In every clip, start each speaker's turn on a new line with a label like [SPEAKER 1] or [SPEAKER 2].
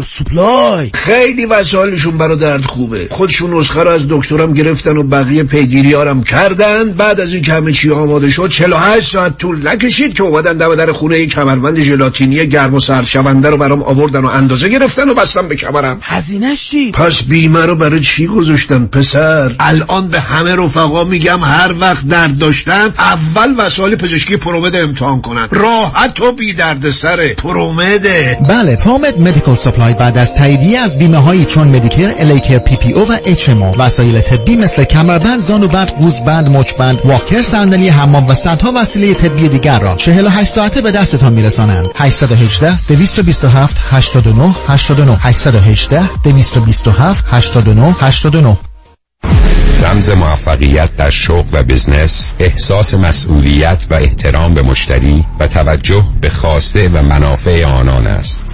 [SPEAKER 1] سوپلای
[SPEAKER 2] خیلی وسایلشون برا درد خوبه. خودشون نسخه رو از دکترم گرفتن و بقیه پیگیریارم کردن. بعد از این همه چی آماده شد 48 ساعت طول نکشید که اومدن دم در خونه یک کمربند ژلاتینی گرم و سرشونده رو برام آوردن و اندازه گرفتن و بستم به کمرم.
[SPEAKER 1] هزینه چی؟
[SPEAKER 2] پس بیمه رو برای چی گذاشتن پسر؟ الان به همه رفقا میگم هر وقت درد داشتن اول وسایل پزشکی پرومد امتحان کنن. راحت و بی درد سره. پرومده.
[SPEAKER 3] بله Promed Medical Supply بعد از تاییدیه از بیمه هایی چون Medicare، L.A. Care، PPO و HMO وسایل طبی مثل کمربند، زانوبند، قوزبند، مچبند، واکر، صندلی حمام و صدها وسیله طبی دیگر را 48 ساعته به دستتان میرسانند. 818 227 89 89 818 227 89 89
[SPEAKER 4] رمز موفقیت در شغل و business احساس مسئولیت و احترام به مشتری و توجه به خواسته و منافع آنان است.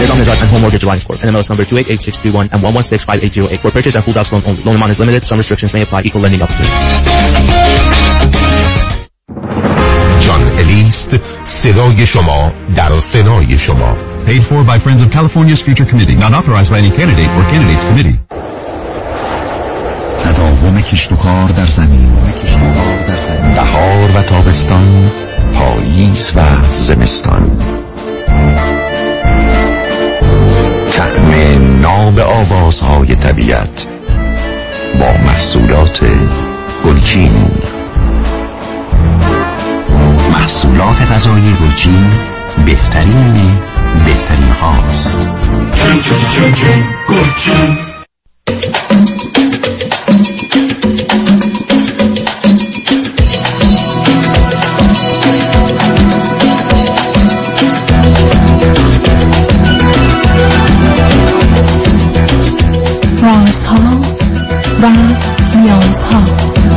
[SPEAKER 5] Nizam Nizad and Home Mortgage Alliance Corp. NMLS number 288631 and 1165808. For purchase and full house loan only. Loan amount is limited. Some restrictions may apply. Equal lending opportunity.
[SPEAKER 4] جان الیست صدای شما در سنای شما
[SPEAKER 6] Paid for by Friends of California's Future Committee. Not authorized by any candidate or candidates committee.
[SPEAKER 7] تداوم کشت و کار در زمین بهار و تابستان پاییز و زمستان ناب آوازهای طبیعت با محصولات گلچین. محصولات غذایی گلچین بهترین بهترین هاست.
[SPEAKER 8] چین چین چین گلچین.
[SPEAKER 9] نیازها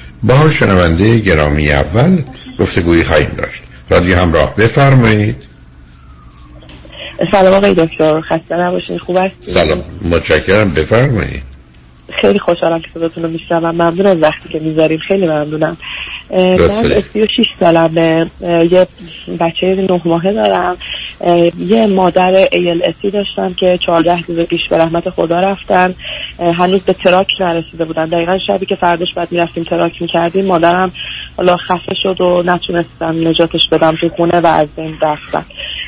[SPEAKER 10] با شنونده گرامی اول گفتگویی خواهیم داشت. رادیو همراه بفرمایید.
[SPEAKER 11] سلام آقای دکتر. خسته نباشید خوب هستید
[SPEAKER 10] سلام. متشکرم. بفرمایید.
[SPEAKER 11] خیلی خوشحالم که صداتون رو میشنوم. ممنون از وقتی که می‌ذاریم. خیلی ممنونم. من 36 سالمه. یه بچه نه ماهه دارم. یه مادر ALS ی داشتم که 14 روز پیش به رحمت خدا رفتن. هنوز به trach نرسیده بودن. دقیقا شبی که فرداش باید می‌رفتیم trach می‌کردیم مادرم حالا خفه شد و نتونستم نجاتش بدم تو خونه و از بین رفتن.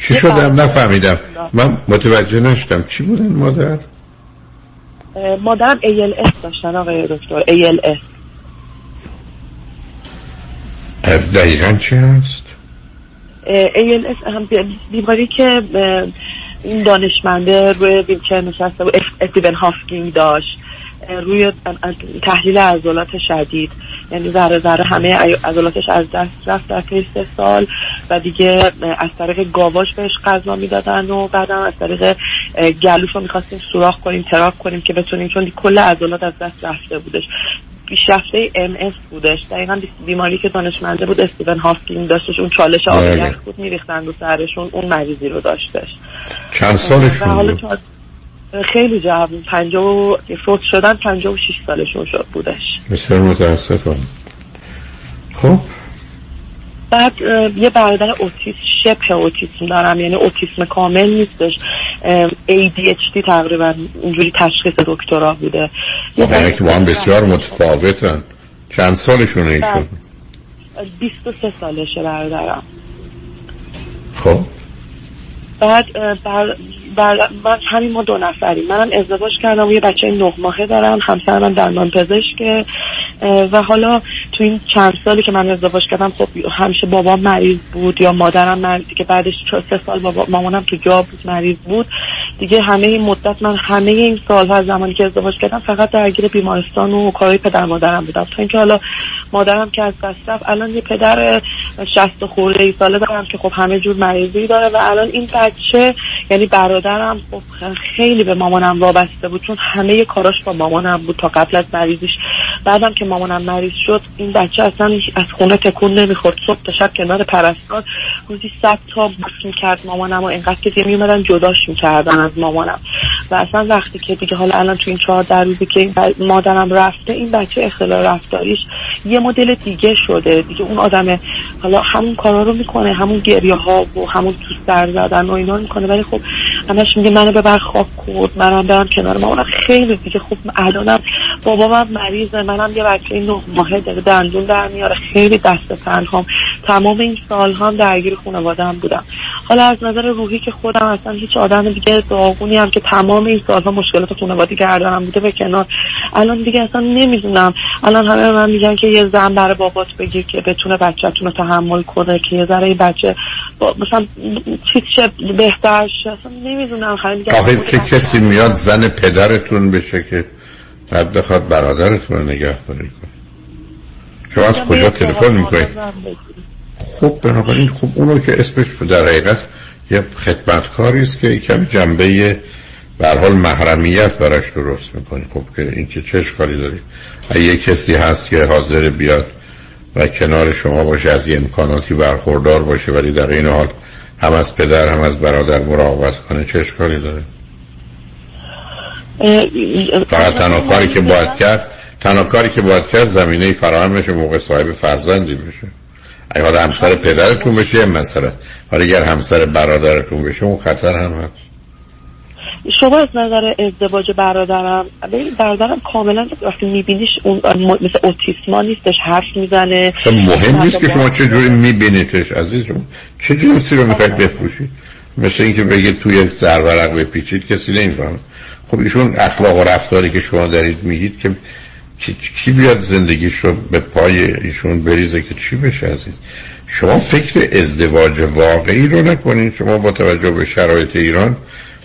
[SPEAKER 10] چی شدم نفهمیدم. من متوجه نشدم. چی بودن مادر؟
[SPEAKER 11] مادرم ALS داشتن آقای دکتر. ALS
[SPEAKER 10] دقیقا چی هست؟
[SPEAKER 11] ALS هم بیماری که این دانشمنده روی ویلچر نشسته و استیون هاوکینگ داشت. روی تحلیل عضلات شدید یعنی ذره ذره همه عضلاتش از دست رفت در طی سه سال و دیگه از طریق گاواژ بهش غذا می‌دادن و بعدم از طریق گلوش رو می‌خواستیم سوراخ کنیم trach کنیم که بتونیم چون کل عضلات از دست رفته بودش. پیشرفته ام اس بودش. دقیقا بیماری که دانشمنده بود استیون هافکینگ داشتش اون چالش آبی بود میریختن رو سرشون اون مریضی رو داشتش.
[SPEAKER 10] چند سالشون بود؟
[SPEAKER 11] خیلی جواب پنجاه و فوت شدن پنجاه و شیش سالشون شد بودش.
[SPEAKER 10] بسیار متاسفم. خب؟
[SPEAKER 11] بعد یه برادر اوتیسم شبه اوتیسم دارم یعنی اوتیسم کامل نیستش ADHD تقریبا اینجوری تشخیص دکترا بوده.
[SPEAKER 10] یعنی که با هم بسیار متفاوتن. چند سالشون ایشون؟
[SPEAKER 11] 23 سالشه برادرم.
[SPEAKER 10] خب؟
[SPEAKER 11] بعد بر بر من همین ما دو نفریم. منم ازدواج کردم و یه بچه نه ماهه دارم همسر من درمان پزشکه و حالا تو این چند سالی که من ازدواج کردم خب همیشه بابام مریض بود یا مادرم مریض که بعدش سه سال بابا مامانم تو جا بود مریض بود. دیگه همه این مدت من همه این سالها از زمانی که ازدواج کردم فقط درگیر بیمارستان و کارهای پدر مادرم بودم. تا اینکه حالا مادرم که از دست رفت الان یه پدر 60 خورده ای ساله دارم که خب همه جور مریضی داره و الان این بچه یعنی برادرم خب خیلی به مامانم وابسته بود چون همه کاراش با مامانم بود تا قبل از مریضیش بعدم که مامانم مریض شد این بچه اصلا از خونه تکون نمی‌خورد. صبح تا شب کنار پرستار روزی صد تا بوس می‌کرد مامانم و اینقدر که دیگه میومدن جداش می‌کردن از مامانم. و اصلا وقتی که دیگه حالا الان تو این چهار در روزی که مادرم رفته این بچه اختلال رفتاریش یه مدل دیگه شده. دیگه اون آدم حالا همون کارا رو می‌کنه همون گریه ها و همون تو سر زدن و اینا می‌کنه. ولی خب همش میگه منو ببر خاک کود منم برم کنار مامانم خیلی دیگه خب الانم بابام مریضه منم یه بچه نه ماهه داره دندون در میاره. خیلی دست تنهام. تمام این سال هم درگیر خانواده هم بودم. حالا از نظر روحی که خودم اصلا هیچ آدم دیگه داغونی هم که تمام این سالها مشکلات خانوادی گردنم بوده به کنار. الان دیگه اصلا نمی‌دونم. الان همه من میگن که یه زن برای بابات بگی که بتونه بچه‌تون رو تحمل کنه که یه ذره بچه مثلا چیز بهتر اصلا نمی‌دونم.
[SPEAKER 10] خیلی چه کسی میاد زن پدرتون بشه که بعد بخواد برادرتون رو نگهداری کنه؟ شما از کجا تلفن می‌کنید خب بنابراین خب اونو که اسمش در حقیقت یه خدمتکاری است که کمی جنبه به حال محرمیت براش درست می‌کنی. خب که این که چه اشکالی داری یه کسی هست که حاضر بیاد و کنار شما باشه از یه امکاناتی برخوردار باشه ولی در این حال هم از پدر هم از برادر مراقبت کنه چه اشکالی داره؟ فقط تنها کاری که باید کرد تنها کاری که باید کرد زمینه فراهمش موقع صاحب فرزندی بشه. حالا همسر پدرتون بشه یه مسئله ولی اگر همسر برادرتون بشه اون خطر هم هست.
[SPEAKER 11] شما از نظر ازدواج برادرم ببین برادرم کاملا وقتی میبینیش اون مثل اوتیسما نیستش حرف می‌زنه.
[SPEAKER 10] مهم نیست که شما چه جوری میبینیدش عزیزم. چه جنسی رو می‌خواید بفروشید؟ مثل اینکه بگید توی زرورق بپیچید کسی نمی‌فهمه. خب ایشون اخلاق و رفتاری که شما دارید میگید که کی بیاد زندگیش رو به پای ایشون بریزه که چی بشه عزیز؟ شما فکر ازدواج واقعی رو نکنید شما با توجه به شرایط ایران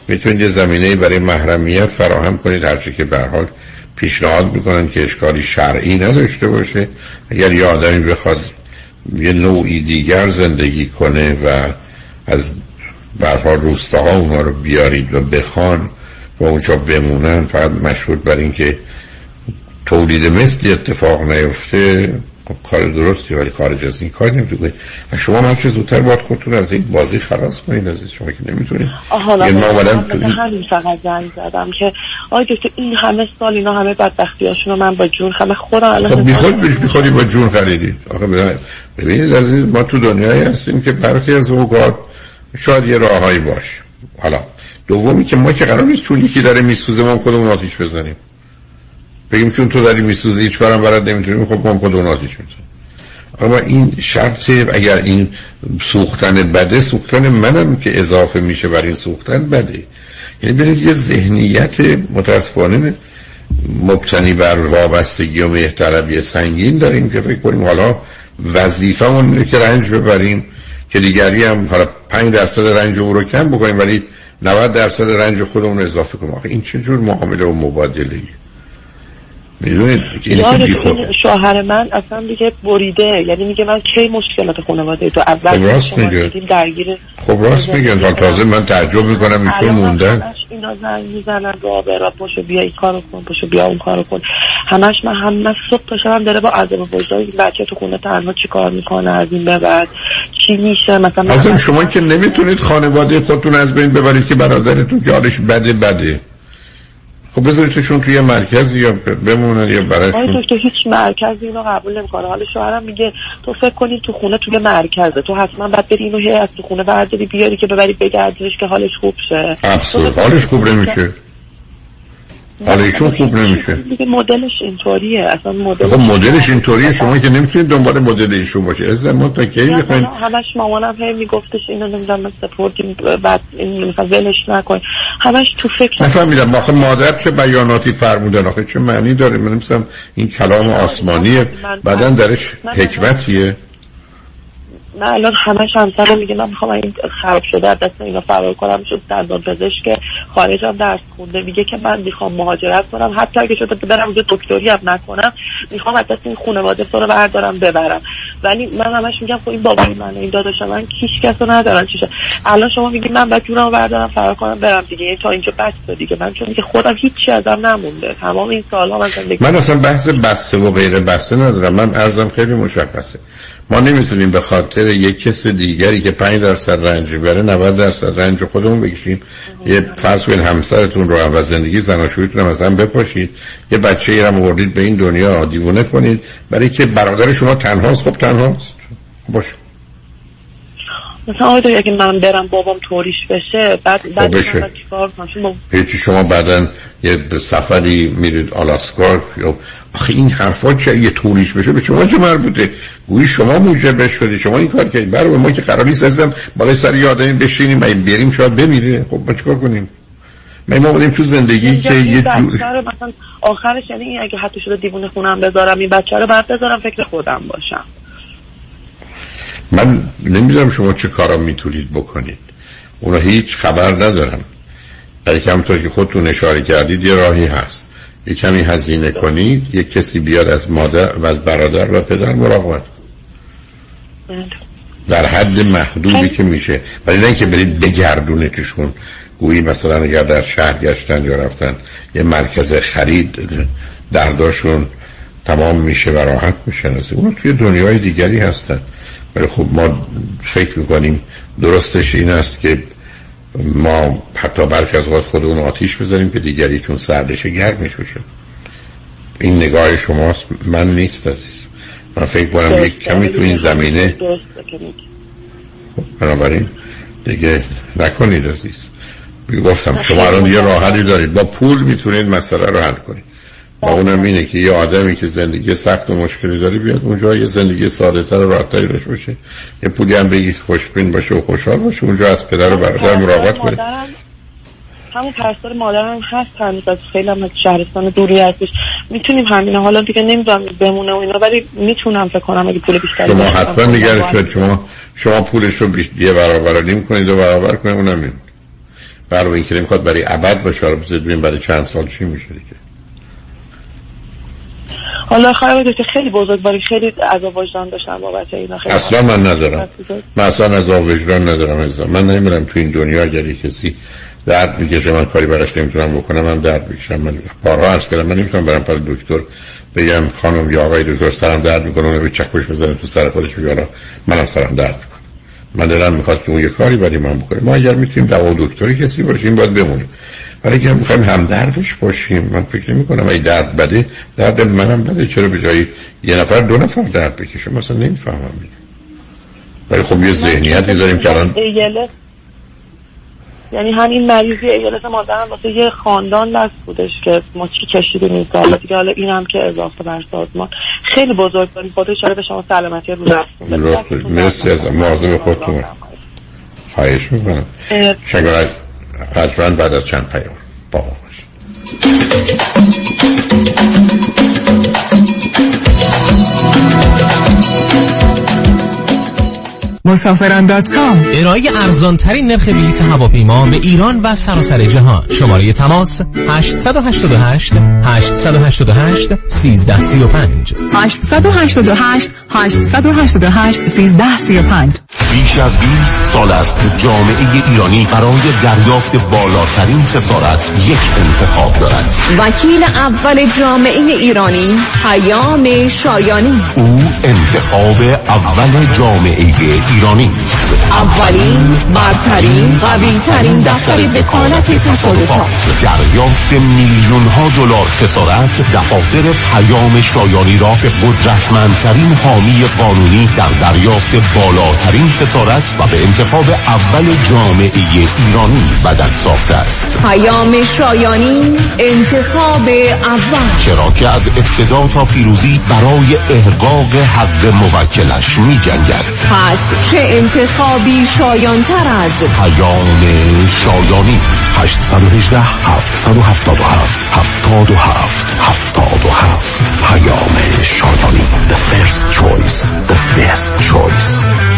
[SPEAKER 10] می‌تونید یه زمینه برای محرمیت فراهم کنید. هرچی که به حال پیشنهاد می‌کنن که اشکالی شرعی نداشته باشه. اگر یه آدمی بخواد یه نوعی دیگر زندگی کنه و از برها روستاها اونها رو بیارید و بخوان و اونجا بمونن فقط مشهود بر اینکه تولید مثل اتفاق نیفته کار درستی ولی خارج از این کار نمی‌تونید. و شما من که زودتر باید خودتون از این بازی خلاص کنید از شما که نمی‌تونید.
[SPEAKER 11] حالا
[SPEAKER 10] یعنی ما
[SPEAKER 11] من
[SPEAKER 10] اومدم
[SPEAKER 11] به همین فقط زنگ زدم که آقای دکتر این همه سال اینا همه بدبختی هاشون رو من با جون همه خودم الان
[SPEAKER 10] خب بیخود بیش بیخودی با جون خریدید آخه ببینید- عزیز ما تو دنیایی هستیم که برخی از اوقات شاید یه راههایی باشه حالا دومی که ما که قرار نیست چون یکی داره میسوزه ما خودمون آتیش بزنیم. بگیم چون تو داری میسوزه هیچ کارم برات نمی‌تونیم خب ما هم خودمون آتیش اما این شرط اگر این سوختن بده سوختن منم که اضافه میشه بر این سوختن بده. یعنی ببینید یه ذهنیت متاسفانه مبتنی بر وابستگی و مهرطلبی سنگین داریم که فکر کنیم حالا وظیفمون اینه که رنج ببریم که دیگری هم حالا 5 درصد رنج او رو کم بکنیم ولی 90 درصد رنج خودمون اضافه کنیم. آخه این چه جور معامله و مبادله می‌دونید که
[SPEAKER 11] شوهر من اصلا دیگه بریده. یعنی میگه من کی مشکلات خانواده تو اول
[SPEAKER 10] خب راست میگه.
[SPEAKER 11] درگیر
[SPEAKER 10] خب راست میگن تا تازه من تعجب می‌کنم ایشون موندن
[SPEAKER 11] اینا زنگ می‌زنن. را برا پاشو بیا این کارو کن پاشو بیا اون کارو کن. همش من هم من صبح تا شبم داره با عذاب وجدان این بچه تو خونه تنها چی کار می‌کنه از این به بعد؟ چی میشه؟ مثلا
[SPEAKER 10] شما که نمی‌تونید خانواده خودتون از بین ببرید که برادرتون که حالش بده بده. خب بذاریدشون توی یه مرکزی یا بمونن یا براشون
[SPEAKER 11] دکتر هیچ مرکزی اینو قبول نمی‌کنه. حالا شوهرم میگه تو فکر کنی تو خونه توی مرکزه. تو حتما باید بری اینو هی از تو خونه برداری بیاری که ببری بگردیش که حالش خوب شه.
[SPEAKER 10] حالش خوب نمیشه. حالا ایشون خوب نمیشه.
[SPEAKER 11] دیگه مدلش اینطوریه اصلا مدلش
[SPEAKER 10] خب مدلش اینطوریه شما که نمی‌تونید دنبال مدل ایشون باشه از ما تا کی
[SPEAKER 11] نه، همش مامانم هی میگفتش اینو نمی‌دونم مثل سپردیم بعد این ولش نکن. همش تو فکر
[SPEAKER 10] نفهمیدم آخه مادر چه بیاناتی فرمودن؟ آخه چه معنی داره؟ من نمیستم این کلام آسمانیه. بعدا درش حکمتیه.
[SPEAKER 11] نه الان همش همسرم میگه من می‌خوام این خراب شده دست اینا فرار کنم شد دندان پزشک خارجم درس خونده میگه که من می‌خوام مهاجرت کنم. حتی اگه شده برم یه دکتری هم نکنم می‌خوام از دست این خانواده رو بردارم ببرم. ولی من همش میگم خب این بابای من این داداش من کیش کس رو ندارن الان شما میگی من بعد جونم بردارم فرار کنم برم دیگه. یعنی تا اینجا بس دیگه. من چون که خودم هیچی ازم نمونده. تمام این سالها من زندگی
[SPEAKER 10] من اصلا بحث بسته و غیر بسته ندارم. من ارزم خیلی مشخصه. ما نمی‌تونیم به خاطر یک کس دیگری که 5 درصد رنج بره 90 درصد رنج خودمون بکشیم. یه فرض کنید همسرتون رو عوض زندگی زناشویتون هم بپاشید. یه بچه ای رو آوردید به این دنیا دیوونه کنید. برای که برادر شما تنهاست خب تنهاست. باشه.
[SPEAKER 11] مثلا آقای اگه من برم بابام طوریش بشه بعد بعد
[SPEAKER 10] بشه.
[SPEAKER 11] من چیکار کنم؟
[SPEAKER 10] شما بعدا یه سفری میرید آلاسکا یا آخه این حرفا چه یه طوریش بشه به شما چه مربوطه؟ گویی شما موجب شدی شما این کار کردید برای ما که قرار نیست ازم بالای سر یه آدمی بشینیم اگه بریم شاید بمیره. خب ما چیکار کنیم؟ ما ما تو زندگی که
[SPEAKER 11] این
[SPEAKER 10] یه جور
[SPEAKER 11] بچه رو مثلا آخرش یعنی این اگه حتی شده دیوونه خونم بذارم این بچه رو بعد بذارم فکر خودم باشم.
[SPEAKER 10] من نمی‌دونم شما چه کارا می‌تونید بکنید. اونا هیچ خبر ندارم برای که همونطور که خودتون اشاره کردید یه راهی هست. یه کمی هزینه کنید یه کسی بیاد از مادر و از برادر و پدر مراقبت در حد محدودی که میشه. ولی نه اینکه برید بگردونتشون. گویی مثلا اگر در شهر گشتن یا رفتن یه مرکز خرید درداشون تمام میشه و راحت میشن. اون توی دنیای دیگری هستن. ولی خب ما فکر می‌کنیم درستش این است که ما حتی برخی از اوقات خودمون آتیش بذاریم که دیگری چون سردش گرمش بشه این نگاه شماست. من نیست عزیز. من فکر کنم یک کمی تو این زمینه. بنابراین دیگه نکنید عزیز. گفتم شما الان یه راه حلی دارید. با پول می‌تونید مسئله رو حل کنید. و اونم اینه که یه آدمی که زندگی سخت و مشکلی داره بیاد اونجا یه زندگی ساده تر و راحت‌تری داشته باشه. یه پولی هم بگید خوشبین باشه و خوشحال باشه. اونجا از پدر و برادر مراقبت
[SPEAKER 11] مادرم همون پرستار مادرم هست هنوز از خیلی هم از شهرستان دوری هستش. می‌تونیم همینه حالا دیگه نمی‌دونم بمونه و اینا ولی می‌تونم فکر کنم اگه پول بیشتری
[SPEAKER 10] شما. حتما نگرش شد شما شما پولش رو بیش یه برابر رو نیم کنید و برابر کنید. اونم این. برای اینکه نمی‌خواد برای ابد باشه. رو ببین برای چند سال چی میشه دیگه.
[SPEAKER 11] حالا خیلی که خیلی بزرگواری خیلی عذاب وجدان داشتم بابت اینا خیلی
[SPEAKER 10] اصلا من ندارم. من اصلا از وجدان ندارم از من نمی‌دونم تو این دنیا اگر کسی درد می‌کشه من کاری براش نمی‌تونم بکنم من درد می‌کشم. من بارها عرض کردم من نمی‌تونم برم پر دکتر بگم خانم یا آقای دکتر سرم درد می‌کنه اون به چکش بزنه تو سر خودش بگه منم سرم درد می‌کنه. من دلم می‌خواد که اون یه کاری برای من بکنه. ما اگر می‌تونیم دوا دکتری کسی باشیم باید بمونیم. برای اگر می‌خوایم هم دردش باشیم من فکر نمی کنم ای درد بده درد منم بده. چرا به جای یه نفر دو نفر درد بکشه؟ مثلا نمی‌فهمم ولی خب یه ذهنیتی داریم که الان
[SPEAKER 11] یعنی همین مریضی ایالت مادرم واسه یه خاندان بس بودش که ما چی کشیده نیست حالا دیگه حالا این هم که اضافه بر سازمان. خیلی بزرگ داریم. خودش چرا به شما سلامتی رو رسون
[SPEAKER 10] مرسی از مواظب خودتون. خواهش می‌کنم. شنگرد حتما بعد از چند پیام با
[SPEAKER 12] مسافران دات کام.
[SPEAKER 4] ارائه ارزان ترین نرخ بلیط هواپیما به ایران و سراسر جهان. شماره تماس 888 888 1335
[SPEAKER 12] 888 888 1335
[SPEAKER 13] بیش از 20 سال است جامعه ایرانی برای دریافت بالاترین خسارت یک انتخاب دارد.
[SPEAKER 14] وکیل اول جامعه ایرانی پیام شایانی.
[SPEAKER 13] او انتخاب اول جامعه ایرانی
[SPEAKER 14] اولین برترین قوی ترین دفتر وکالت تصادفات.
[SPEAKER 13] دریافت میلیون ها دلار خسارت دفاتر پیام شایانی را به قدرتمندترین حامی قانونی در دریافت بالاترین خسارت و به انتخاب اول جامعه ایرانی بدن ساخته است.
[SPEAKER 14] پیام شایانی انتخاب اول.
[SPEAKER 13] چرا که از ابتدا تا پیروزی برای احقاق حق موکلش می جنگد
[SPEAKER 14] پس چه انتخابی شایانتر از
[SPEAKER 13] پیام شایانی. 818 777 77 77 پیام شایانی. The first choice. The best choice.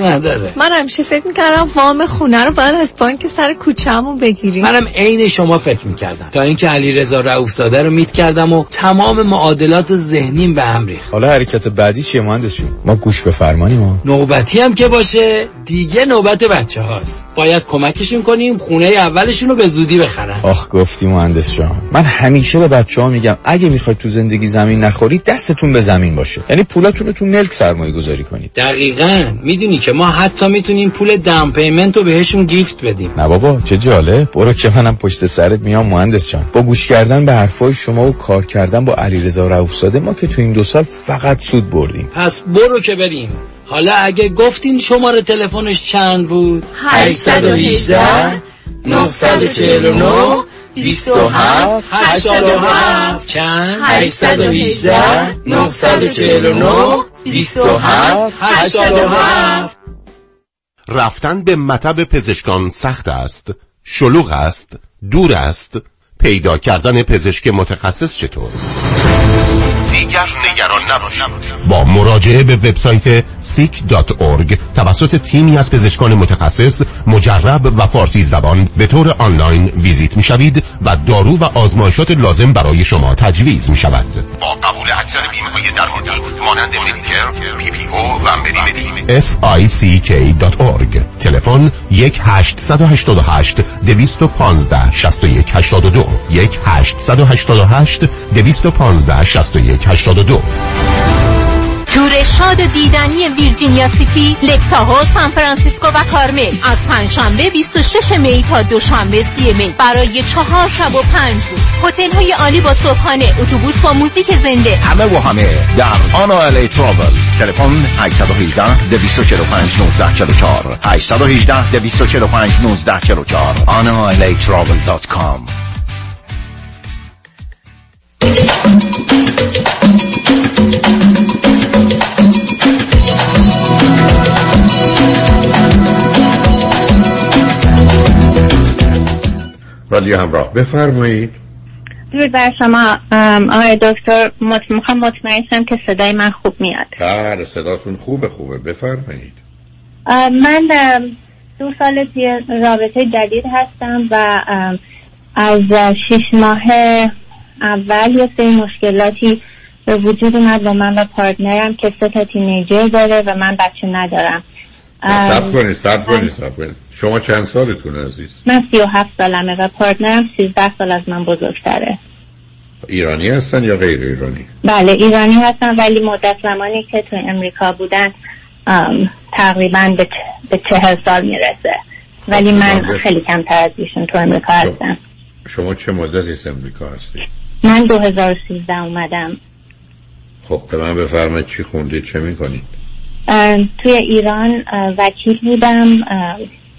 [SPEAKER 15] نداره.
[SPEAKER 16] من همیشه فکر می‌کردم وام خونه رو باید از بانک سر کوچه‌مون بگیریم.
[SPEAKER 15] منم عین شما فکر می‌کردم. تا اینکه علی رضا رؤوفزاده رو meet کردم و تمام معادلات ذهنیم به هم ریخت.
[SPEAKER 17] حالا حرکت بعدی چیه مهندس ما گوش به فرمانی ما
[SPEAKER 15] نوبتی هم که باشه دیگه نوبت بچه هاست باید کمکشون کنیم خونه اولشون رو به زودی بخرن.
[SPEAKER 17] آخ گفتی مهندس جان. من همیشه به بچه ها میگم اگه می‌خواید تو زندگی زمین نخورید دستتون به زمین باشه. یعنی پولاتون رو تو ملک سرمایه گذاری کنید.
[SPEAKER 15] دقیقاً. می‌دونی که ما حتی می‌تونیم پول دام پیمنت رو بهشون گیفت بدیم.
[SPEAKER 17] نه بابا چه جالب. برو که منم پشت سرت میام مهندس جان. با گوش کردن به حرفای شما و کار کردن با علیرضا رؤوفزاده ما که تو این دو سال فقط سود بردیم.
[SPEAKER 15] پس برو که بریم. حالا اگه گفتین شماره تلفنش چند بود؟
[SPEAKER 18] 818 949 27 87
[SPEAKER 15] چند؟
[SPEAKER 18] 818 949 27 87
[SPEAKER 13] رفتن به مطب پزشکان سخت است شلوغ است دور است. پیدا کردن پزشک متخصص چطور؟ دیگر نگران نباشید. با مراجعه به وبسایت seek.org توسط تیمی از پزشکان متخصص مجرب و فارسی زبان به طور آنلاین ویزیت می شوید و دارو و آزمایشات لازم برای شما تجویز می شود با قبول اکثر بیمه های درمانی مانند Medicare، PPO و Medi-Medi sick.org تلفن 1 888 215 61 82 یک 888 215 61 82
[SPEAKER 18] تور شاد و دیدنی ویرجینیا سیتی، Lake Tahoe، سان فرانسیسکو و کارمل. از پنجشنبه 26 می تا دوشنبه 30 می. برای چهار شب و پنج روز. هتل های عالی با صبحانه. اتوبوس با موزیک زنده.
[SPEAKER 19] همه و همه در آنا الی Travel تلفن 818 245 1944 818 245 1944 analatravel.com
[SPEAKER 10] رادیو همراه. بفرمایید.
[SPEAKER 20] درود بر شما آقای دکتر. می‌خوام مطمئن شم که صدای من خوب میاد.
[SPEAKER 10] بله صداتون خوبه خوبه. بفرمایید.
[SPEAKER 20] من دو سال توی رابطه جدید هستم و از شش ماه اول یه سری مشکلاتی به وجود اومد با من و پارتنرم که سه تا تینیجر داره و من بچه ندارم.
[SPEAKER 10] سب کنید سب کنید سب کنید. شما چند سالتون عزیز؟
[SPEAKER 20] من سی و هفت سالمه و پارتنرم سیزده سال از من بزرگتره.
[SPEAKER 10] ایرانی هستن یا غیر ایرانی؟
[SPEAKER 20] بله ایرانی هستم ولی مدت زمانی که تو امریکا بودن تقریبا به, به چهل سال می‌رسه. ولی من
[SPEAKER 10] بله.
[SPEAKER 20] خیلی کمتر از ایشون تو امریکا هستم.
[SPEAKER 10] شما چه مدتی امریکا هستید
[SPEAKER 20] من 2013 اومدم.
[SPEAKER 10] خب به من بفرمایید چی خوندید چه می‌کنید؟
[SPEAKER 20] توی ایران وکیل بودم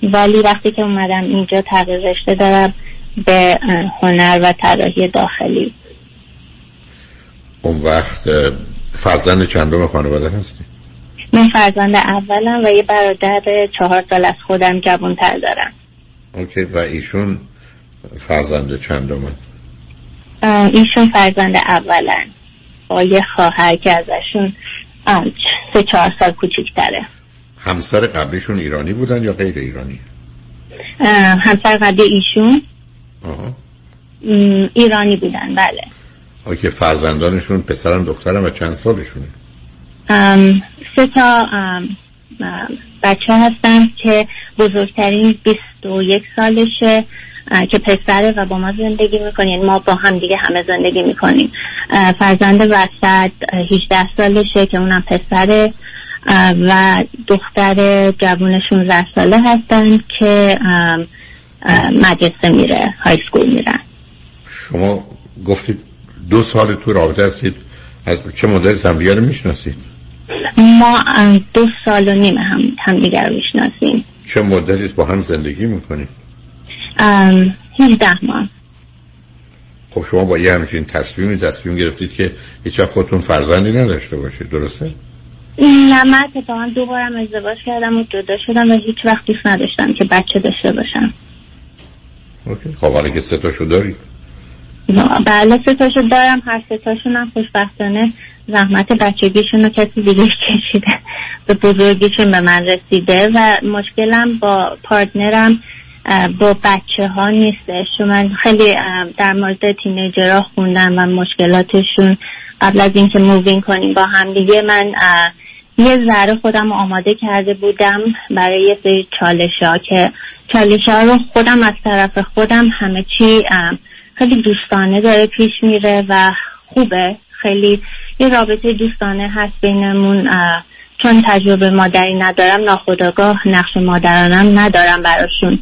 [SPEAKER 20] ولی وقتی که اومدم اینجا تغییر رشته دارم به هنر و طراحی داخلی.
[SPEAKER 10] اون وقت فرزند چندم خانواده هستی؟
[SPEAKER 20] من فرزند اولم و یه برادر چهار سال از خودم جوانتر دارم.
[SPEAKER 10] اوکی و ایشون فرزند چندم
[SPEAKER 20] اه، ایشون فرزند اولن. با یه خواهر که ازشون سه چهار سال کوچیکتره.
[SPEAKER 10] همسر قبلیشون ایرانی بودن یا غیر ایرانی؟
[SPEAKER 20] همسر قبلی ایشون.
[SPEAKER 10] آها.
[SPEAKER 20] م، ایرانی بودن بله.
[SPEAKER 10] اوکی فرزندانشون پسرم دخترم و چند سالشونه؟
[SPEAKER 20] سه تا بچه هستن که بزرگترین 21 سالشه. که پسره و با ما زندگی می‌کنیم ما با هم دیگه همه زندگی می‌کنیم. فرزند وسط اه، 18 سالشه که اونم پسره و دختر جوون 16 ساله هستن که مدرسه میره های سکول میرن.
[SPEAKER 10] شما گفتید دو سال تو رابطه هستید. از چه مدت همدیگه رو می‌شناسید؟
[SPEAKER 20] ما دو سال و نیم هم همدیگر رو می‌شناسیم.
[SPEAKER 10] چه مدتی با هم زندگی می‌کنید؟
[SPEAKER 20] 18 ماه.
[SPEAKER 10] خب شما با یه همچین تصمیمی تصمیم گرفتید که هیچ خودتون فرزندی نداشته باشید درسته؟
[SPEAKER 20] نه من اتفاقا دو بارم ازدواج کردم و جدا شدم و هیچ وقت دوست نداشتم که بچه داشته باشم.
[SPEAKER 10] اوکی. خب حالا که سه تاشو دارید.
[SPEAKER 20] بله سه تاشو دارم هر سه تاشون هم خوشبختانه زحمت بچگیشون رو کسی دیگه کشیده به بزرگیشون به من رسیده و مشکلم با partner م با بچه ها نیستش من خیلی در مورد teenager ها خوندم و مشکلاتشون. قبل از اینکه moving کنیم با هم دیگه من یه ذره خودم آماده کرده بودم برای یه سری چالش ها که چالش ها رو خودم از طرف خودم همه چی خیلی دوستانه داره پیش میره و خوبه. خیلی یه رابطه دوستانه هست بینمون چون تجربه مادری ندارم ناخداگاه نقش مادرانم ندارم براشون.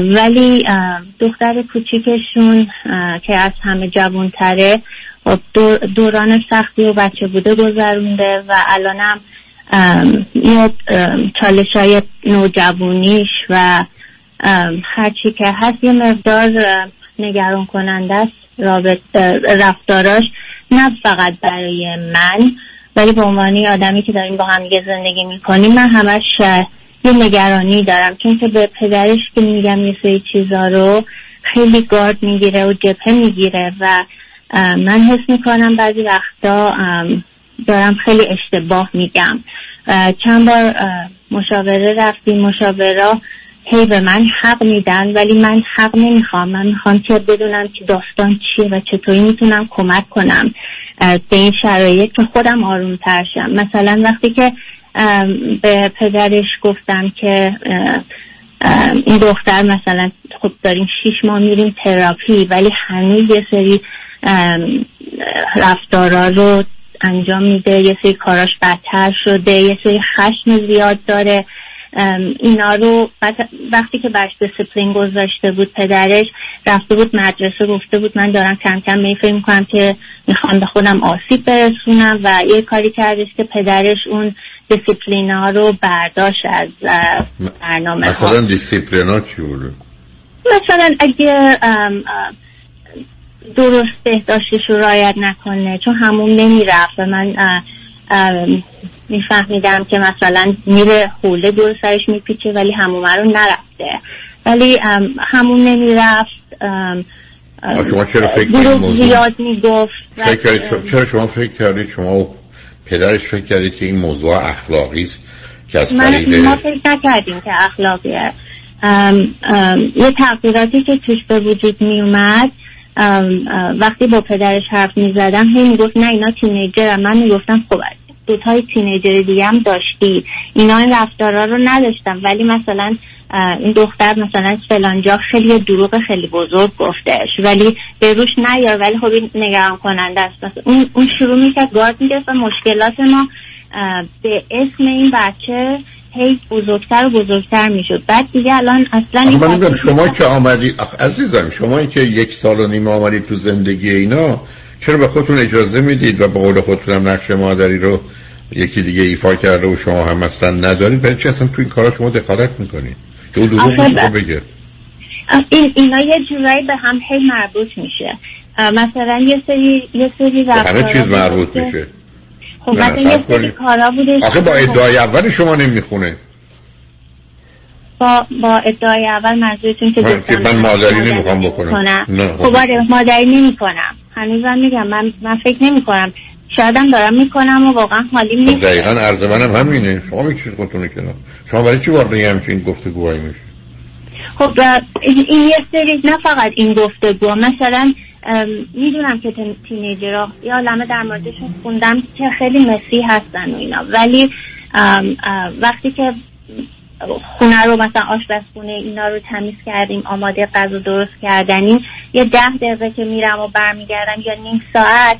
[SPEAKER 20] ولی دختر کوچیکشون که از همه جوانتره خب دور- دوران سختی و بچه بوده گذرونده و الانم یه چالش های نوجوانیش و هرچی که هست یه مقدار نگران کننده است رابط رفتاراش نه فقط برای من ولی به عنوان آدمی که داریم با هم زندگی می‌کنیم من همش یه نگرانی دارم. چون که به پدرش که میگم یه سری چیزا رو خیلی گارد می‌گیره و جبهه می‌گیره و من حس می‌کنم بعضی وقتا دارم خیلی اشتباه میگم. چند بار مشاوره رفتیم. مشاورا هی به من حق میدن ولی من حق نمی‌خوام. من می‌خوام که بدونم که داستان چیه و چطوری می‌تونم کمک کنم به این شرایط که خودم آروم شم. مثلا وقتی که به پدرش گفتم که این دختر مثلا خب داریم شیش ماه میریم تراپی ولی هنوز یه سری رفتارا رو انجام میده یه سری کاراش بدتر شده یه سری خشم زیاد داره. اینا رو وقتی که برش دیسپلین گذاشته بود پدرش رفته بود مدرسه گفته بود من دارم کم کم می می‌کنم که می‌خوام به خودم آسیب برسونم و یه کاری کردش که پدرش اون دیسپلین ها رو برداشت از برنامه
[SPEAKER 10] مثلا دیسپلین ها چی بوده؟
[SPEAKER 20] مثلا اگه درست بهداشتش رو رعایت نکنه چون همون نمی‌رفت و من میفهمیدم که مثلا میره خوله دور سرش میپیچه ولی همومه رو نرفته. ولی همون نمی‌رفت
[SPEAKER 10] شما چرا فکر
[SPEAKER 20] زیاد می‌گفت
[SPEAKER 10] چرا شما فکر کردید شما پدرش فکر کردید که این موضوع اخلاقی است که از
[SPEAKER 20] طریق ما فکر نکردیم که اخلاقیه. یه تغییراتی که توش به وجود می اومد وقتی با پدرش حرف می زدم هی می گفت نه اینا تینیجر من می گفتم خب دوتای تینیجر دیگه هم داشتی. اینا این رفتارا رو نداشتم. ولی مثلا این دختر مثلا فلانجا خیلی دروغ خیلی بزرگ گفتش ولی به روش نیار. ولی خب این نگران کننده است اون, اون شروع می‌کرد گارد می‌گرفت و مشکلات ما به اسم این بچه هی بزرگتر و بزرگتر می‌شد. بعد دیگه الان اصلا
[SPEAKER 10] شما که آمدی عزیزم شما که یک سال و نیم آمدید تو زندگی اینا چرا به خودتون اجازه می‌دید و به قول خودتون هم نقش مادری رو یکی دیگه ایفا کرده و شما هم مثلا ندارید؟ برای چی اصلا تو این کارا شما دخالت می‌کنید؟ که اون دروغ بگه.
[SPEAKER 20] این اینا یه جورایی به هم هی مربوط میشه. مثلا یه سری یه سری
[SPEAKER 10] همه چیز مربوط میشه.
[SPEAKER 20] خب مثلا یه سری کارا بوده
[SPEAKER 10] آخه با ادعای اول شما نمی‌خونه.
[SPEAKER 20] با با ادعای اول منظورتون که
[SPEAKER 10] من, من مادری نمی‌خوام بکنم.
[SPEAKER 20] خب آره مادری نمی‌کنم. هنوزم میگم من من فکر نمی‌کنم شایدم دارم می‌کنم و واقعا حالی نیست
[SPEAKER 10] خب دقیقا عرض منم همینه. شما می‌کشید خودتون کنم شما برای چی وارد همچین گفتگوهایی میشه
[SPEAKER 20] خب این یه سری نه فقط این گفتگو مثلا می‌دونم که تینیجرها یا عالمه در موردشون خوندم که خیلی مسی هستن و اینا. ولی وقتی که خونه رو مثلا آشپزخونه اینا رو تمیز کردیم آماده غذا درست کردنیم یه ده دقیقه که میرم و برمیگردم یا نیم ساعت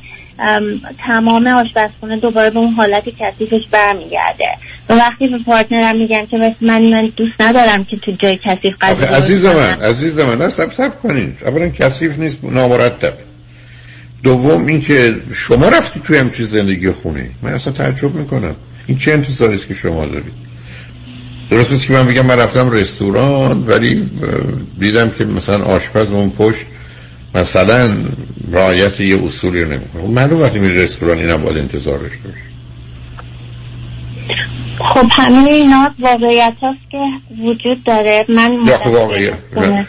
[SPEAKER 20] تمام آشپزخونه دوباره به اون حالت کثیفش برمیگرده. و وقتی به پارتنرم میگم که مثل من من دوست ندارم که تو جای کثیف غذا
[SPEAKER 10] عزیز من عزیز من نه سب سب کنید اولا کثیف نیست نامرتب. دوم اینکه شما رفتی توی همچین زندگی خونه من اصلا تعجب می‌کنم. این چه انتظاری است که شما دارید؟ درست که من بگم من رفتم رستوران ولی دیدم که مثلا آشپز اون پشت مثلا رعایت یه اصولی رو نمی‌کنه. خب معلوم وقتی میری رستوران اینا باید انتظارش داشت
[SPEAKER 20] خب همه اینا واقعیت هست که وجود داره. من
[SPEAKER 10] یا خب واقعیت نه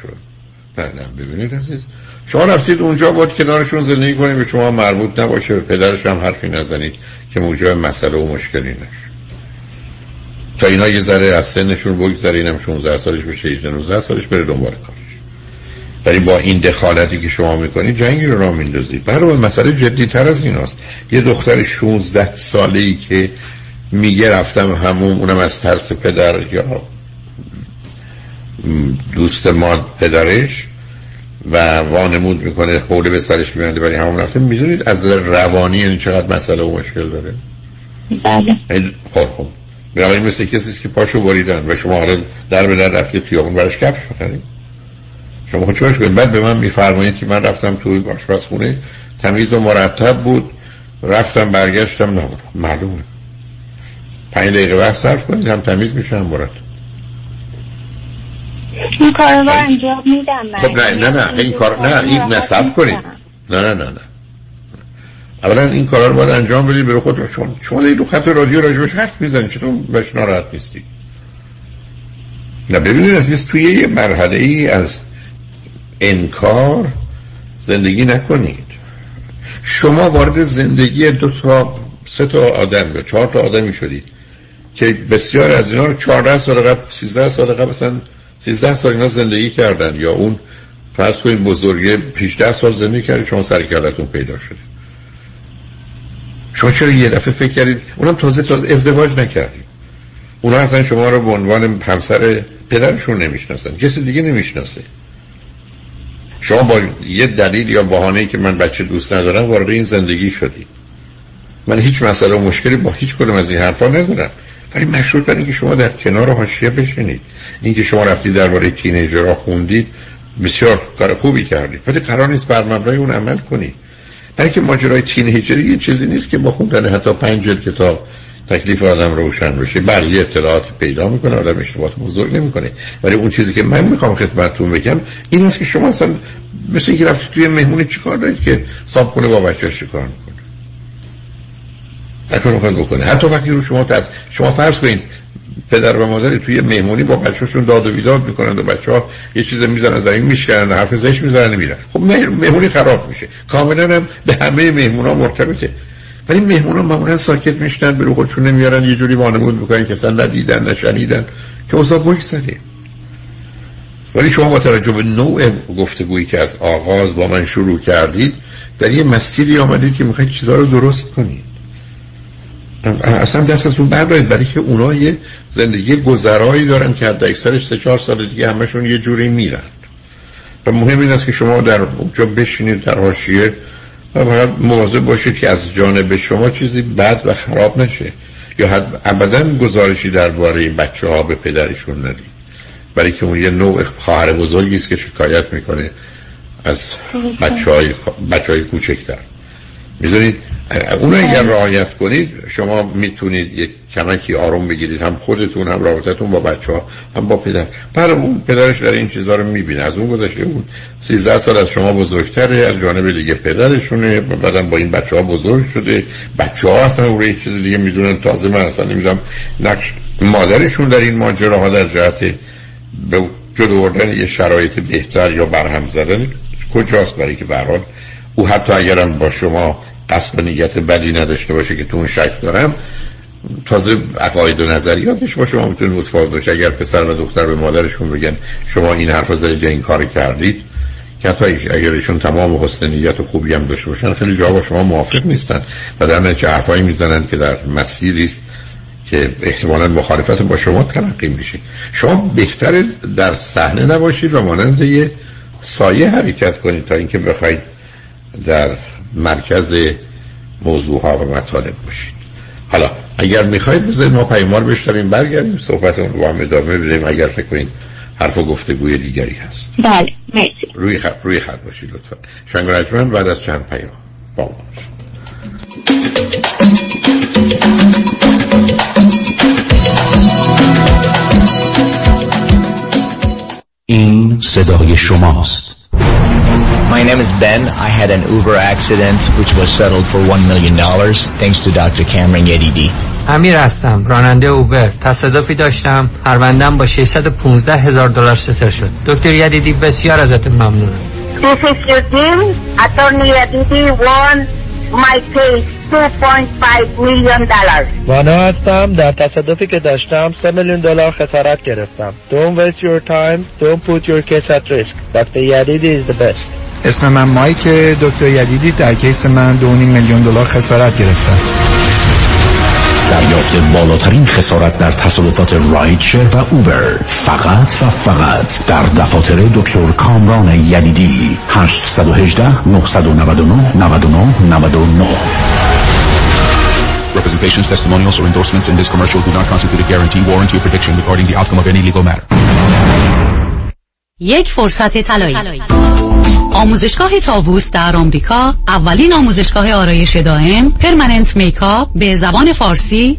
[SPEAKER 10] نه نه ببینید عزیز. شما رفتید اونجا باید کنارشون زندگی کنید. به شما مربوط نباشه. به پدرش هم حرفی نزنید که موجب مسئله و مشکلی نشه. تا اینا یه ذره از سنشون بگذره اینم 16 سالش بشه 18 19 سالش بره دنبال کارش ولی با این دخالتی که شما می‌کنید جنگی رو راه میندازید برای مسئله جدی تر از ایناست. یه دختر 16 ساله ای که میگه رفتم همون اونم از ترس پدر یا دوست ما پدرش و وانمود می‌کنه خوله به سرش میبنده ولی همون رفته. می‌دونید از روانی یعنی چقدر مسئله و مشکل داره؟
[SPEAKER 20] بله.
[SPEAKER 10] خب خب. این مثل کسی که پاشو بریدن و شما حالا در به در رفتید خیابون براش کفش بخرید شما چوش کنید؟ بعد به من میفرمایید که من رفتم توی آشپزخونه تمیز و مرتب بود. رفتم برگشتم نه معلومه. پنج دقیقه وقت صرف کنید هم تمیز میشه هم مرتب.
[SPEAKER 20] این کار رو انجام میدم
[SPEAKER 10] خب نه نه نه این کار نه این نصب کنید. نه نه نه نه. اولا این کارا رو باید انجام بدید به خود شما دارید رو خط رادیو راجبش حرف می‌زنید چطور بهش ناراحت نیستی؟ نه ببینید از توی یه مرحله ای از انکار زندگی نکنید. شما وارد زندگی دو تا سه تا آدم یا چهار تا آدمی شدید که بسیار از اینا رو 14 سال قبل 13 سال قبل مثلا 13 سال اینا زندگی کردن یا اون فرض کنید بزرگی 18 سال زندگی کردید شما سر پیدا شده. شما چرا یه دفعه فکر کردید؟ اونم تازه تازه ازدواج نکردید. اونا اصلا شما رو به عنوان همسر پدرشون نمی‌شناسن کسی دیگه نمی‌شناسه. شما با یه دلیل یا بهانه‌ای که من بچه دوست ندارم وارد این زندگی شدی. من هیچ مسئله و مشکلی با هیچ کدوم از این حرفا ندارم. ولی مشروط بر اینکه شما در کنار حاشیه بشینید. اینکه شما رفتید درباره تینیجرها خوندید بسیار کار خوبی کردید. ولی قرار نیست بر مبنای اون عمل کنید. بلکه ماجرای تینیجری یه چیزی نیست که با خوندن حتی پنج کتاب تکلیف آدم روشن بشه. بله یه اطلاعات پیدا می‌کنه آدم اشتباهات بزرگ نمی‌کنه. ولی اون چیزی که من می‌خوام خدمتتون بگم این است که شما اصلا مثل اینکه رفتید توی مهمونی چیکار دارید که صاحب کنه با بچه‌اش چیکار می‌کنه؟ هر کار بکنه. حتی وقتی رو شما تاس شما فرض کنید پدر و مادر توی مهمونی با بچه‌شون داد و بیداد می‌کنن و بچه ها یه چیز می‌زنن زمین میشکنن حرف زش می‌زنن میرن خب مهمونی خراب میشه. کاملا هم به همه مهمونا مرتبطه. ولی مهمونا معمولا ساکت میشنن به رو خودشون نمیارن یه جوری وانمود می‌کنن که اصلا ندیدن نشنیدن که اوضاع بگذره ولی شما با توجه به نوع گفتگویی که از آغاز با من شروع کردید در یه مسیری آمدید که می‌خواید چیزها رو درست کنید. اصلا دست از اون بردارید برای که اونا یه زندگی گذرایی دارن که حد اکثرش سه چهار سال دیگه همشون یه جوری میرن. و مهم این است که شما در اونجا بشینید در حاشیه و فقط مواظب باشید که از جانب شما چیزی بد و خراب نشه یا حد ابدا گزارشی درباره بچه ها به پدرشون ندید. برای که اون یه نوع خواهر بزرگی است که شکایت می‌کنه از بچه های, بچه های کوچکتر. می‌ذارید اون اگر رعایت کنید شما می‌تونید یک کمکی آروم بگیرید. هم خودتون هم رابطتون با بچه ها هم با پدر. پر اون پدرش در این چیزها رو می‌بینه. از اون گذشته اون 13 سال از شما بزرگتره. از جانب دیگه پدرشونه. بعدم با این بچه ها بزرگ شده. بچه ها اصلا اون چیز دیگه می‌دونن. تازه من اصلا نمی‌دونم نقش مادرشون در این ماجره ها در جهت به جلو یه شرایط بهتر یا برهم زدن کجاست برای که برحال او حتی اگرم با شما قصد نیت بدی نداشته باشه که تو اون شک دارم. تازه عقاید و نظریاتش با شما می‌تونه متفاوت باشه اگر پسر و دختر به مادرشون بگن شما این حرف زدید یا این کار کردید. که حتی اگر ایشون تمام حسن نیت و خوبی هم داشته باشن خیلی جا با شما موافق نیستن. و در نتیجه حرفایی می‌زنن که در مسیری است که احتمالا مخالفت با شما تلقی میشه. شما بهتر در صحنه نباشید و مانند یه سایه حرکت کنید تا اینکه بخواید در مرکز موضوع ها و مطالب باشید. حالا اگر می‌خواید بذارید ما پیمار بشتریم برگردیم صحبت رو با هم ادامه بدیم. اگر فکر کنید حرف و گفتگوی دیگری هست.
[SPEAKER 20] بله مرسی.
[SPEAKER 10] روی خط, روی خط باشید لطفا. شنگ بعد از چند پیام با ما
[SPEAKER 19] این صدای شماست.
[SPEAKER 21] My name is Ben. I had an Uber accident which was settled for $1 million thanks to Dr. Cameron Yedidi.
[SPEAKER 22] امیر هستم راننده اوبر تصادفی داشتم پروندم با 615 هزار دلار ستر شد دکتر یدیدی بسیار ازت ممنونم
[SPEAKER 23] This is your team. Attorney Yedidi won my case 2.5 million dollars.
[SPEAKER 24] وانا هستم در تصادفی که داشتم 3 میلیون دلار خسارت گرفتم Don't waste your time Don't put your case at risk Dr. Yadidi is the best
[SPEAKER 25] اسم من مایک دکتر یدیدی در کیس من دو میلیون دلار خسارت گرفتم
[SPEAKER 19] دریافت بالاترین خسارت در تصادفات رایدشر و اوبر فقط و فقط در دفاتر دکتر کامران یدیدی 818 999 99 99
[SPEAKER 26] Representations, testimonials, or endorsements in this commercial do not constitute a guarantee, warranty, or prediction regarding the outcome of any legal matter.
[SPEAKER 27] یک فرصت طلایی آموزشگاه طاووس در آمریکا اولین آموزشگاه آرایش دائم permanent makeup به زبان فارسی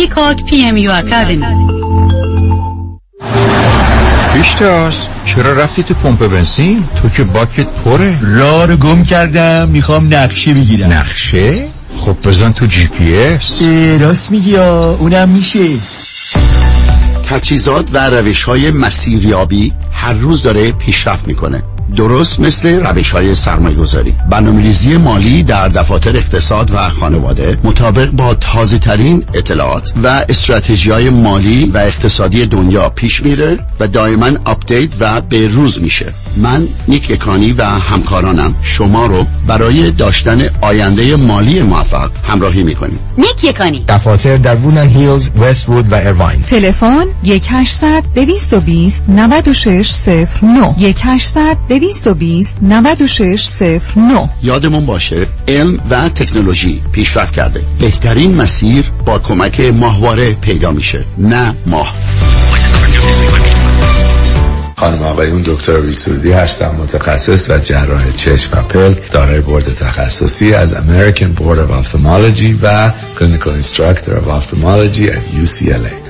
[SPEAKER 27] Peacock PMU Academy
[SPEAKER 28] پیشتاز چرا رفتی تو پمپ بنزین؟ تو که باکت پره.
[SPEAKER 29] راه رو گم کردم می‌خوام نقشه بگیرم.
[SPEAKER 28] نقشه؟ خب بزن تو جی پی اس.
[SPEAKER 29] راست میگی اونم میشه.
[SPEAKER 19] تجهیزات و روش های مسیریابی هر روز داره پیشرفت می‌کنه. درست مثل روش های سرمایه گذاری برنامه مالی در دفاتر اقتصاد و خانواده مطابق با تازه ترین اطلاعات و استراتژی های مالی و اقتصادی دنیا پیش میره و دائما update و به روز میشه. من نیک یکانی و همکارانم. شما رو برای داشتن آینده مالی موفق همراهی می‌کنیم.
[SPEAKER 27] نیک یکانی.
[SPEAKER 25] دفاتر در وودلند هیلز، وست وود و ایرواین
[SPEAKER 30] تلفن 1800 220 9609 1800 220 9609
[SPEAKER 19] یادمون باشه علم و تکنولوژی پیشرفت کرده. بهترین مسیر با کمک ماهواره پیدا میشه نه ماه.
[SPEAKER 17] خانم آقایون دکتر سرودی هستم متخصص و جراح چشم و پلک دارای بورد تخصصی از American Board of Ophthalmology و Clinical Instructor of Ophthalmology at UCLA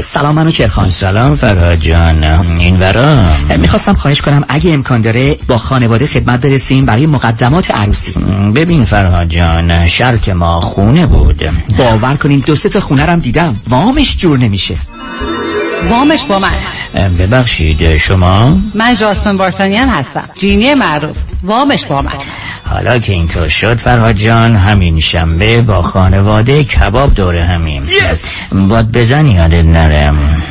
[SPEAKER 31] سلام منوچهر خان.
[SPEAKER 32] سلام فرهاد جان. این ورا؟
[SPEAKER 31] می‌خواستم خواهش کنم اگه امکان داره با خانواده خدمت برسیم برای مقدمات عروسی.
[SPEAKER 32] ببین فرهاد جان شرط ما خونه بود.
[SPEAKER 31] باور کنین دو سه تا خونه رم دیدم وامش جور نمیشه.
[SPEAKER 27] وامش با من.
[SPEAKER 32] ببخشید شما؟
[SPEAKER 27] من جاسمن بارتانیان هستم جینی معروف. وامش با من.
[SPEAKER 32] حالا که اینطور شد فرهاد جان همین شنبه با خانواده کباب دوره همیم. Yes. باد بزن یادت نرم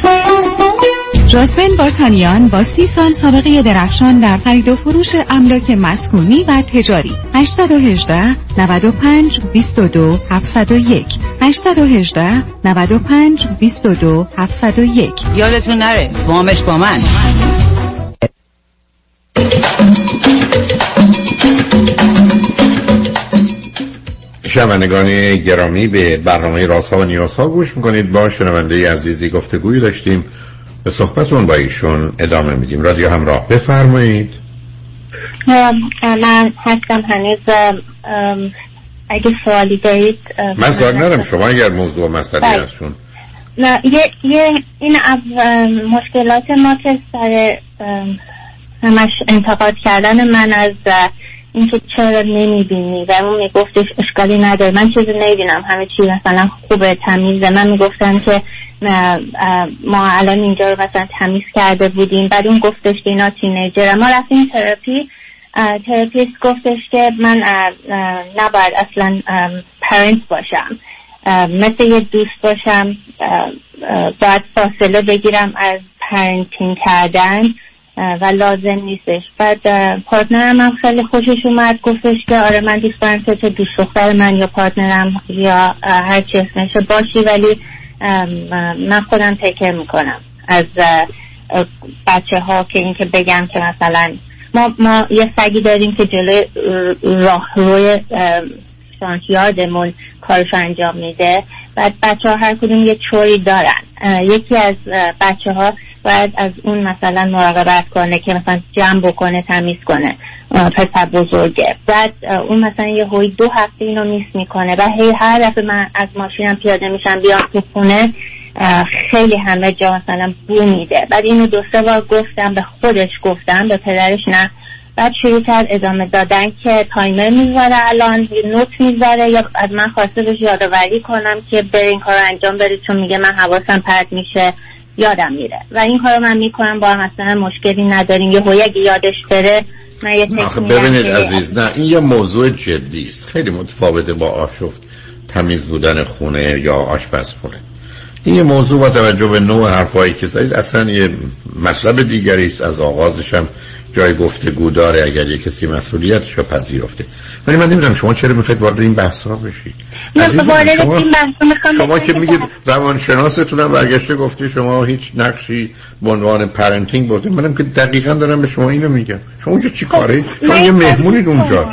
[SPEAKER 30] جاسمن بارتانیان با سی سال سابقه درخشان در خرید و فروش املاک مسکونی و تجاری. 818 95 22 701 818 95 22 701
[SPEAKER 27] یادتون نره وامش با من.
[SPEAKER 10] شنوندگان گرامی به برنامه راست ها و نیاز ها گوش می‌کنید. با شنونده عزیزی گفتگوی داشتیم. به صحبتون با ایشون ادامه میدیم. رادیو همراه. بفرمایید.
[SPEAKER 20] من هستم هنوز اگه سوالی دارید
[SPEAKER 10] من سوال ندارم. شما اگر موضوع مسئله
[SPEAKER 20] بله.
[SPEAKER 10] هستون.
[SPEAKER 20] نه یه, یه این مشکلات ما که سر همش انتقاد کردن من از اینکه چرا نمی‌بینی و اون میگفتش اشکالی نداره. من چیزی نمی‌بینم. همه چی مثلا خوبه تمیزه. من می‌گفتم که ما الان اینجا رو مثلا تمیز کرده بودیم. بعد اون گفتش که اینا teenager ه ما رفتیم therapy. therapist گفتش که من نباید اصلا parent باشم. مثل یه دوست باشم. باید فاصله بگیرم از parenting کردن. و لازم نیستش. بعد partner م هم خیلی خوشش اومد. گفتش که آره من دوست دارم که دوست دختر من یا partner م یا هر چی اسمشه باشی ولی من خودم تکر می‌کنم از بچه ها که اینکه بگم که مثلا ما, ما یه سگی داریم که جلوی راه روی فرانت کارش انجام میده. بعد بچه ها هر کدوم یه چوری دارن. یکی از بچه ها باید از اون مثلا مراقبت کنه که مثلا جمع بکنه تمیز کنه. پسر بزرگه. بعد اون مثلا یه هوی دو هفته اینو میس می‌کنه و هی هر دفعه من از ماشینم پیاده میشم بیام تو خونه خیلی همه جا مثلا بو میده. بعد اینو دو سه بار گفتم به خودش گفتم به پدرش نه. بعد شروع کرد ادامه دادن که تایمر می‌ذاره الان یه نوت می‌ذاره یا از من خواسته بهش یادآوری کنم که بر این کار انجام بده چون میگه من حواسم پرت میشه. یادم میره. و این کارو من می‌کنم با هم اصلا مشکلی نداریم. یه اگه یادش بره من یه
[SPEAKER 10] ببینید عزیز نه این یه موضوع جدی است. خیلی متفاوته با آشفت تمیز بودن خونه یا آشپزخونه. این یه موضوع با توجه به نوع حرفایی که زدید اصلا یه مطلب دیگری است از آغازش هم جای گفتگو داره اگر یک کسی مسئولیتش رو پذیرفته. ولی من نمی‌دونم شما چرا می‌خواید وارد این بحث ها بشید
[SPEAKER 20] شما,
[SPEAKER 10] شما که میگید روانشناستون هم برگشته گفته شما هیچ نقشی به عنوان پرنتینگ بوده. منم که دقیقا دارم به شما اینو میگم. شما اونجا چی کاره؟ خب، شما یه مهمونید اونجا.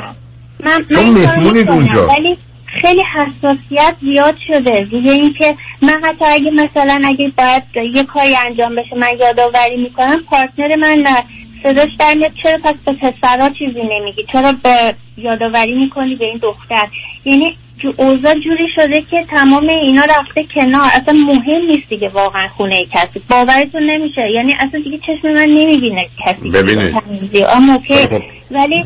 [SPEAKER 10] شما مهمونید اونجا.
[SPEAKER 20] ولی خیلی حساسیت زیاد شده. دیگه اینکه من حتی اگه مثلا اگه باید یه کاری انجام بشه من یادآوری می‌کنم پارتنر من نه. صداش در چرا پس به پسرها چیزی نمیگی؟ چرا به یادآوری می‌کنی به این دختر؟ یعنی جو اوضاع جوری شده که تمام اینا رفته کنار. اصلا مهم نیست دیگه واقعا خونه کسی. باورتون نمیشه. یعنی اصلا دیگه چشم من نمی‌بینه کسی.
[SPEAKER 10] ببینه
[SPEAKER 20] خب. ولی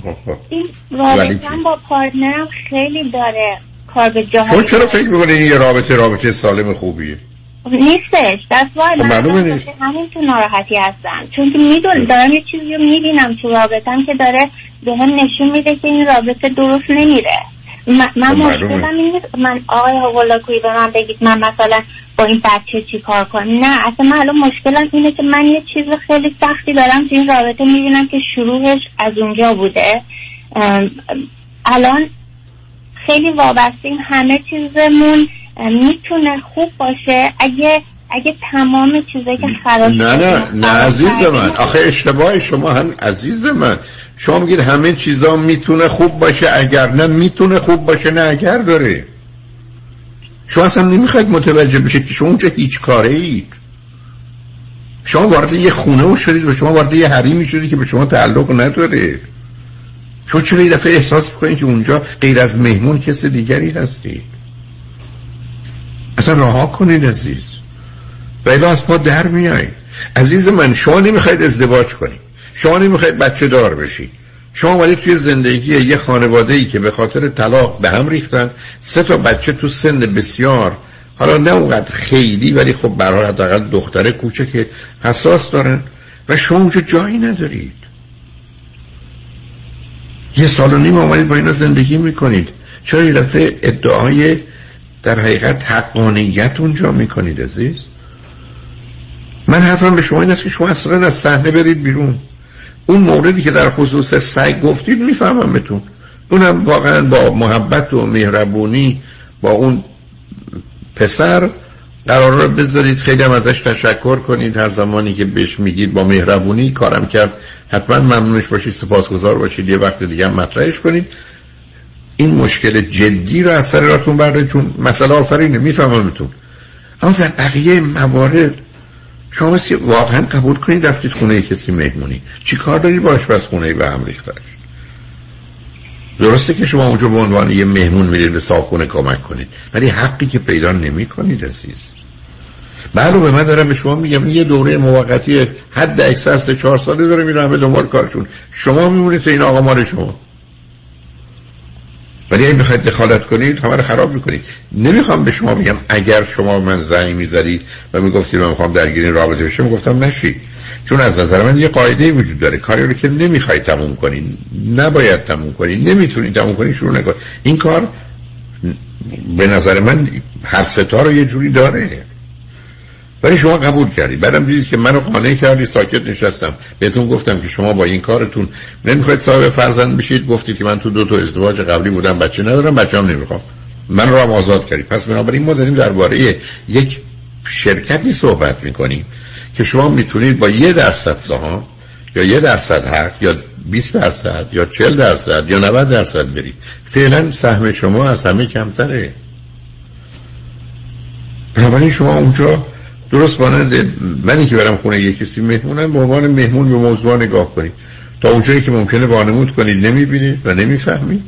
[SPEAKER 20] این رابطه با پارتنرم خیلی داره کار به جا
[SPEAKER 10] چرا فکر می‌کنه این یه رابطه رابطه سالم خوبیه؟
[SPEAKER 20] نیستش. دست
[SPEAKER 10] خب نیست.
[SPEAKER 20] همین تو ناراحتی هستم. چون که میدون دارم یه چیزی رو می‌بینم تو رابطم که داره به هم نشون میده که این رابطه درست نمیره. من
[SPEAKER 10] خب
[SPEAKER 20] مشکلم این نیست. من آقای هولاکوی به من بگید من مثلا با این بچه چی کار کنم؟ نه اصلا من الان مشکلم اینه که من یه چیز خیلی سختی دارم تو این رابطه می‌بینم که شروعش از اونجا بوده. الان خیلی وابستیم همه چیزمون می‌تونه خوب باشه. اگه اگه تمام چیزایی که خراب
[SPEAKER 10] نه نه نه عزیز من. آخه اشتباه شما هم عزیز من. شما میگید همه چیزا می‌تونه خوب باشه اگر نه می‌تونه خوب باشه نه اگر داره. شما اصلا نمی‌خواید متوجه بشید که شما اونجا هیچ کاره اید شما وارد یه خونه و شدید و شما وارد یه حریمی شدید که به شما تعلق نداره. شما چرا یه دفعه احساس بکنید که اونجا غیر از مهمون کس دیگری هستی؟ اصلا رها کنید عزیز. و از پا در میای. عزیز من شما نمی‌خواید ازدواج کنید شما نمی‌خواید بچه دار بشید شما ولی توی زندگی یه خانواده ای که به خاطر طلاق به هم ریختن. سه تا بچه تو سن بسیار. حالا نه اونقدر خیلی ولی خب برای حداقل دختر کوچه حساس دارن. و شما اونجا جایی ندارید. یه سال و نیم آمدید با اینا زندگی می‌کنید. چرا یه دفعه ادعای در حقیقت حقانیت اونجا می‌کنید عزیز. من حرفم به شما این است که شما اصلا از صحنه برید بیرون. اون موردی که در خصوص سگ گفتید می‌فهمم بهتون. اونم واقعا با محبت و مهربونی با اون پسر قرار رو بذارید. خیلی هم ازش تشکر کنید. هر زمانی که بهش میگید با مهربونی کارم کرد. حتما ممنونش باشید سپاسگزار باشید. یه وقت دیگه مطرحش کنید. این مشکل جدی رو از سر راتون برده چون مسئله آفرینه میفهممتون اما در بقیه موارد شما واقعا قبول کنید رفتید خونه کسی مهمونی. چی کار داری باش بس خونه به هم ریختش؟ درسته که شما اونجا به عنوان یه مهمون میرید به صاحب کمک کنید ولی حقی که پیدا نمی کنید عزیز. بله به من دارم به شما میگم یه دوره موقتی حد اکثر سه چهار ساله داره میرم به دنبال کارشون. شما میمونید این آقا مال شما. ولی اگه می‌خواید دخالت کنید همه رو خراب می‌کنید. نمی‌خوام به شما بگم اگر شما من زنگ می‌زدید و می‌گفتید من می‌خوام درگیر این رابطه بشم گفتم نشید چون از نظر من یه قاعده وجود داره. کاری رو که نمی‌خواید تموم کنید. نباید تموم کنید. نمی‌تونید تموم کنید شروع نکنید. این کار به نظر من هر ستا رو یه جوری داره. ولی شما قبول کردید بعدم دیدید که منو قانع کردی ساکت نشستم. بهتون گفتم که شما با این کارتون نمی‌خواید صاحب فرزند بشید. گفتید که من تو دو تا ازدواج قبلی بودم بچه ندارم بچه هم نمی‌خوام. من رو هم آزاد کردید پس بنابراین ما داریم درباره یک شرکتی صحبت می‌کنیم که شما می‌تونید با یه درصد سهام یا یه درصد حق یا 20 درصد یا 40 درصد یا 90 درصد برید. فعلا سهم شما از همه کمتره. بنابراین شما اونجا درست مانند منی که برم خونه یک کسی مهمونم به عنوان مهمون به موضوع نگاه کنید تا اونجایی که ممکنه وانمود کنید نمی‌بینید و نمی‌فهمید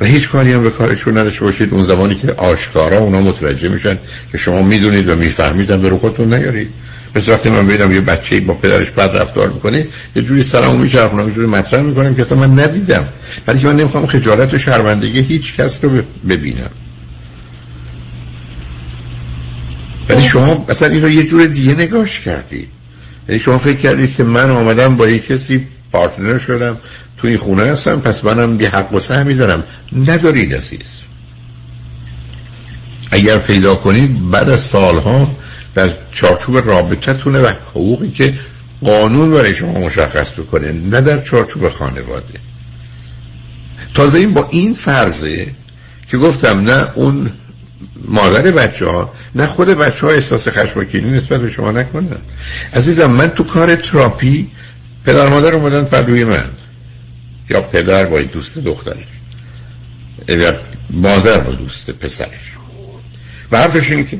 [SPEAKER 10] و هیچ کاری هم به کارشون نداشته باشید. اون زمانی که آشکارا اونا متوجه میشن که شما می‌دونید و می‌فهمید به رو خودتون نیارید مثل وقتی من بیدم یه بچه با پدرش بد رفتار می‌کنه یه جوری سرمو میچرخونم یه جوری مطرح می‌کنم که اصلا من ندیدم. برای که من نمی‌خوام خجالت و شرمندگی هیچ کس رو ببینم. ولی شما اصلا این رو یه جور دیگه نگاش کردید یعنی شما فکر کردید که من آمدم با یه کسی پارتنر شدم توی خونه هستم پس منم یه حق و سهمی دارم. ندارید عزیز. اگر پیدا کنید بعد از سالها در چارچوب رابطتونه و حقوقی که قانون برای شما مشخص بکنه نه در چارچوب خانواده. تازه این با این فرضه که گفتم نه اون مادر بچه ها نه خود بچه ها احساس خشمگینی نسبت به شما نکنن عزیزم من تو کار تراپی پدر مادر اومدن پردوی من. یا پدر با دوست دخترش. یا مادر با دوست پسرش. و حرفش اینه که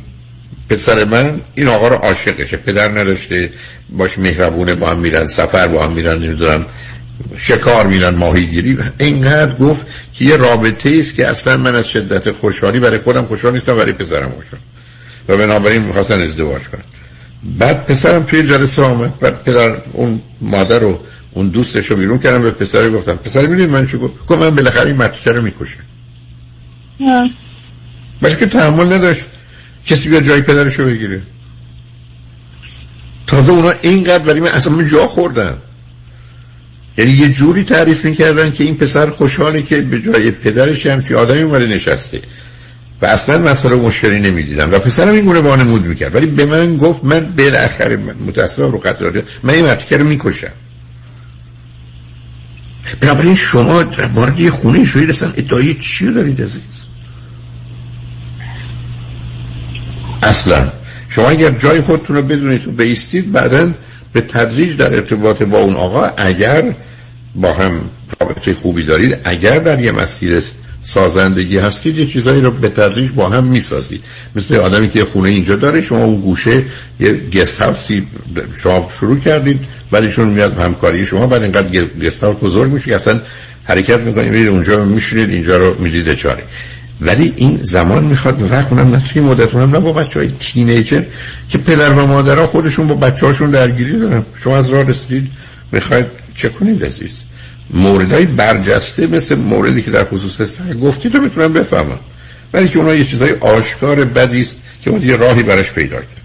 [SPEAKER 10] پسر من این آقا رو عاشقشه. پدر نداشته باش مهربونه با هم میرن سفر با هم میرن نمی‌دونم شکار میرن ماهیگیری. اینقدر گفت که یه رابطه است که اصلا من از شدت خوشحالی برای خودم خوشحال نیستم برای پسرم خوشحال. و بنابراین می‌خواستن ازدواج کنن. بعد پسرم توی جلسه آمد بعد پدر اون مادر رو اون دوستش رو بیرون کردم به پسر گفتم پسر می‌دونی من چی گفت؟ گفت من بالاخره این متیکه رو می‌کشه. که تحمل نداشت. کسی بیا جای پدرش رو بگیره. تازه اونا اینقدر برای من اصلا من جا خوردم یعنی یه جوری تعریف می‌کردن که این پسر خوشحاله که به جای پدرش هم که آدمی اومده نشسته. و اصلا مسئله مشکلی نمی‌دیدم و پسرم این گونه مود می‌کرد. ولی به من گفت من بالاخره متاسفم رو قدر من این مرتکه رو می‌کشم. بنابراین شما وارد یه خونه شوید اصلا ادعای چی دارید عزیز؟ اصلا. شما اگر جای خودتون رو بدونید و بیستید بعدا به تدریج در ارتباط با اون آقا اگر با هم رابطه خوبی دارید. اگر در یه مسیر سازندگی هستید یه چیزایی رو به تدریج با هم می‌سازید. مثل آدمی که خونه اینجا داره شما اون گوشه یه گست هاوسی شما شروع کردید بعدشون میاد همکاری شما بعد اینقدر گست هاوس بزرگ میشه که اصلا حرکت می‌کنید میرید اونجا میشینید اینجا رو می‌دید چاره. ولی این زمان می‌خواد وقت کنم نه توی مدت نه با بچه های تینیجر که پدر و مادرها خودشون با بچه هاشون درگیری دارن. شما از راه رسیدید می‌خواید چه کنید عزیز؟ موردهای برجسته مثل موردی که در خصوص سگ گفتید رو می‌تونم بفهمم. ولی که اونا یه چیزای آشکار بدی است که اون یه راهی براش پیدا کرد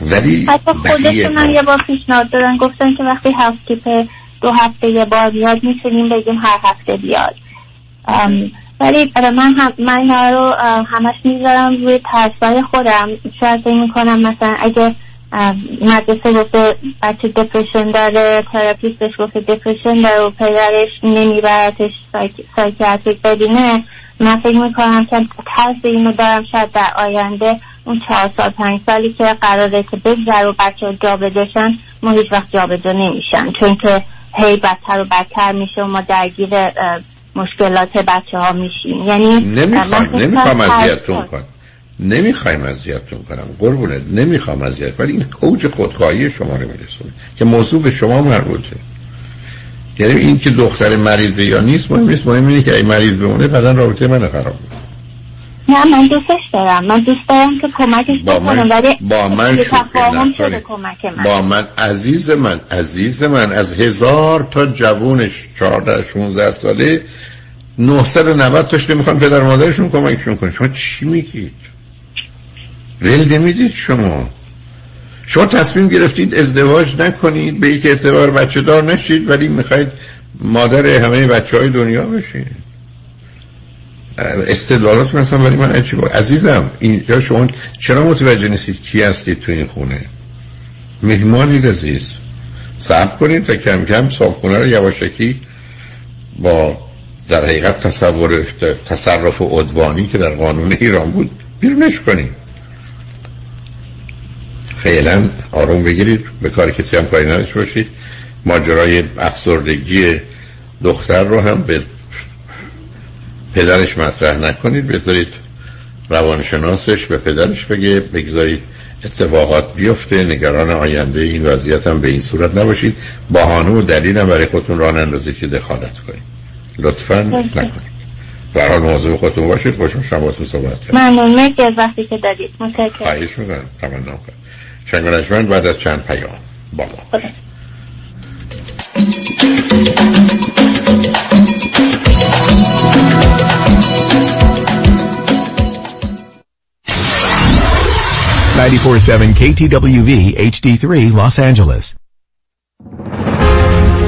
[SPEAKER 10] ولی
[SPEAKER 20] حتی خودشون یه بار پیشنهاد دادن گفتن که وقتی هفته دو هفته یه بار بیاد می‌تونیم بگیم هر هفته بیاد. ولی من هم من رو همش می‌ذارم روی ترسای خودم. شاید می‌کنم مثلا اگه مدرسه گفته بچه depression داره therapist ش گفته depression داره و پدرش نمیبرتش psychiatric ببینه. من فکر می‌کنم که ترس اینو دارم شاید در آینده اون چهار سال پنج سالی که قراره که بگذر و بچه جا بدشن ما هیچ وقت جا بجا نمیشن. چون که هی بدتر و بدتر میشه و ما درگیر مشکلات بچه ها میشیم. یعنی
[SPEAKER 10] نمی‌خوایم نمی‌خوام اذیتتون کنم. نمی‌خوایم اذیتتون کنم قربونت نمی‌خوام اذیت ولی این اوج خودخواهی شما رو میرسونه که موضوع به شما مربوطه. یعنی این که دختر مریضه یا نیست مهم نیست مهم اینه که ای مریض بمونه بعدا رابطه من خراب
[SPEAKER 20] می‌کنه نه من دوستش دارم. من دوست دارم که کمکش بکنم ولی
[SPEAKER 10] با من شده
[SPEAKER 20] کمک من.
[SPEAKER 10] با من عزیز من عزیز من از هزار تا جوونش 14 16 ساله 990 تاش نمی‌خوان پدر مادرشون کمکشون کنه شما چی میگید؟ ول نمی‌دید شما. شما تصمیم گرفتید ازدواج نکنید به یک اعتبار بچه دار نشید ولی می‌خواید مادر همه بچه های دنیا بشید. استدلالات مثلا ولی من عجیب. عزیزم اینجا شما چرا متوجه نیستید کی هستید تو این خونه؟ مهمانی عزیز. صبر کنید و کم کم صابخونه رو یواشکی با در حقیقت تصور تصرف و عدوانی که در قانون ایران بود بیرونش کنید. فعلا آروم بگیرید به کار کسی هم کاری نداشته باشید. ماجرای افسردگی دختر رو هم به پدرش مطرح نکنید. بذارید روانشناسش به پدرش بگه بگذارید اتفاقات بیفته نگران آینده این وضعیت هم به این صورت نباشید. بهانه و دلیل هم برای خودتون راه نندازید که دخالت کنید. لطفا نکنید. به حال موضوع خودتون باشید. خوشم شباتون صحبت
[SPEAKER 20] کنید. ممنون. مرسی از وقتی که دادید. متشکرم.
[SPEAKER 10] خواهش می‌کنم. تمنا کنم شنگ بعد از چند پیام بالا
[SPEAKER 33] Ninety-four-seven KTWV HD3 Los Angeles.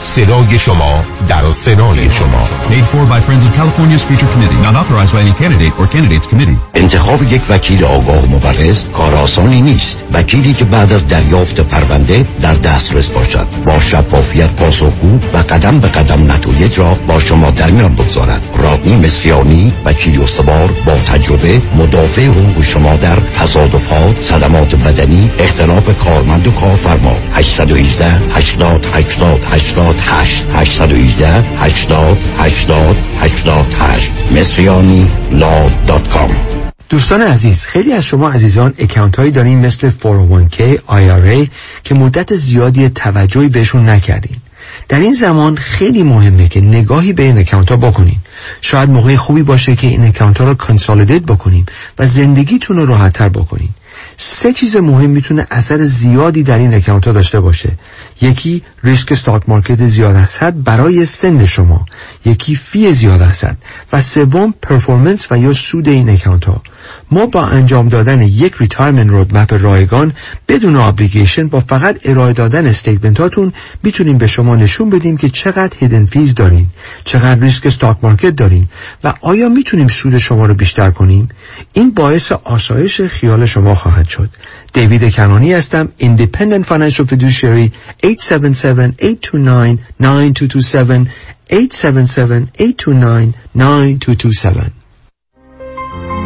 [SPEAKER 13] صدای شما در سنای شما.
[SPEAKER 26] Paid for by Friends of California's Future Committee. Not authorized by any candidate or candidates committee.
[SPEAKER 33] انتخاب یک وکیل آگاه و مبرز کار آسانی نیست. وکیلی که بعد از دریافت پرونده در دسترس باشد. با شفافیت پاسخگو و قدم به قدم نتایج را با شما در میان بگذارد. رادنی مصریانی وکیل استوار با تجربه مدافع حقوق شما در تصادفات صدمات بدنی اختلاف کارمند و کارفرما. 818 80 80 88 818 80 80 88 Mesriani Law dot com.
[SPEAKER 34] دوستان عزیز خیلی از شما عزیزان account هایی دارین مثل 401k IRA که مدت زیادی توجهی بهشون نکردین. در این زمان خیلی مهمه که نگاهی به این account ها بکنین. شاید موقع خوبی باشه که این account ها رو consolidate بکنیم و زندگیتون رو راحت تر بکنین. سه چیز مهم می‌تونه اثر زیادی در این account ها داشته باشه. یکی ریسک stock market زیاد از حد برای سن شما. یکی fee زیاد از و سوم performance و یا سود این account ها. ما با انجام دادن یک retirement roadmap رایگان بدون obligation با فقط ارائه دادن statement هاتون می‌تونیم به شما نشون بدیم که چقدر hidden fees دارین چقدر ریسک stock market دارین و آیا می‌تونیم سود شما رو بیشتر کنیم؟ این باعث آسایش خیال شما خواهد شد. دیوید کنانی هستم Independent Financial Fiduciary 877-829-9227 877-829-9227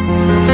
[SPEAKER 34] Thank you.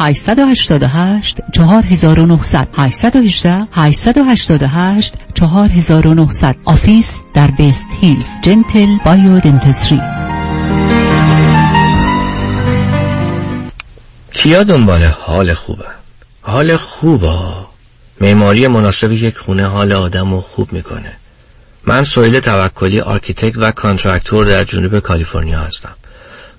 [SPEAKER 27] 888 4900 818 888 4900 office در West Hills. Gentle Biodentistry
[SPEAKER 35] کیا دنبال حال خوبه؟ حال خوبه. معماری مناسب یک خونه حال آدم رو خوب می‌کنه. من سهیل توکلی architect و contractor در جنوب کالیفرنیا هستم.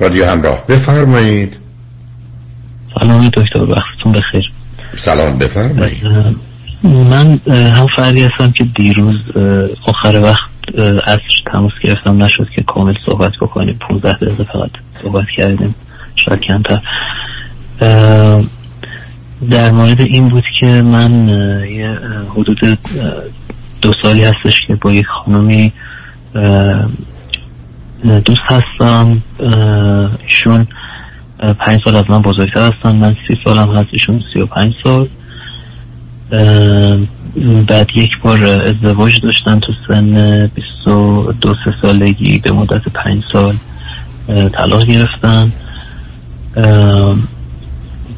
[SPEAKER 10] رادیو همراه. بفرمایید.
[SPEAKER 36] سلام دکتر وقتتون بخیر.
[SPEAKER 10] سلام بفرمایید.
[SPEAKER 36] من هم فردی هستم که دیروز آخر وقت عصر تماس گرفتم. نشد که کامل صحبت بکنیم. 15 دقیقه فقط صحبت کردیم. شاید کمتر. در مورد این بود که من یه حدود دو سالی هستش که با یک خانمی دوست هستم ایشون پنج سال از من بزرگتر هستن. من سی سالم هست ایشون سی و پنج سال. بعد یک بار ازدواج داشتن تو سن بیست و دو سه سالگی به مدت پنج سال طلاق گرفتن.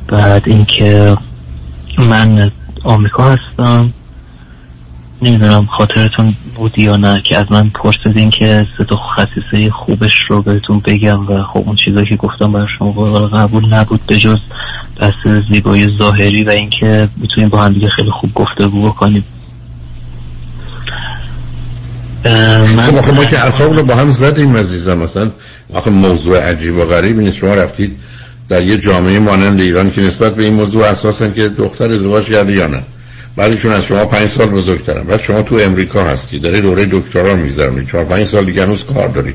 [SPEAKER 36] بعد اینکه من آمریکا هستم. نمی‌دونم خاطرتون بود یا نه که از من پرسیدین که سه تا خصیصه خوبش رو بهتون بگم و خب اون چیزایی که گفتم برای شما قبول نبود به جز بحث زیبایی ظاهری و اینکه می‌تونیم با هم دیگه خیلی خوب گفتگو بکنیم
[SPEAKER 10] من خب آخه ما که ارخاب رو با هم زدیم عزیزم مثلا آخه موضوع عجیب و غریب نیست شما رفتید در یه جامعه مانند ایران که نسبت به این موضوع اساسا که دختر ازدواج کرده یا نه. بعدشون از شما پنج سال بزرگترن. بعد شما تو امریکا هستی. داره دوره دکترا می‌ذارم چهار پنج سال دیگه هنوز کار داری.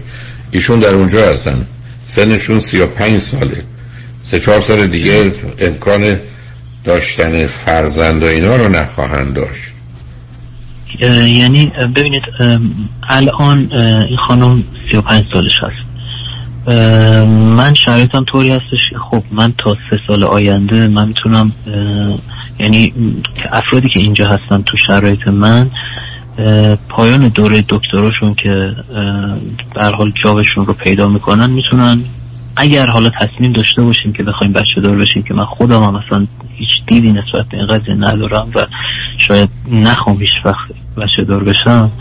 [SPEAKER 10] ایشون در اونجا هستن. سنشون سی و پنج ساله. سه چهار سال دیگه امکان داشتن فرزند و اینا رو نخواهند داشت.
[SPEAKER 36] یعنی ببینید الان این خانم سی و پنج سالش هست. من شرایطم طوری هستش. خب من تا سه سال آینده من می‌تونم یعنی افرادی که اینجا هستن تو شرایط من پایان دوره دکتراشون که در حال جابشون رو پیدا می‌کنن می‌تونن اگر حالا تصمیم داشته باشیم که بخوایم بچه دار بشیم که من خودم هم مثلا هیچ دیدی نسبت به این قضیه ندارم و شاید نخوام هیچ وقت بچه دار بشم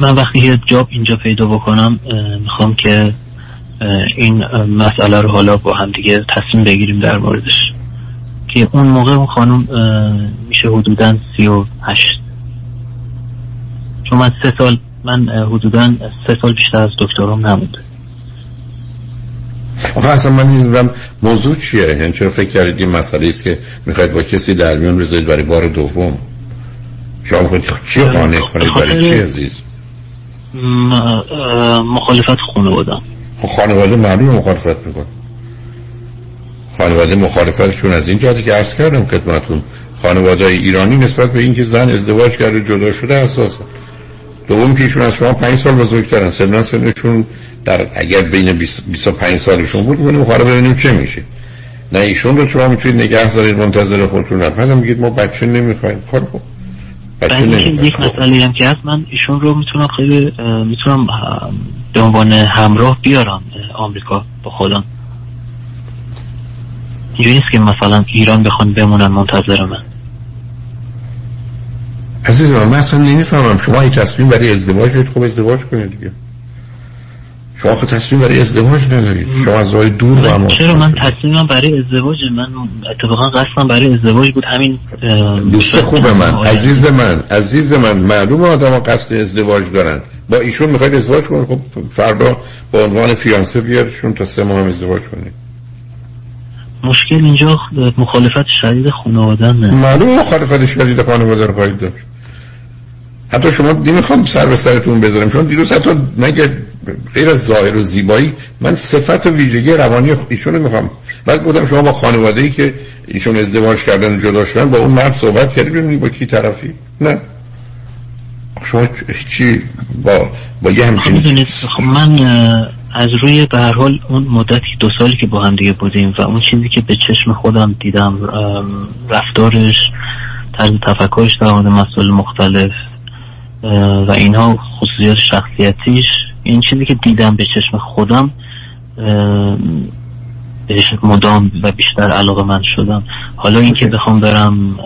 [SPEAKER 36] من وقتی یه جاب اینجا پیدا بکنم می‌خوام که این مسئله رو حالا با هم دیگه تصمیم بگیریم در موردش. که اون موقع اون خانم میشه حدودا سی و هشت. چون من سه سال من حدودا سه سال بیشتر از دکترام نمونده
[SPEAKER 10] آخه اصلا من نمی‌دونم موضوع چیه؟ یعنی چرا فکر کردید این مسئله است که می‌خواید با کسی در میون بذارید برای بار دوم؟ شما می‌خواید چی قانع کنید؟ برای چی عزیز؟
[SPEAKER 36] مخالفت خانواده
[SPEAKER 10] خب خانواده معلوم مخالفت میکن خانواده مخالفتشون از این جهتی که عرض کردم خدمتون خانواده ایرانی نسبت به اینکه زن ازدواج کرده جدا شده اساسا دوم که ایشون از شما پنج سال بزرگترن. سنن سنشون در اگر بین 25 سالشون بود میگونیم خواهر ببینیم چه میشه. نه ایشون رو شما می‌تونید نگه دارید منتظر خودتون نه میگید ما بچه نمی‌خوایم. خب.
[SPEAKER 36] یک مسئله هم که هست. من ایشون رو می‌تونم خیلی می‌تونم به عنوان همراه بیارم آمریکا با خودم. اینجوری نیست که مثلا ایران بخوان بمونن منتظر من.
[SPEAKER 10] عزیز من من اصلا نمی‌فهمم شما این تصمیم برای ازدواج خب ازدواج کنید دیگه. شما خود تصمیم برای ازدواج ندارید. شما از راه دور با هم
[SPEAKER 36] چرا من تصمیمم برای ازدواج من اتفاقا قصدم برای ازدواج بود. همین
[SPEAKER 10] دوست خوب من عزیز من عزیز من معلوم آدم ها قصد ازدواج دارن. با ایشون می‌خواید ازدواج کنید خب فردا با عنوان فیانسه بیارشون تا سه ماه هم ازدواج کنید.
[SPEAKER 36] مشکل اینجا مخالفت شدید خانواده
[SPEAKER 10] معلوم مخالفت شدید خانواده رو خواهید داشت. حتی شما نمی‌خوام سر به سرتون بذارم. چون دیروز حتی نگه غیر از ظاهر و زیبایی من صفت و ویژگی روانی ایشون رو می‌خوام. بعد گفتم شما با خانواده ای که ایشون ازدواج کردن و جدا شدن با اون مرد صحبت کردی با کی طرفی؟ نه. شما چی با با یه همچین
[SPEAKER 36] خب من از روی به هر حال اون مدتی دو سالی که با هم دیگه بودیم و اون چیزی که به چشم خودم دیدم رفتارش طرز تفکرش در مورد مسائل مختلف و اینها خصوصیات شخصیتیش این چیزی که دیدم به چشم خودم بهش مدام و بیشتر علاقه من شدم. حالا اینکه بخوام برم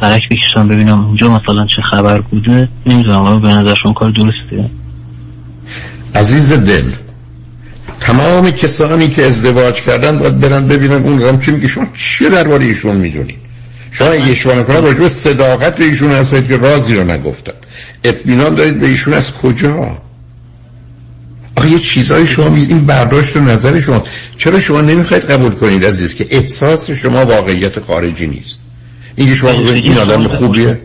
[SPEAKER 36] سرک بکشم ببینم اونجا مثلا چه خبر بوده نمی‌دونم. به نظر شما کار درسته؟
[SPEAKER 10] عزیز دل تمام کسانی که ازدواج کردن باید برن ببینن اون رم چی میگه شما چی درباره ایشون می‌دونید شما اگه اشتباه کنم راجع صداقت ایشون هستید که رازی رو نگفتن. اطمینان دارید به ایشون از کجا؟ آخه یه چیزای شما می این برداشت و نظر شما. چرا شما نمی‌خواید قبول کنید عزیز که احساس شما واقعیت خارجی نیست؟ اینکه شما بگید این آدم خوبیه؟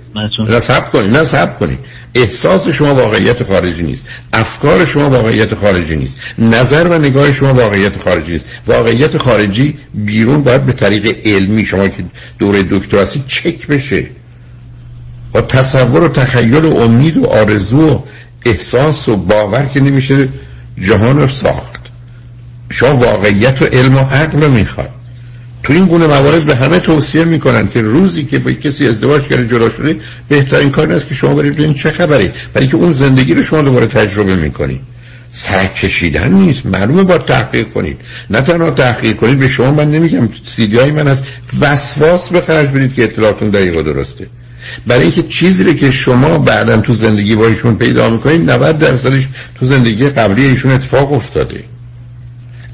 [SPEAKER 10] نه سب کنید نه سب کنید. احساس شما واقعیت خارجی نیست. افکار شما واقعیت خارجی نیست. نظر و نگاه شما واقعیت خارجی نیست. واقعیت خارجی بیرون باید به طریق علمی شما که دوره دکتراسی چک بشه. با تصور و تخیل و امید و آرزو و احساس و باور که نمیشه جهان رو ساخت. شما واقعیت و علم و عقل رو می‌خواد. تو این گونه موارد به همه توصیه می‌کنن که روزی که با کسی ازدواج کرده جدا شده بهترین کار است که شما برید ببینید چه خبری. برای که اون زندگی رو شما دوباره تجربه می‌کنید سر کشیدن نیست. معلومه با تحقیق کنید. نه تنها تحقیق کنید به شما من نمیگم سیدی های من از وسواس به خرج برید که اطلاعاتون دقیق درسته. برای اینکه چیزی رو که شما بعدا تو زندگی با ایشون پیدا می‌کنید 90 درصدش تو زندگی قبلی ایشون اتفاق افتاده.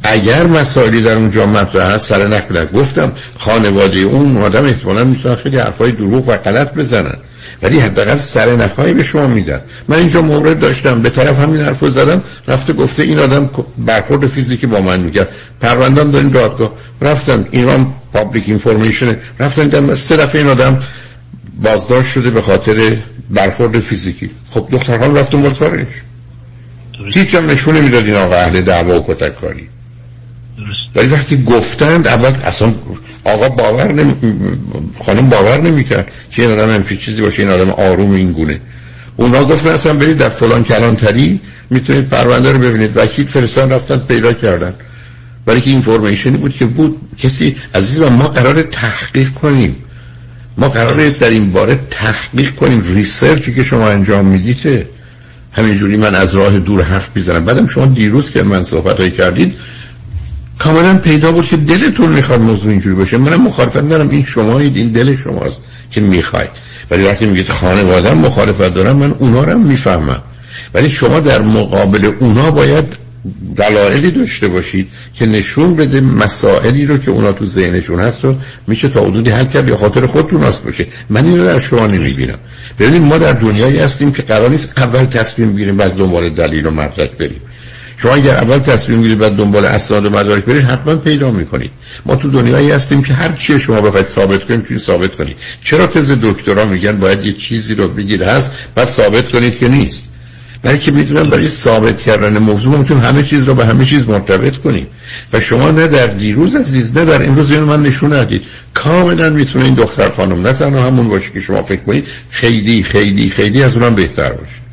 [SPEAKER 10] اگر مسائلی در اونجا مطرح هست سر نکنه گفتم خانواده اون آدم احتمالا می‌تونن خیلی حرفای دروغ و غلط بزنن. ولی حداقل سر نخواهی به شما میدن. من اینجا مورد داشتم. به طرف همین حرف زدم رفته گفته این آدم برخورد فیزیکی با من میگه پروندم داریم دادگاه رفتن ایران public information رفتن دیدم سه دفعه این آدم بازداشت شده به خاطر برخورد فیزیکی. خب دختران رفتن دنبال کارش. هیچ هم نشونه می‌داد این آقا اهل دعوا و کتک کاری ولی وقتی گفتند اول اصلا آقا باور نمی... خانم باور نمی‌کرد که این آدم همچین چیزی باشه این آدم آروم این گونه. اونا گفتن اصلا برید در فلان کلانتری می‌تونید پرونده رو ببینید. وکیل فرستان رفتن پیدا کردن. برای که اینفورمیشنی بود که بود کسی عزیز ما قرار تحقیق کنیم. ما قراره در این باره تحقیق کنیم ریسرچی که شما انجام می‌دید. همینجوری من از راه دور حرف می‌زنم. بعدم شما دیروز که من صحبت کردید کاملا پیدا بود که دلتون می‌خواد موضوع اینجوری باشه. منم مخالفت دارم. این شمایید این دل شماست که می‌خواید. ولی وقتی میگید خانواده مخالفت دارم من اونا رو می‌فهمم. ولی شما در مقابل اونا باید دلایلی داشته باشید که نشون بده مسائلی رو که اونا تو ذهنشون هست رو میشه تا حدودی حل کرد یا خاطر خودتون هست باشه. من اینو در شما نمی‌بینم. ببینید ما در دنیایی هستیم که قرار نیست اول تصمیم بگیریم بعد دنبال دلیل و مدرک بریم. شما اگر اول تصمیم گیرید بعد دنبال اسناد و مدارک برید حتما پیدا می‌کنید. ما تو دنیایی هستیم که هر چی شما بخواید ثابت کنید می‌تونید ثابت کنید. چرا تز دکترا میگن باید یه چیزی رو بگید هست بعد ثابت کنید که نیست؟ برای که می‌تونم برای ثابت کردن موضوع می‌تونم همه چیز رو به همه چیز مرتبط کنیم. و شما نه در دیروز عزیز نه در امروز اینو من نشون ندید. کاملا می‌تونه این دختر خانم نه تنها همون باشه که شما فکر کنید خیلی خیلی خیلی از اونم بهتر باشه.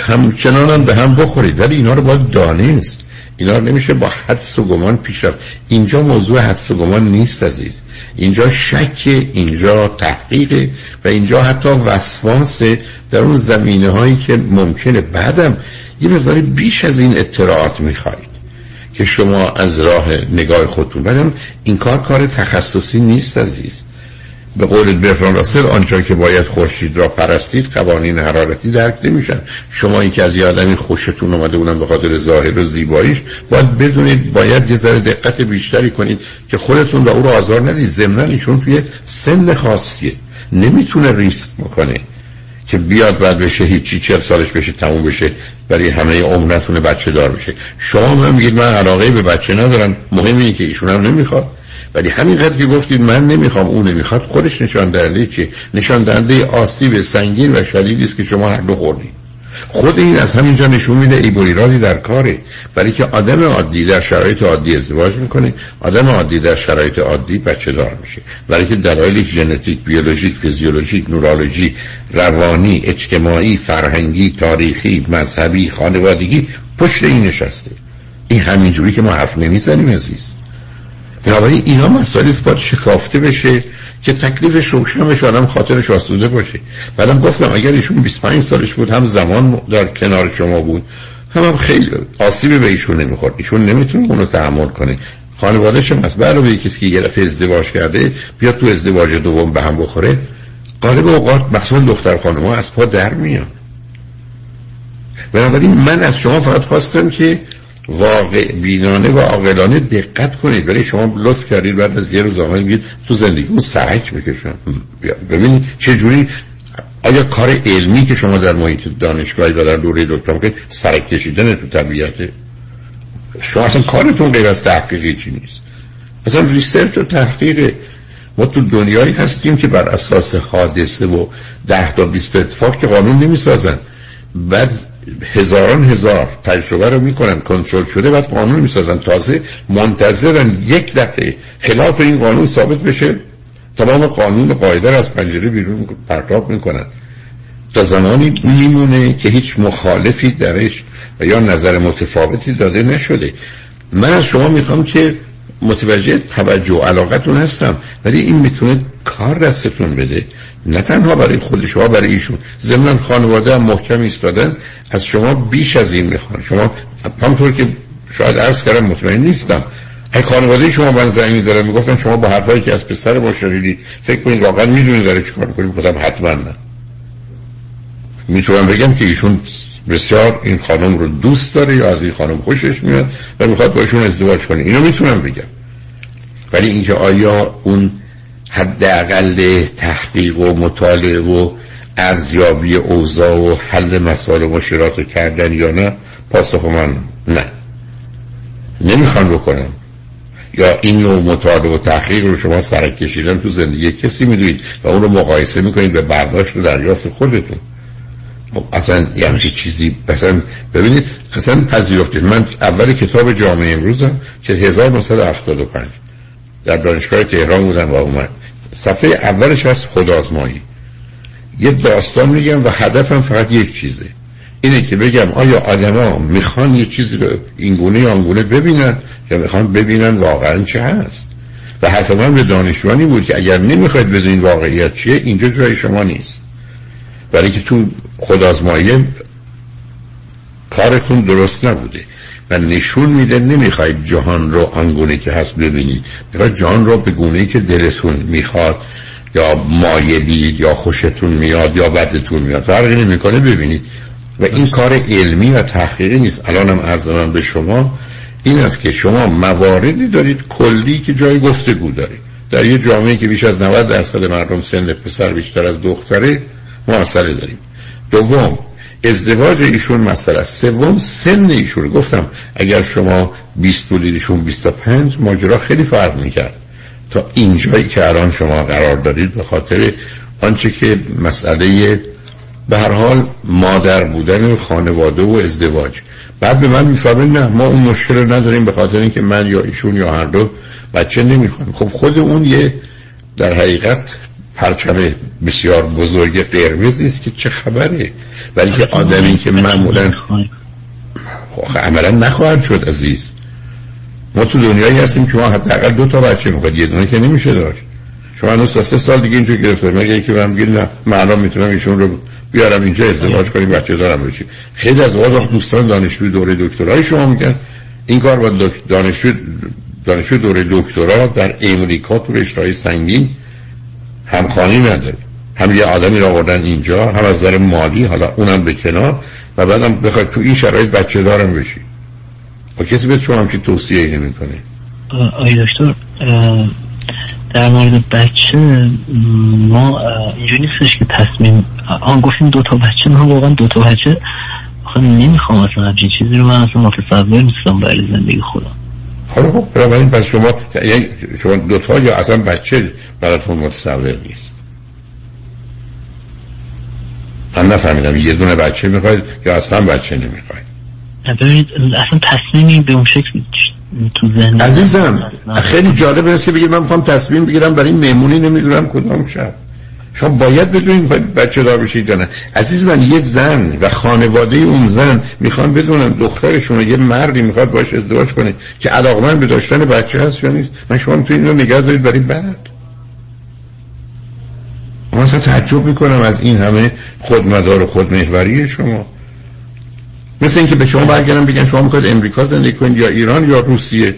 [SPEAKER 10] همچنان هم به هم بخورید ولی اینا رو باید دانست اینا نمیشه با حدس و گمان پیش رفت. اینجا موضوع حدس و گمان نیست عزیز. اینجا شک اینجا تحقیق و اینجا حتی وسواس در اون زمینه هایی که ممکنه. بعدم یه مقداری بیش از این اطلاعات می‌خواید که شما از راه نگاه خودتون. بعدم این کار کار تخصصی نیست عزیز. به قول برفران راسل آنجا که باید خورشید را پرستید قوانین حرارتی درک نمیشن. شما این که از یه آدمی خوشتون اومده اونم به خاطر ظاهر و زیباییش باید بدونید باید یه ذره دقت بیشتری کنید که خودتون و او رو آزار ندید. ضمن ایشون توی سن خاصیه. نمی‌تونه ریسک بکنه که بیاد بعد بشه هیچی چهل سالش بشه تموم بشه برای همه عمر نتونه بچه دار بشه. شما من میگید من علاقه به بچه ندارم. مهم اینه که ایشون هم نمی‌خواد. ولی همینقدر که گفتید من نمی‌خوام اون نمی‌خواد خودش نشان دهنده چی نشان دهنده آسیب سنگین و شدیدی است که شما هر دو خوردید خود این از همینجا نشون میده ای در کاره. برای که آدم عادی در شرایط عادی ازدواج می‌کنه آدم عادی در شرایط عادی بچه دار میشه. برای که دلایل ژنتیک بیولوژیک فیزیولوژیک نورولوژی روانی اجتماعی فرهنگی تاریخی مذهبی خانوادگی پشت این نشسته. این همینجوری که ما حرف نمی‌زنیم عزیز. بنابراین اینا مسائلی باید شکافته بشه که تکلیفش روشن بشه آدم خاطرش آسوده باشه. بعدم گفتم اگر ایشون 25 سالش بود هم زمان در کنار شما بود هم, هم خیلی آسیبی به ایشون نمی‌خورد. ایشون نمی‌تونه اونو تحمل کنه. خانوادهش هم از به کسی که یه ازدواج کرده بیاد تو ازدواج دوم به هم بخوره. غالب اوقات مثلا دختر خانم ها از پا در میان. بنابراین من از شما فقط خواستم که واقع بینانه و عاقلانه دقت کنید. ولی شما لطف کردید بعد از یه روز آمد میگید تو زندگی سرک بکشم ببینید چه جوری آیا کار علمی که شما در محیط دانشگاهی و در دوره دکترا که سرک کشیدن تو طبیعت؟ شما اصلا کارتون غیر از تحقیقی چی نیست؟ اصلا research و تحقیق. ما تو دنیایی هستیم که بر اساس حادثه و ده تا بیست اتفاق که قانون نمی‌سازن. بعد هزاران هزار تجربه رو می‌کنن کنترل شده بعد قانون می‌سازن. تازه منتظرن یک دفعه خلاف این قانون ثابت بشه. تمام قانون قاعده از پنجره بیرون پرتاب می‌کنن. تا زمانی میمونه که هیچ مخالفی درش و یا نظر متفاوتی داده نشده. من از شما می‌خوام که متوجه توجه و علاقتون هستم. ولی این می‌تونه کار دستتون بده. نه تنها برای خود شما برای ایشون. ضمن خانواده هم محکم ایستادن. از شما بیش از این می‌خوان. شما همطور که شاید عرض کردم مطمئن نیستم. ای خانواده شما من زنگ می‌زدن می‌گفتن شما با حرفایی که از پسر ما شنیدید فکر کنید واقعا می‌دونید داره چیکار می‌کنید گفتم حتما نه. می‌تونم بگم که ایشون بسیار این خانم رو دوست داره یا از این خانم خوشش میاد و می‌خواد باشون ازدواج کنه. اینو می‌تونم بگم. ولی اینکه آیا اون حداقل تحقیق و مطالعه و ارزیابی اوضاع و حل مسائل مشکلات رو کردن یا نه پاسخ من نه. نمی‌خوان بکنم یا این نوع مطالعه و تحقیق رو شما سرک کشیدن تو زندگی کسی می‌دونید و اون رو مقایسه می‌کنید به برداشت و دریافت خودتون. خب اصلا یه همچی چیزی مثلا ببینید اصلا پذیرفتید. من اول کتاب جامعه امروزم که 1975 در دانشگاه تهران بودم و اومد. صفحه اولش هست خدازمایی یه داستان میگم و هدفم فقط یک چیزه. اینه که بگم آیا آدما می‌خوان یه چیزی رو اینگونه یا آنگونه ببینن یا می‌خوان ببینن واقعا چه هست. و حرف من به دانشجوانی بود که اگر نمی‌خواید بدونین واقعیت چیه اینجا جای شما نیست. برای که تو خدازمایی کارتون درست نبوده. و نشون میده نمی‌خواید جهان رو آنگونه که هست ببینید می‌خواید جهان رو به گونه که دلتون می‌خواد یا مایلید یا خوشتون میاد یا بدتون میاد. فرقی نمی‌کنه ببینید. و این کار علمی و تحقیقی نیست. الانم عرض من به شما این است که شما مواردی دارید کلی که جای گفتگو دارید. در یه جامعه که بیش از 90 درصد مردم سن پسر بیشتر از دختره ما داریم. دوم ازدواج ایشون مسئله است. سوم سن ایشون. گفتم اگر شما 20 بودید ایشون 25 ماجرا خیلی فرق می‌کرد. تا اینجایی که الان شما قرار دارید به خاطر آنچه که مسئله به هر حال مادر بودن خانواده و ازدواج. بعد به من می‌فهمه نه ما اون مشکل رو نداریم به خاطر اینکه من یا ایشون یا هر دو بچه نمی‌خوایم. خب خود اون یه در حقیقت پرچم بسیار بزرگ قرمز است که چه خبره ولی که آدمی که معمولا خب عملا نخواهد شد عزیز. ما تو دنیایی هستیم که ما حداقل دو تا بچه می‌خواد یه دونه که نمیشه داشت. شما هنوز سه سال دیگه اینجا گرفته. مگه اینکه من بگید نه من می‌تونم ایشون رو بیارم اینجا ازدواج کنیم بچه دارم بشیم خیلی از اوقات دوستان دانشجوی دوره دکترای شما میگن. این کار با دانشجو دانشجو دوره دکترا در امریکا تو رشته‌های سنگین همخانی نداره هم یه آدمی را آوردن اینجا هم از نظر مالی حالا اونم به کنار و بعدم بخواد تو این شرایط بچه دارم بشی. و کسی به شما همچین توصیه ای نمی کنه
[SPEAKER 36] آی دکتر در مورد بچه ما اینجوری نیستش که تصمیم آن گفتیم دو تا بچه من واقعا دو تا بچه آخه نمی‌خوام اصلا همچین چیزی رو من اصلا متصور نیستم برای زندگی خودم.
[SPEAKER 10] خب خب بنابراین پس شما یعنی شما دوتا یا اصلا بچه براتون متصور نیست؟ من نفهمیدم یه دونه بچه می‌خواید یا اصلا بچه نمی‌خواید؟
[SPEAKER 36] اصلا تصمیمی به اون شکل تو ذهن
[SPEAKER 10] عزیزم خیلی جالب است که بگید من می‌خوام تصمیم بگیرم برای مهمونی نمی‌دونم کدام شب. شما باید بدونید بچه دار بشید یا نه. عزیز من یه زن و خانواده اون زن می‌خوان بدونن دخترشون یه مردی می‌خواد باش ازدواج کنه که علاقمند به داشتن بچه هست یا نیست. من شما تو این رو نگه دارید برای بعد. من اصلا تعجب می‌کنم از این همه خودمدار و خودمهوری شما. مثل اینکه به شما برگردم بگن شما می‌خواید امریکا زندگی کنید یا ایران یا روسیه.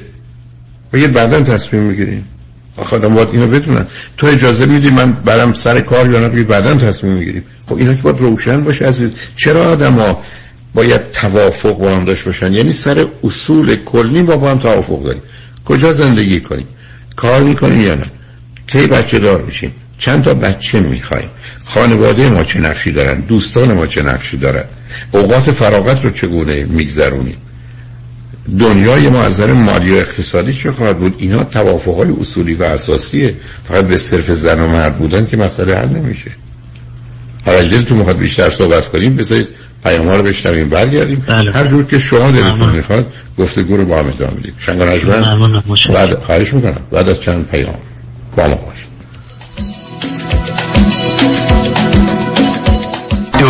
[SPEAKER 10] و یه بعدا تصمیم می‌گیرین آدم باید اینو بدونن تو اجازه میدی من برم سر کار یا نه؟ بعدا تصمیم می‌گیریم. خب اینا که باید روشن باشه عزیز. چرا آدم ها باید توافق با هم داشت باشن؟ یعنی سر اصول کلی با با هم توافق داریم. کجا زندگی کنیم؟ کار می‌کنیم یا نه؟ کی بچه دار میشیم؟ چند تا بچه می‌خوایم؟ خانواده ما چه نقشی دارن؟ دوستان ما چه نقشی دارن؟ اوقات فراغت رو چگونه میگذرونیم؟ دنیای ما از نظر مالی و اقتصادی چه خواهد بود اینا توافق های اصولی و اساسیه فقط به صرف زن و مرد بودن که مسئله حل نمیشه حالا دلتون می‌خواد بیشتر صحبت کنیم بذارید پیام ها رو بشنویم برگردیم
[SPEAKER 36] بله.
[SPEAKER 10] هر جور که شما دلتون. می‌خواد گفتگو رو با هم ادامه بدید شنگ نجمن
[SPEAKER 36] ممنونم. متشکرم.
[SPEAKER 10] بعد خواهش می‌کنم بعد از چند پیام با ما باشید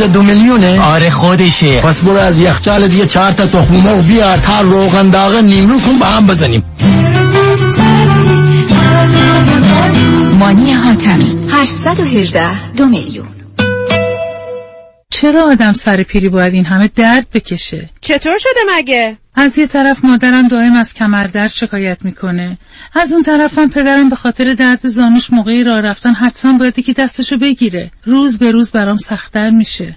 [SPEAKER 15] دو میلیونه آره خودشه پس برو از یخچال دیگه چهار تا تخم مرغ بیار تا روغن داغ نیمرو کن با هم بزنیم
[SPEAKER 30] مانی حاتمی 818 دو میلیون
[SPEAKER 37] چرا آدم سر پیری باید این همه درد بکشه؟
[SPEAKER 38] چطور شده مگه؟
[SPEAKER 37] از یه طرف مادرم دائم از کمردرد شکایت می‌کنه. از اون طرفم پدرم به خاطر درد زانوش موقعی راه رفتن حتما باید که دستشو بگیره. روز به روز برام سختتر میشه.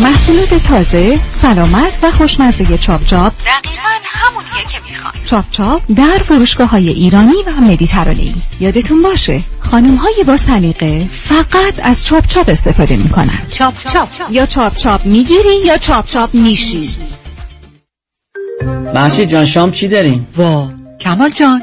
[SPEAKER 30] محصولات تازه سلامت و خوشمزه چاپ چاپ دقیقا همونیه که می‌خوان چاپ چاپ در فروشگاه های ایرانی و مدیترانه‌ای. یادتون باشه خانم های با سلیقه فقط از چاپ چاپ استفاده می‌کنن. چاپ چاپ یا چاپ چاپ می‌گیری یا چاپ چاپ میشی.
[SPEAKER 31] محشید جان شام چی داریم؟
[SPEAKER 30] وا کمال جان.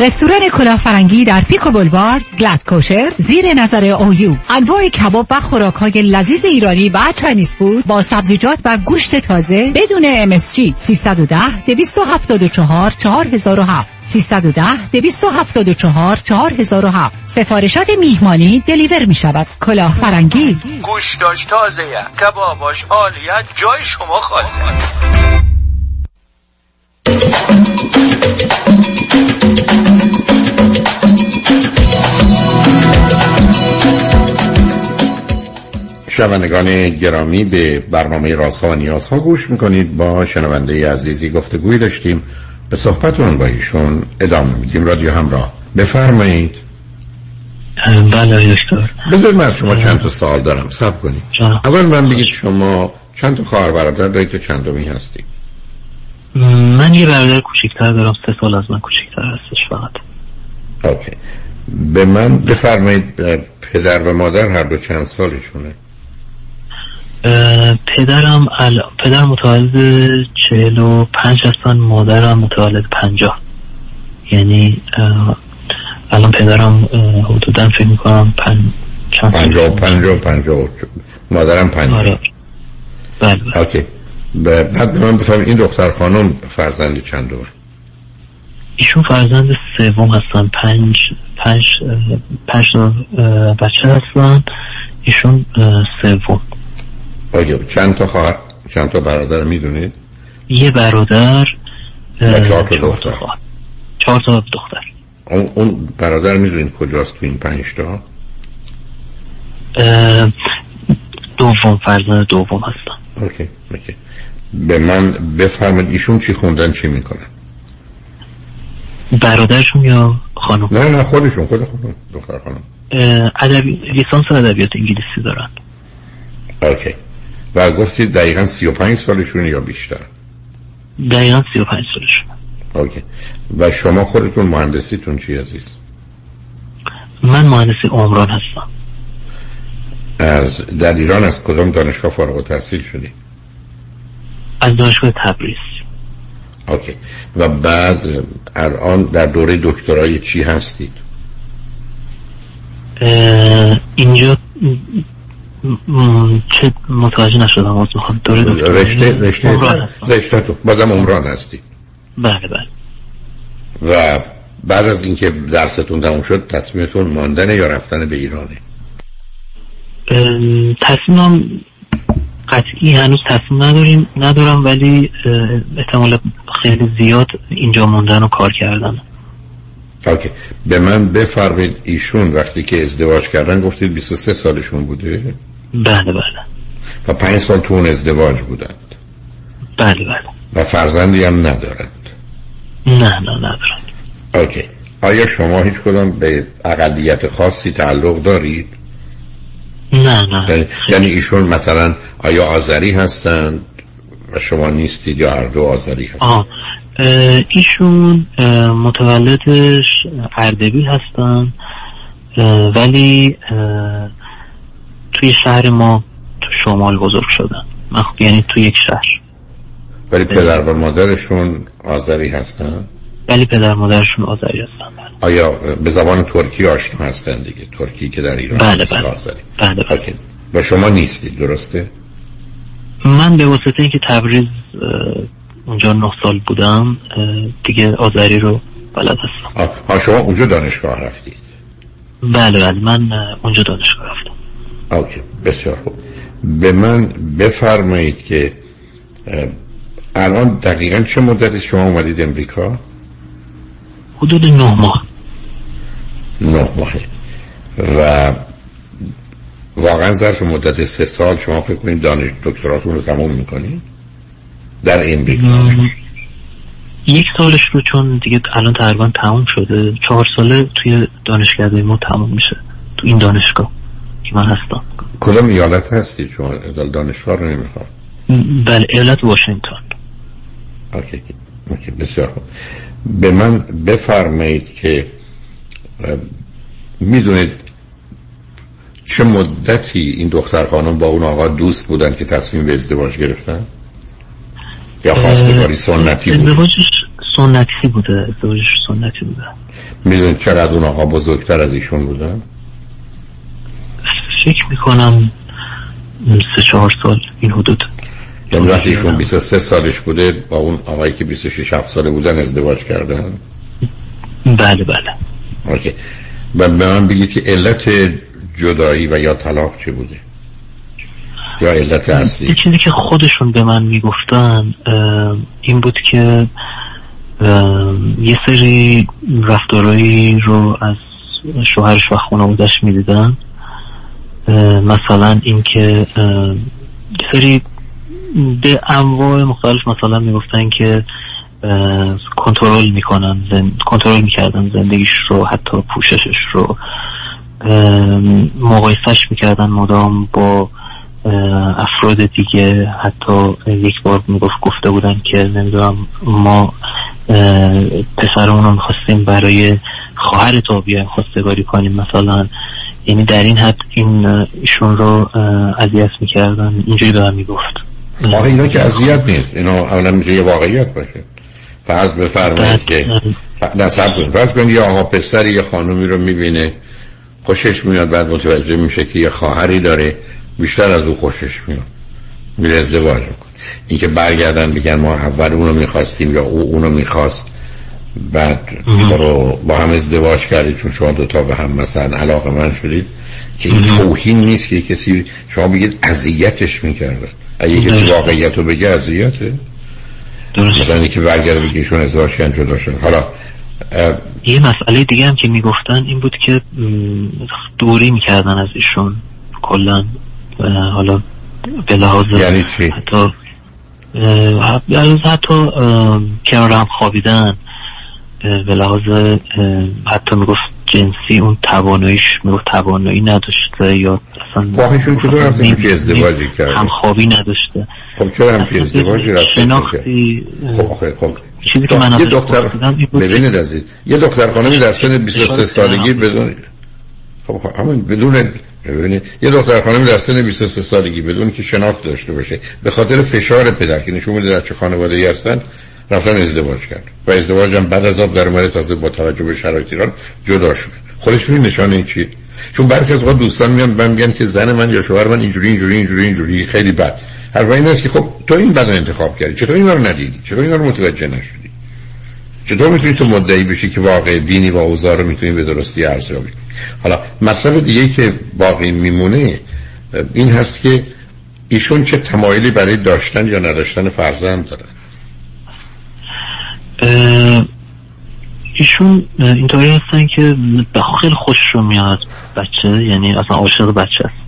[SPEAKER 30] رستوران کلافرنگی در Pico Boulevard glatt kosher زیر نظر اویو انواع کباب و خوراک های لذیذ ایرانی و Chinese food با سبزیجات و گوشت تازه بدون MSG 310 274 4007 310 274 4007 سفارشات میهمانی دلیور می شود کلاه فرنگی
[SPEAKER 15] گوشتاش تازه کباباش عالیه جای شما خالی.
[SPEAKER 10] شنوندگان گرامی به برنامه رازها و نیازها گوش می‌کنید. با شنونده عزیزی گفتگوی داشتیم. به صحبتون با ایشون ادامه میدیم. رادیو همراه. بفرمایید.
[SPEAKER 36] بله دکتر.
[SPEAKER 10] بذارید من از شما چند تا سوال دارم. سب کنید. اول من بگید شما چند تا خواهر برادر دارید تو چند دومی هستی
[SPEAKER 36] من یه برادر کوچیکتر دارم. سه سال از من کوچیکتر هستش فقط.
[SPEAKER 10] اوکی. به من بفرمایید پدر و مادر هر دو چند سالشونه؟
[SPEAKER 36] پدرم ال... پدر متولد چهل و پنج هستن مادرم متولد پنجاه. یعنی الان پدرم حدودا فکر می‌کنم پن... چند
[SPEAKER 10] پنجاه و پنجاه و پنجاه. مادرم پنجاه.
[SPEAKER 36] آره. بله بله.
[SPEAKER 10] اوکی. بعد من بفرمایید این دختر خانم فرزند چند دومه
[SPEAKER 36] ایشون فرزند سوم هستن. پنج پنج پنج بچه هستن. ایشون سوم.
[SPEAKER 10] چند تا خواهر چند تا برادر می‌دونید
[SPEAKER 36] یه برادر
[SPEAKER 10] و چهار تا دختر.
[SPEAKER 36] چهار تا دختر.
[SPEAKER 10] اون, اون برادر می‌دونید کجاست تو این پنج تا؟
[SPEAKER 36] دوم فرزند دوم هستن.
[SPEAKER 10] اوکی اوکی. به من بفرمایید ایشون چی خوندن چی می‌کنن؟
[SPEAKER 36] برادرشون یا خانم؟
[SPEAKER 10] نه نه خودشون خود خودشون دختر خانم.
[SPEAKER 36] ادبی لیسانس ادبیات انگلیسی دارن.
[SPEAKER 10] OK. و گفتید دقیقا 35 سالشون یا بیشتر؟
[SPEAKER 36] دقیقا 35 سالشون
[SPEAKER 10] OK. و شما خودتون مهندسیتون چی عزیز؟
[SPEAKER 36] من مهندسی عمران هستم.
[SPEAKER 10] از در ایران از کدام دانشگاه فارغ التحصیل شدی؟
[SPEAKER 36] از دانشگاه تبریز.
[SPEAKER 10] اوکی. و بعد الان در دوره دکترای چی هستید؟
[SPEAKER 36] اینجا چه متوجه نشدم از می‌خوام دوره دکترای
[SPEAKER 10] رشته رشته رشته تو. بازم عمران هستی.
[SPEAKER 36] بله بله.
[SPEAKER 10] و بعد از اینکه درستون تموم شد تصمیمتون ماندن یا رفتن به ایرانه؟
[SPEAKER 36] تصمیمم قطعی هنوز تصمیم نداریم ندارم ولی احتمال خیلی زیاد اینجا موندن و کار کردن.
[SPEAKER 10] اوکی. به من بفرمید ایشون وقتی که ازدواج کردن گفتید 23 سالشون بوده؟
[SPEAKER 36] بله بله.
[SPEAKER 10] و پنج سال تو اون ازدواج بودند؟
[SPEAKER 36] بله بله.
[SPEAKER 10] و فرزندی هم ندارند؟
[SPEAKER 36] نه نه ندارند
[SPEAKER 10] اوکی. آیا شما هیچ کدام به اقلیت خاصی تعلق دارید؟
[SPEAKER 36] نه نه.
[SPEAKER 10] یعنی, یعنی ایشون مثلا آیا آذری هستند و شما نیستید یا هر دو آذری هستند
[SPEAKER 36] آه. ایشون متولدش اردبیل هستن ولی توی شهر ما تو شمال بزرگ شدن. یعنی توی یک شهر.
[SPEAKER 10] ولی پدر و مادرشون آذری هستن؟
[SPEAKER 36] ولی پدر مادرشون آذری هستن.
[SPEAKER 10] آیا به زبان ترکی آشنا هستن دیگه؟ ترکی که در ایران
[SPEAKER 36] بله بله. بله,
[SPEAKER 10] بله. و شما نیستید درسته؟
[SPEAKER 36] من به واسطه اینکه تبریز اونجا نه سال بودم دیگه آذری رو بلد هستم.
[SPEAKER 10] ها شما اونجا دانشگاه رفتید؟
[SPEAKER 36] بله بله. من اونجا دانشگاه رفتم.
[SPEAKER 10] اوکی بسیار خوب. به من بفرمایید که الان دقیقا چه مدت شما اومدید امریکا؟
[SPEAKER 36] حدود نه ماه.
[SPEAKER 10] نه ماه. و واقعا ظرف مدت سه سال شما فکر کنید دانش دکتراتون رو تموم می‌کنید؟ در امریکا
[SPEAKER 36] یک سالش رو چون دیگه الان تقریبا تموم شده چهار ساله توی دانشگاه ما تموم میشه تو این دانشگاه که من هستم.
[SPEAKER 10] کدام ایالت هستی؟ شما دانشگاه رو نمی‌خوام
[SPEAKER 36] بله ایالت واشنگتن.
[SPEAKER 10] اوکی اوکی بسیار خوب. به من بفرمایید که می‌دونید چه مدتی این دختر خانم با اون آقا دوست بودن که تصمیم به ازدواج گرفتن؟ یا خواستگاری سنتی بود؟
[SPEAKER 36] ازدواجش سنتی بوده ازدواجش سنتی بوده.
[SPEAKER 10] می‌دونید چقدر اون آقا بزرگتر از ایشون بودن؟
[SPEAKER 36] فکر می‌کنم سه چهار سال این حدود.
[SPEAKER 10] یعنی وقتی ایشون 23 سالش بوده با اون آقایی که 26 7 ساله بودن ازدواج کردن؟
[SPEAKER 36] بله بله.
[SPEAKER 10] اوکی. و به من بگید که علت جدایی و یا طلاق چه بوده؟ یا علت اصلی؟
[SPEAKER 36] چیزی که خودشون به من می‌گفتن این بود که یه سری رفتارهایی رو از شوهرش و خانوادش می‌دیدن. مثلا اینکه سری به انواع مختلف مثلا می‌گفتن که کنترل می‌کنن. کنترل می‌کردن زندگیش رو حتی پوششش رو. مقایسش می‌کردن مدام با افراد دیگه. حتی یک بار می‌گفت گفته بودن که نمی‌دونم ما پسرمون رو می‌خواستیم برای خواهر تو بیایم خواستگاری کنیم مثلا. یعنی در این حد این ایشون رو اذیت می‌کردن. اینجوری من می‌گفت.
[SPEAKER 10] آقا اینا که اذیت نیست. اینا اولا می‌تونه یه واقعیت باشه. فرض بفرمایید که نصب کنید. فرض کنید یه آقا پسری یه خانومی رو می‌بینه. خوشش میاد بعد متوجه میشه که یه خواهری داره. بیشتر از او خوشش میاد. میره ازدواج می‌کنه. این که برگردن بگن ما اول اونو می‌خواستیم یا او اونو می‌خواست. بعد رو با هم ازدواج کردید چون شما دوتا به هم مثلا علاقه من شدید. که این توهین نیست که کسی شما بگید اذیتش می‌کردن اگه کسی واقعیت رو بگه اذیته مثلا که برگرده بگه ایشون ازدواج کردن جدا شدن حالا
[SPEAKER 36] یه مسئله دیگه هم که می‌گفتن این بود که دوری می‌کردن از ایشون کلا. حالا به لحاظ
[SPEAKER 10] یعنی چی؟
[SPEAKER 36] حتی حتی کنار هم خوابیدن. به لحاظ حتی می‌گفت جنسی اون تواناییش می‌گفت توانایی نداشته یا اصلا
[SPEAKER 10] واقعیشون چطور رفتن که ازدواجی کرده.
[SPEAKER 36] هم خوابی نداشته.
[SPEAKER 10] خب چرا هم که ازدواجی رفتن
[SPEAKER 36] شناختی
[SPEAKER 10] خب خب
[SPEAKER 36] چیزی که من
[SPEAKER 10] یه دکتر ببینید عزیز یه دختر خانمی در سن 23 سالگی بدون خب همون بدون ببینید یه دختر خانمی در سن 23 سالگی بدون که شناخت داشته باشه به خاطر فشار پدر که نشون میده در چه خانواده‌ای هستن رفتن ازدواج کرد. و ازدواج هم بعد از آب در اومده تازه با توجه به شرایط ایران جدا شد. خودش ببین نشانه این چی چون برخی از وقت دوستان میان من میگن که زن من یا شوهر من اینجوری اینجوری اینجوری اینجوری خیلی بد. هر این است که خب تو این بدن انتخاب کردی. چطور اینا رو ندیدی؟ چطور اینا رو متوجه نشدی؟ چطور می‌تونی تو مدعی بشی که واقع دینی و اوضاع رو می‌تونی به درستی ارزیابی کنی؟ حالا مطلب دیگه که باقی میمونه این هست که ایشون چه تمایلی برای داشتن یا نداشتن فرزند دارن.
[SPEAKER 36] ایشون اینطوری هستن که خیلی خوش رو میاد بچه یعنی اصلا عاشق بچه است.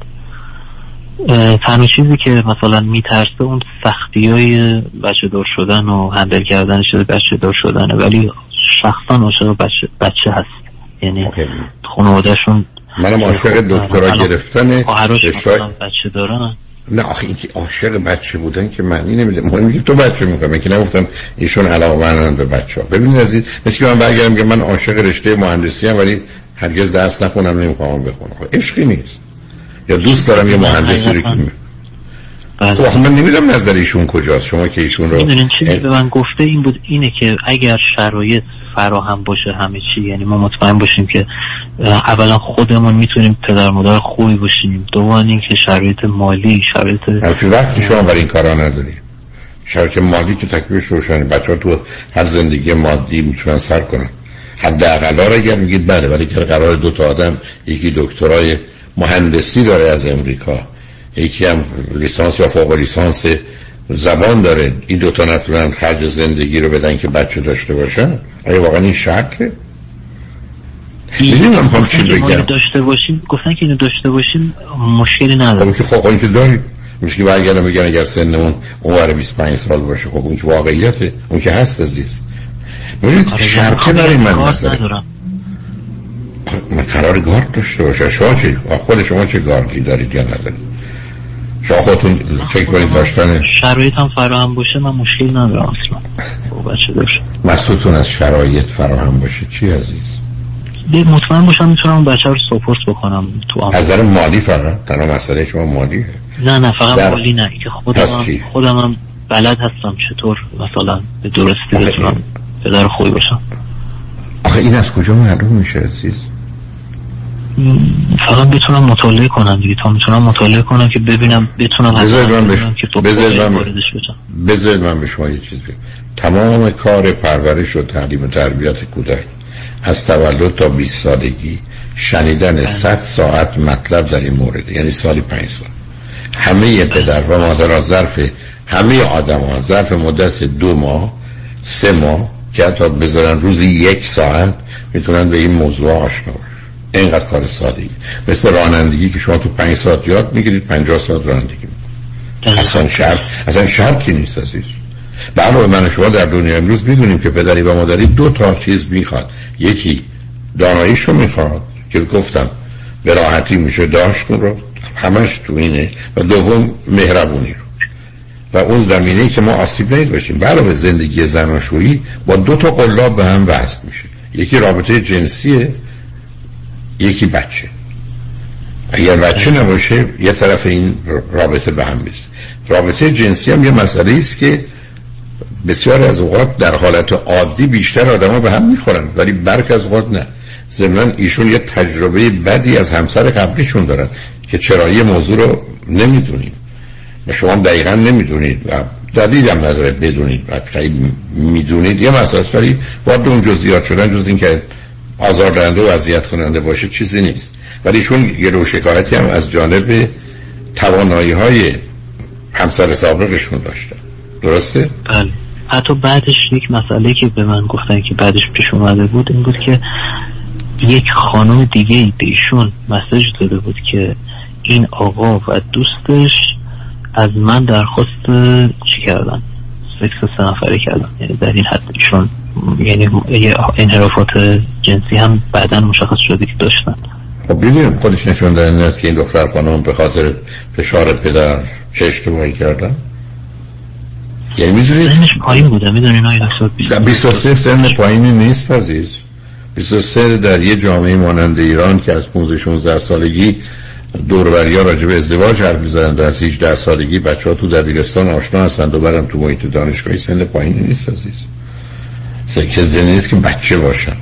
[SPEAKER 36] تنها چیزی که مثلا میترسه اون سختی های بچه دار شدن و هندل کردن شده بچه دار شدنه ولی شخصا عاشق بچه, بچه هست. یعنی خانوادهشون
[SPEAKER 10] منم عاشق دکترا گرفتن
[SPEAKER 36] بچه دارن.
[SPEAKER 10] نه آخه این که عاشق بچه بودن که معنی نمیده. مهم تو بچه می‌کنم که نگفتم ایشون علاقه به بچه ها ببینید عزیز مثل که من برگردم که من عاشق رشته مهندسی هم ولی هرگز درس نخونم نمی‌خوام بخونم. خب عشقی نیست. یا دوست دارم یه مهندسی رو که خب من نمی‌دونم نظر ایشون کجاست. شما که ایشون رو
[SPEAKER 36] می‌دونین چیزی به من گفته این بود اینه که اگر شرایط فراهم باشه همه چی. یعنی ما مطمئن باشیم که اولا خودمون می‌تونیم پدر مادر خوبی باشیم. دوم اینکه شرایط مالی شرایط
[SPEAKER 10] وقتی شما برای این کارا نداری. شرایط مالی که تکلیفش روشنه. بچه ها تو هر زندگی مادی می‌تونن سر کنن. حداقل اگر میگید بله ولی که قرار دو تا آدم یکی دکترای مهندسی داره از امریکا یکی هم لیسانس یا فوق لیسانس زبان داره. این دوتا نتونن خرج زندگی رو بدن که بچه داشته باشن؟ آیا واقعا این شرطه می‌دونم هم چی بگم.
[SPEAKER 36] داشته باشیم گفتن که اینو داشته باشیم مشکلی نداره.
[SPEAKER 10] خب که خب که داریم. میشه که برگردم بگن اگر سنمون اون ور 25 سال باشه خب اون که واقعیته. اون که هست عزیز. ببینید شرطه داره من ندارم. من قرار گارد داشته باشه شما چی؟ خود شما چه گاردی دارید یا ندارید؟ شما خودتون فکر کنید داشتن
[SPEAKER 36] شرایط هم فراهم باشه من مشکل ندارم اصلا. بچه داشت؟
[SPEAKER 10] مقصودتون از شرایط فراهم باشه. چی عزیز؟
[SPEAKER 36] مطمئن باشم می‌تونم بچه رو سپورت بکنم تو
[SPEAKER 10] از نظر مالی فقط؟ تنها مسئله شما مالیه.
[SPEAKER 36] نه نه فقط در... مالی نه. که خودم خودم هم بلد هستم چطور مثلا به درستی بتونم پدر خوبی باشم.
[SPEAKER 10] آخه این از کجا معلوم میشه عزیز؟
[SPEAKER 36] فقط بتونم مطالعه کنم دیگه. تا می‌تونم مطالعه کنم که ببینم بتونم
[SPEAKER 10] بذارید من بش... بذارید من به شما یه چیز بگم. تمام کار پرورش و تعلیم و تربیت کودک از تولد تا 20 سالگی شنیدن 100 ساعت مطلب در این مورد. یعنی سالی 5 سال. همه پدر و مادر از ظرف همه آدم ها ظرف مدت دو ماه سه ماه که حتی بذارن روزی یک ساعت می‌تونن به این موضوع آشنا اینقدر کار ساده ای. مثل رانندگی که شما تو پنج ساعت یاد می‌گیرید پنجاه ساعت رانندگی اصلا شرط اصلا شرطی نیست عزیز. برای من شما در دنیا امروز می‌دونیم که پدری و مادری دو تا چیز می‌خواد. یکی داناییش رو می‌خواد که گفتم به راحتی میشه داشتون رو همش تو اینه. و دوم مهربونی رو. و اون زمینه که ما آسیب نید باشیم علاوه زندگی زناشویی با دو تا قلاب به هم وصل میشه. یکی رابطه جنسیه یکی بچه. اگر بچه نباشه یه طرف این رابطه به هم می‌رسه رابطه جنسی هم یه مسئله است که بسیار از اوقات در حالت عادی بیشتر آدما به هم می‌خورن ولی برک از اوقات نه. ضمن ایشون یه تجربه بدی از همسر قبلیشون دارن که چرا یه موضوع رو نمی‌دونیم. و شما دقیقا نمی‌دونید و دلیل هم نداره بدونید و می‌دونید. یه مسئله ولی وارد اون جزئیات شدن جز این که آزاردهنده و اذیت کننده باشه چیزی نیست. ولی چون رو شکایتی هم از جانب توانایی های همسر سابقشون داشتن درسته؟
[SPEAKER 36] بله. حتی بعدش یک مسئله که به من گفتن که بعدش پیش اومده بود این بود که یک خانم دیگه به ایشون مسج داده بود که این آقا و دوستش از من درخواست چی کردن؟ سکس سه کردن. یعنی در این حد ایشون یعنی انحرافات جنسی هم بعدا مشخص شده که داشتن.
[SPEAKER 10] خب بیدیم خودش نشون دادن است که این دختر خانم به خاطر فشار پدر چه اشتباهی کردن. یعنی می‌دونید؟
[SPEAKER 36] سنش پایین بوده. می‌دونین آقای دکتر؟
[SPEAKER 10] 23 سن پایینی نیست عزیز. 23 در یه جامعه مانند ایران که از 15 16 سالگی دوربری ها راجع به ازدواج حرف می‌زنن در از 18 سالگی بچه ها تو دبیرستان آشنا هستند و برم تو محیط دانشگاهی سن پایینی نیست عزیز. سکه زنی نیست که بچه باشن.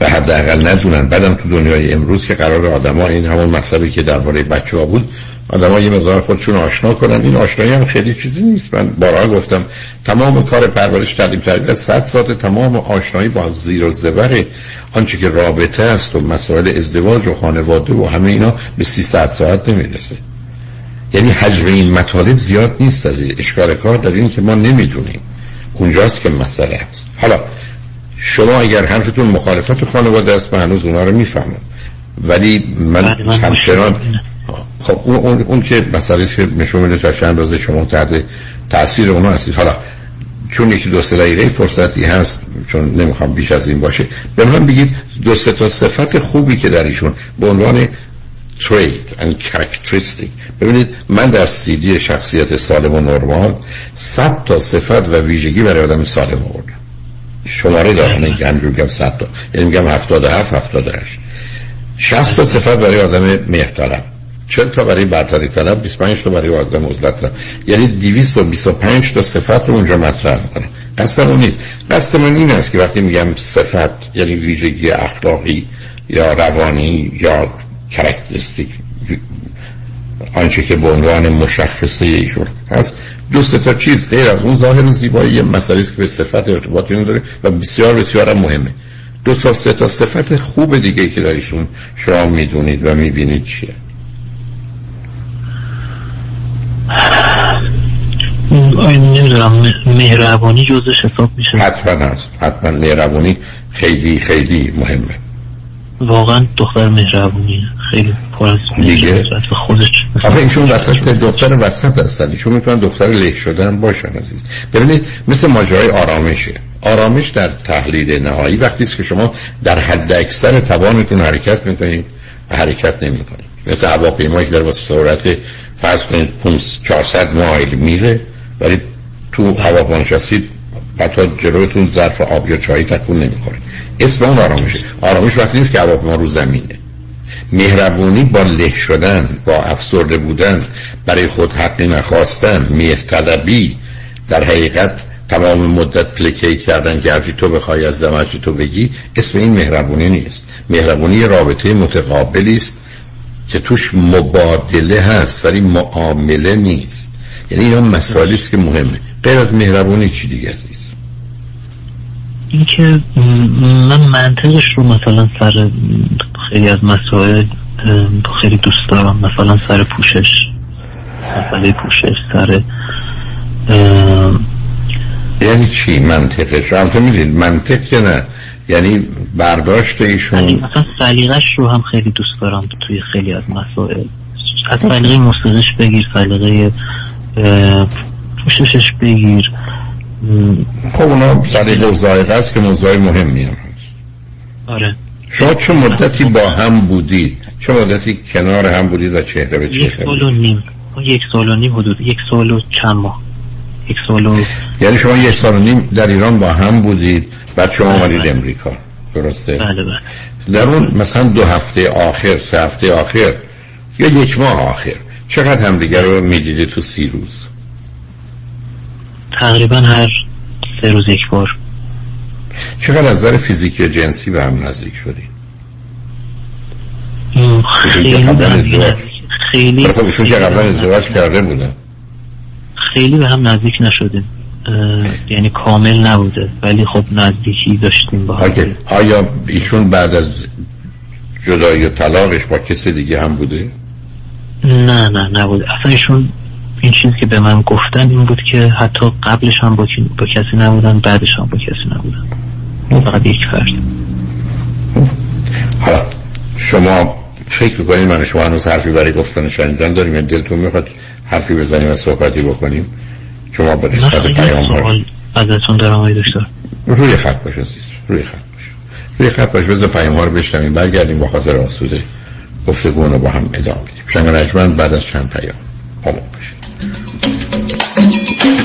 [SPEAKER 10] و حداقل ندونن. بعدم تو دنیای امروز که قرار آدما این همون مطلبی که درباره بچه ها بود آدم یه مقدار خودشون آشنا کنن. این آشنایی هم خیلی چیزی نیست. من بارها گفتم تمام کار پرورش تعلیم تربیت صد ساعت تمام آشنایی با زیر و زبر آنچه که رابطه است و مسائل ازدواج و خانواده و همه اینا به 300 ساعت نمی‌رسه. یعنی حجم این مطالب زیاد نیست از اشکال کار در این که ما نمی‌دونیم. اونجاست که مسئله است. حالا شما اگر حرفتون مخالفت خانواده است من هنوز اونا رو می‌فهمم. ولی من همچنان خب اون, اون, اون که مسئله که نشون میده تا چند روز شما تحت تاثیر اونا هستید. حالا چون یکی دو دقیقه فرصتی هست چون نمی‌خوام بیش از این باشه به من بگید دو تا صفت خوبی که در ایشون به عنوان trait and characteristic. ببینید من در سیدی شخصیت سالم و نرمال صد تا صفت و ویژگی برای آدم سالم آوردم. شماره دارم که همجور 100 تا. یعنی میگم 77 78 60 تا صفت برای آدم مهرطلب. 40 تا برای برتری طلب 25 تا برای آدم عزلت طلب یعنی 225 تا صفت رو اونجا مطرح می‌کنم. قصد اون نیست. قصد من این است که وقتی میگم صفت یعنی ویژگی اخلاقی یا روانی یا کرکترستیک آنچه که به عنوان مشخصه ایشون هست. دو تا چیز غیر از اون ظاهر زیبایی یه مسئله است که به صفت ارتباطی نداره و بسیار بسیار مهمه. دو تا سه تا صفت خوب دیگه که در ایشون شما می‌دونید و می‌بینید چیه؟
[SPEAKER 36] نمی‌دونم مهربانی جزش حساب میشه؟
[SPEAKER 10] حتما هست. حتما مهربانی خیلی خیلی مهمه.
[SPEAKER 36] واقعا دختر مهربونی خیلی پر از
[SPEAKER 10] دیگه.
[SPEAKER 36] خودش.
[SPEAKER 10] آخه ایشون وسط دختر وسط هستن ایشون می‌تونن دختر له شدن باشن عزیز. ببینید مثل ماجرای آرامشه. آرامش در تحلیل نهایی وقتی است که شما در حد اکثر توانتون حرکت می‌کنید و حرکت نمی‌کنید. مثل هواپیمایی که در واسه سرعت فرض کنید 400 مایل میره ولی تو هوا نشستید حتی جلوتون ظرف آب یا چای تکون نمی‌خوره اسم اون آرامشه آرامش وقتی نیست که هواپیما رو زمینه. مهربونی با له شدن با افسرده بودن برای خود حقی نخواستن مهرطلبی در حقیقت تمام مدت پلکی کردن که هرچی تو بخوای از دمرچی تو بگی اسم این مهربونی نیست. مهربونی رابطه متقابلی است که توش مبادله هست ولی معامله نیست. یعنی اینا مسائلی است که مهمه. غیر از مهربونی چی دیگه عزیز؟
[SPEAKER 36] اینکه من منطقش رو مثلا سر خیلی از مسائل خیلی دوست دارم. مثلا سر پوشش مسئله پوشش سر
[SPEAKER 10] یعنی چی منطقش؟ هم تو می‌دید منطق که نه. یعنی برداشت ایشون.
[SPEAKER 36] مثلا سلیقش رو هم خیلی دوست دارم توی خیلی از مسائل. از سلیقه موسیقیش بگیر سلیقه پوششش بگیر.
[SPEAKER 10] خب اونا سلیقه و ذائقه است که موضوع مهمی هم
[SPEAKER 36] آره.
[SPEAKER 10] شما چه مدتی با هم بودید؟ چه مدتی کنار هم بودید و چهره به چهره
[SPEAKER 36] یک سال و نیم. یک سال و نیم حدود. یک سال و چند ماه. یک سال و
[SPEAKER 10] یعنی شما یک سال و نیم در ایران با هم بودید بعد شما آمدید امریکا. درسته؟
[SPEAKER 36] بله بله.
[SPEAKER 10] در اون مثلا دو هفته آخر سه هفته آخر یا یک ماه آخر چقدر همدیگر رو می‌دیده تو سی روز؟
[SPEAKER 36] تقریبا هر سه روز یک بار.
[SPEAKER 10] چقدر از نظر فیزیکی و جنسی به هم نزدیک شدی؟
[SPEAKER 36] خیلی خیلی
[SPEAKER 10] خب ایشون که قبلا ازدواج کرده بودن
[SPEAKER 36] خیلی به هم نزدیک نشدیم یعنی کامل نبوده. ولی خب نزدیکی داشتیم با هم.
[SPEAKER 10] آیا ایشون بعد از جدایی و طلاقش با کسی دیگه هم بوده؟
[SPEAKER 36] نه نه نبود اصلا ایشون این چیزی که به من گفتن این بود که حتی قبلش هم با, با کسی نبودن بعدش هم با کسی نبودن. فقط یک فرد.
[SPEAKER 10] حالا شما فکر می‌کنید من شما هنوز حرفی برای گفتن شنیدن داریم؟ یا دلتون می‌خواد حرفی بزنیم و صحبتی بکنیم؟ شما به نسبت پیام
[SPEAKER 36] ازتون دارم آقای دکتر.
[SPEAKER 10] روی خط باش عزیز روی خط باش. روی خط باش بذار پیام ها رو بشنویم برگردیم با خاطر آسوده گفتگو رو با هم ادامه بدیم. شنگ بعد از چند پیام همون باشید.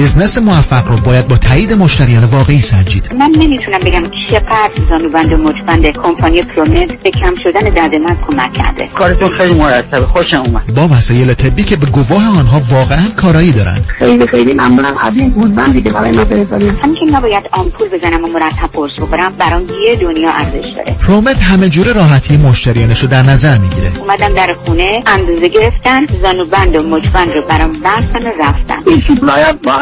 [SPEAKER 3] بزنس موفق رو باید با تایید مشتریان واقعی سنجید.
[SPEAKER 39] من نمی‌تونم بگم چقدر زانوبند و مچبند کمپانی پرومت به کم شدن درد من کمک کرده.
[SPEAKER 31] کارتون خیلی مرتبه. خوشم اومد.
[SPEAKER 3] با وسایل طبی که به گواه آنها واقعا کارایی دارند.
[SPEAKER 39] خیلی خیلی ممنونم. از این گوزبندی که برای من فرستادید. همین که نباید آمپول بزنم و مرتب قرص بخورم برام یه دنیا ارزش داره.
[SPEAKER 3] پرومت همه جور راحتی مشتریانش رو در نظر می‌گیره.
[SPEAKER 39] اومدم در خونه اندازه گرفتن زانوبند و مچبند رو برام بستن و رفتن.
[SPEAKER 40] این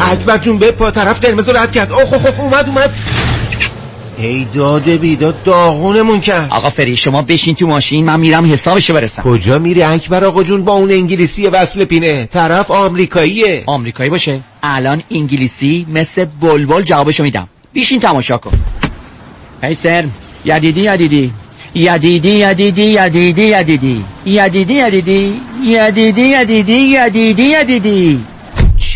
[SPEAKER 13] اکبر جون به پا طرف قرمز رو رد کرد. اوه اوه اوه اومد اومد. ای داده بیداد داغونمون کرد.
[SPEAKER 31] آقا فری شما بشین تو ماشین من میرم حسابشو برسم.
[SPEAKER 13] کجا میری اکبر آقا جون؟ با اون انگلیسی وصل پینه. طرف آمریکاییه.
[SPEAKER 31] آمریکایی باشه. الان انگلیسی مثل بلبل جوابشو میدم. بیشین تماشا کن. هی سر یدیدی یدیدی. یدیدی یدیدی یدیدی یدیدی. یدیدی یدیدی. یدیدی یدیدی یدیدی یدیدی.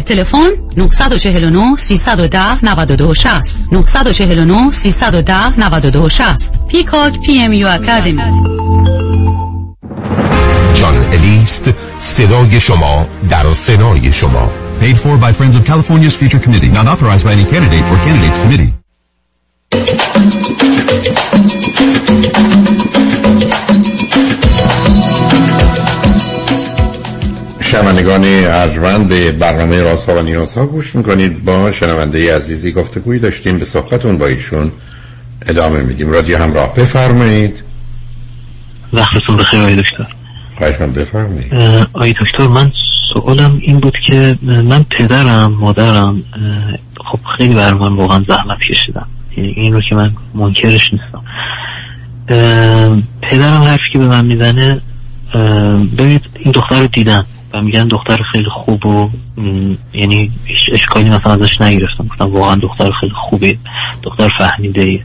[SPEAKER 27] تلفن 949 310 92 60 949 310 92 60 پیکاک پی ام یو اکادمی
[SPEAKER 13] جان الیست صدای شما در سنای شما
[SPEAKER 26] Paid for by Friends of California's Future Committee, not authorized by any candidate or candidates committee.
[SPEAKER 10] شنوندگان ارجمند به برنامه رازها و نیازها گوش می‌کنید. با شنونده عزیزی گفتگویی داشتیم. به صحبتون با ایشون ادامه میدیم. رادیو همراه بفرمایید.
[SPEAKER 36] وقتتون بخیر آقای دکتر.
[SPEAKER 10] خواهش من بفرمایید.
[SPEAKER 36] آقای دکتر من سوالم این بود که من پدرم مادرم خب خیلی بر من واقعا زحمت کشیدم یعنی این رو که من منکرش نیستم. پدرم حرفی که به من می‌زنه ببینید این دختر رو دیدم. و میگن دختر خیلی خوب و یعنی هیچ اشکالی مثلا ازش نگرفتم گفتم واقعا دختر خیلی خوبه دختر فهمیده ایه.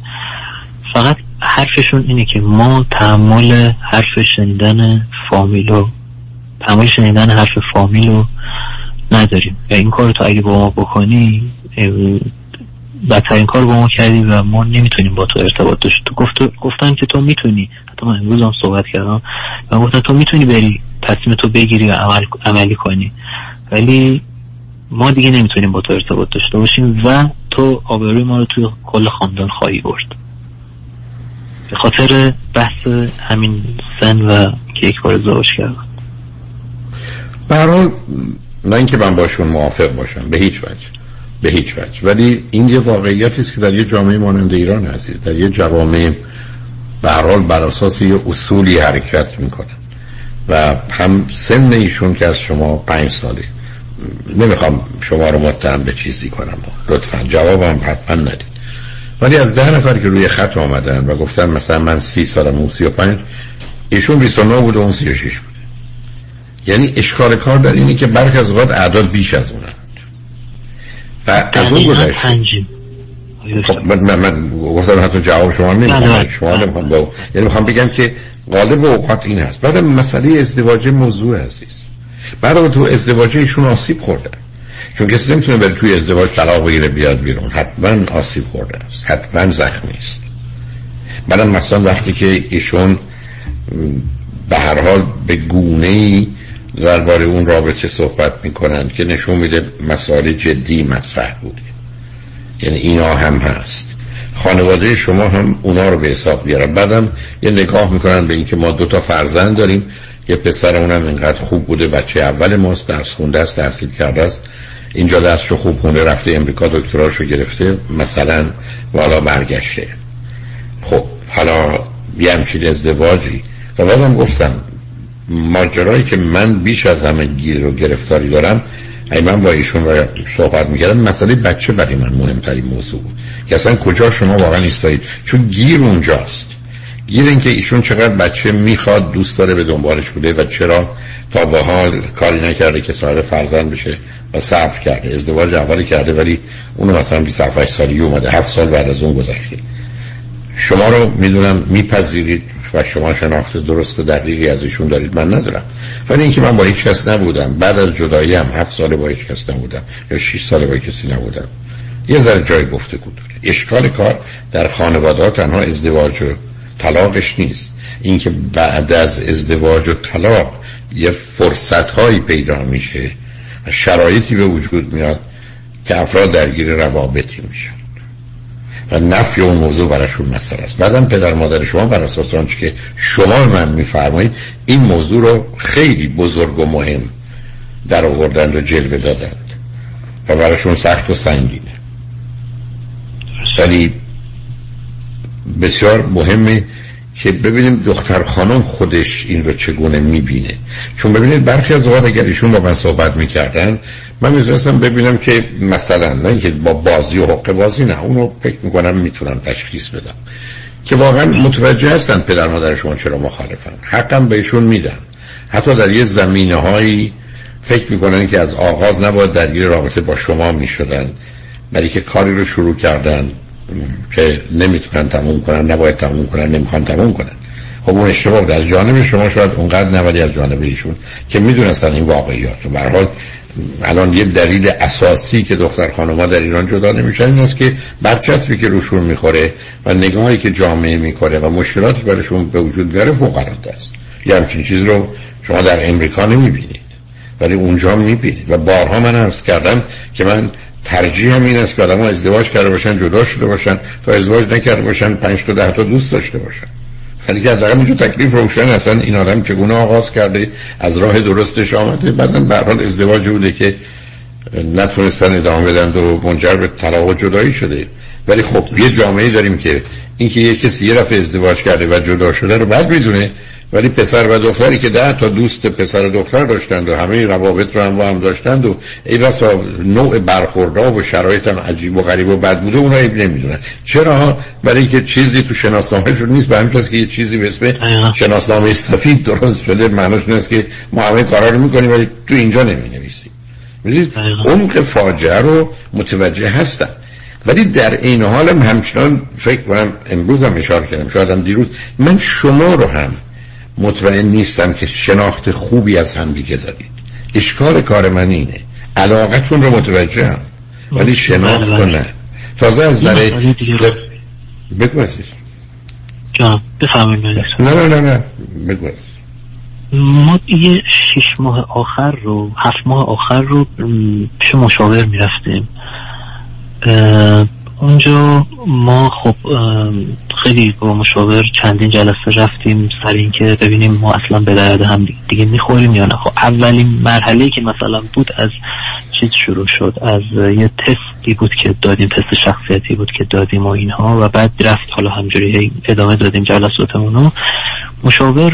[SPEAKER 36] فقط حرفشون اینه که ما تحمل حرف شنیدن فامیل و تمایل شنیدن حرف فامیل رو نداریم و این کار تو اگه با ما بکنی بدترین کار با ما کردی و ما نمی‌تونیم با تو ارتباط داشت تو گفت گفتن که تو می‌تونی. حتی من امروز هم صحبت کردم و گفتن تو می‌تونی بری تصمیم تو بگیری و عمل عملی کنی. ولی ما دیگه نمی‌تونیم با تو ارتباط داشته باشیم و تو آبروی ما رو توی کل خاندان خواهی برد. به خاطر بحث همین سن و که یک بار ازدواج کردم
[SPEAKER 10] برحال نه اینکه من باشون موافق باشم به هیچ وجه. به هیچ وجه. ولی این یه واقعیتی است که در یه جامعه مانند ایران عزیز در یه جوامع به حال بر اساس یه اصولی حرکت می‌کنن. و هم سن ایشون که از شما پنج ساله. نمی‌خوام شما رو متهم به چیزی کنم. لطفا جوابم حتما ندید. ولی از ده نفر که روی خط آمدن و گفتن مثلا من سی سالم اون سی و پنج ایشون 29 بود و اون 36 بود. یعنی اشکال کار در اینه که برخ از اوقات اعداد بیش از اونن و از اون گذشته خب من, من, من گفتم حتی جواب شما نمی‌خوام شما نمی‌خوام با یعنی می‌خوام بگم که غالب اوقات این هست. بعد مسئله ازدواج موضوع عزیز. بعد تو ازدواج ایشون آسیب خورده. چون کسی نمی‌تونه بره توی ازدواج طلاق بگیره بیاد بیرون. حتما آسیب خورده است. حتما زخمی است. بعدم مثلا وقتی که ایشون به هر حال به گونه ای درباره اون رابطه صحبت می‌کنن که نشون میده مسائل جدی مطرح بوده یعنی اینا هم هست. خانواده شما هم اونا رو به حساب بیارن بعدم یه نگاه می‌کنن به اینکه ما دو تا فرزند داریم. یه پسر اونم اینقدر خوب بوده بچه اول ماست درس خونده است تحصیل کرده است. اینجا درس رو خوب خونده رفته امریکا دکتراش رو گرفته مثلا والا برگشته. خب حالا همچین ازدواجی. و بعدم گفتم ماجرایی که من بیش از همه گیر و گرفتاری دارم ای من با ایشون رو صحبت می‌کردم مسئله بچه برای من مهمترین موضوع بود. که اصلا کجا شما واقعا ایستایید؟ چون گیر اونجاست. گیر اینکه ایشون چقدر بچه می‌خواد دوست داره به دنبالش بوده و چرا تا به حال کاری نکرده که صاحب فرزند بشه و صرف کرده ازدواج اولی کرده ولی اونو مثلا 27 سالی اومده هفت سال بعد از اون گذشته. شما رو می‌دونم میپذیرید و شما شناخت درست و دقیقی از ایشون دارید. من ندارم. ولی اینکه من با هیچ کس نبودم. بعد از جدایی هم هفت ساله با هیچ کس نبودم. یا 6 ساله با کسی نبودم. یه ذره جای گفته بود اشکال کار در خانواده ها تنها ازدواج و طلاقش نیست. اینکه بعد از ازدواج و طلاق یه فرصت هایی پیدا میشه و شرایطی به وجود میاد که افراد درگیر روابطی میشن. و نفی اون موضوع براشون مسئله است. بعدم پدر مادر شما بر اساس آنچه که شما من میفرمایید این موضوع رو خیلی بزرگ و مهم در آوردند و جلوه دادند و براشون سخت و سنگینه ولی بسیار مهمه که ببینیم دختر خانم خودش این رو چگونه می‌بینه. چون ببینید برخی از اوقات اگر ایشون با من صحبت می‌کردن من می‌تونستم ببینم که مثلا نه اینکه با بازی و حق بازی نه اونو فکر می‌کنم می‌تونم تشخیص بدم. که واقعا متوجه هستن پدر مادر شما چرا مخالفن. حقم بهشون میدن. حتی در یه زمینه هایی فکر می‌کنن که از آغاز نباید درگیر رابطه با شما می‌شدن برای که کاری رو شروع کردن. که نمی‌تونن تموم کنن نباید تموم کنن نمی‌خوان تموم کنن. خب اون اشتباه بود. از جانب شما شاید اونقدر نباید از جانب ایشون که می‌دونستن این واقعیات. رو حال الان یه دلیل اساسی که دختر خانم‌ها در ایران جدا نمیشن این است که برچسبی که روشون می‌خوره و نگاهی که جامعه می‌کنه و مشکلاتی برشون به وجود میاره فوق است. یه همچین چیز رو شما در امریکا نمی‌بینید. ولی اونجا می‌بینید. و بارها من عرض کردم که من ترجیح هم این است که آدم ازدواج کرده باشن جدا شده باشن تا ازدواج نکرده باشن پنج تا ده تا دوست داشته باشن. ولی که حداقل اینجا تکلیف روشن اصلا این آدم چگونه آغاز کرده از راه درستش آمده. بعدا به حال ازدواج بوده که نتونستن ادامه بدن و منجر به طلاق و جدایی شده. ولی خب یه جامعه داریم که اینکه یه کسی یه رفع ازدواج کرده و جدا شده رو بعد می‌دونه ولی پسر و دختری که ده تا دوست پسر و دختر داشتند و همه روابط رو هم با هم داشتند و ای بسا نوع برخوردها و شرایط هم عجیب و غریب و بد بوده اونها ایب نمی‌دونن. چرا؟ برای اینکه چیزی تو شناسنامه شد نیست. به همین که یه چیزی به اسم شناسنامه سفید درست شده معناش نیست که ما همه کارا رو می‌کنیم ولی تو اینجا نمی نویسیم می‌دید عمق فاجعه رو متوجه هستن. ولی در این حال همچنان فکر کنم امروز هم اشاره کردم. شاید هم دیروز. من شما رو هم مطمئن نیستم که شناخت خوبی از همدیگه دارید. اشکال کار من اینه. علاقتون رو متوجهم. ولی شناخت رو نه تازه از ذره بگو عزیز.
[SPEAKER 36] جان بفهمید
[SPEAKER 10] نه نه نه نه. بگو
[SPEAKER 36] ما یه شش ماه آخر رو هفت ماه آخر رو پیش مشاور می‌رفتیم. اونجا ما خب خیلی با مشاور چندین جلسه رفتیم سر اینکه ببینیم ما اصلا به درد هم دیگه می‌خوریم یا نه. خب اولین مرحله که مثلا بود از چیز شروع شد؟ از یه تستی بود که دادیم تست شخصیتی بود که دادیم و اینها و بعد رفت. حالا همجوری ادامه دادیم جلساتمون رو مشاور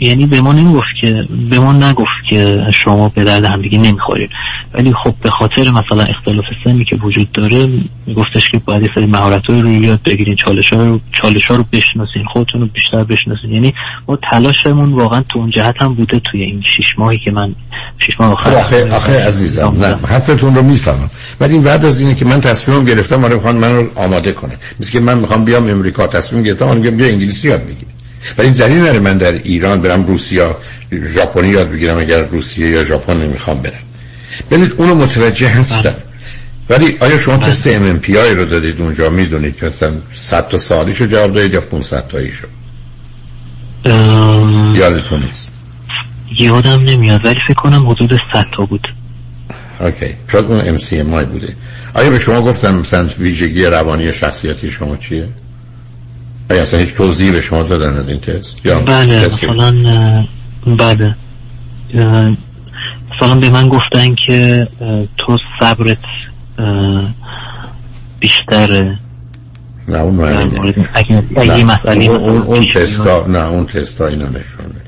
[SPEAKER 36] یعنی به ما نمی‌گفت که به ما نگفت که شما به درد همدیگه نمی‌خورید. ولی خب به خاطر مثلا اختلاف سنی که وجود داره میگفتش که باید یه سری مهارت رو یاد بگیرین چالش ها رو چالش ها رو بشناسین خودتون رو بیشتر بشناسین. یعنی ما تلاشمون واقعا تو اون جهت هم بوده توی این شش ماهی که من شش ماه آخر.
[SPEAKER 10] آخه آخه عزیزم نه حرفتون رو می‌فهمم. ولی بعد از اینه که من تصمیمم گرفتم آره می‌خوان من رو آماده کنه مثل که من می‌خوام بیام امریکا تصمیم گرفتم آره بیا انگلیسی یاد بگیر ولی دلیل نداره من در ایران برم روسیه ژاپنی یاد بگیرم اگر روسیه یا ژاپن نمی‌خوام برم. ببینید اونو متوجه هستم. ولی آیا شما تست MMPI رو دادید اونجا؟ می‌دونید که مثلا 100 تا سوالیشو جواب دادید یا 500 تاییشو؟ یادتون نیست؟
[SPEAKER 36] یادم نمیاد ولی فکر کنم حدود 100 تا بود.
[SPEAKER 10] OK. شاید اون MCMI بوده. آیا به شما گفتم مثلا ویژگی روانی شخصیتی شما چیه؟ آیا اصلا هیچ توضیحی به شما دادن از این تست؟ یا
[SPEAKER 36] بله مثلا بله. مثلا به من گفتن که تو صبرت بیشتره.
[SPEAKER 10] نه اون معنی
[SPEAKER 36] اگه مسئله
[SPEAKER 10] اون, اون تستا نه اون تستا اینو نشونه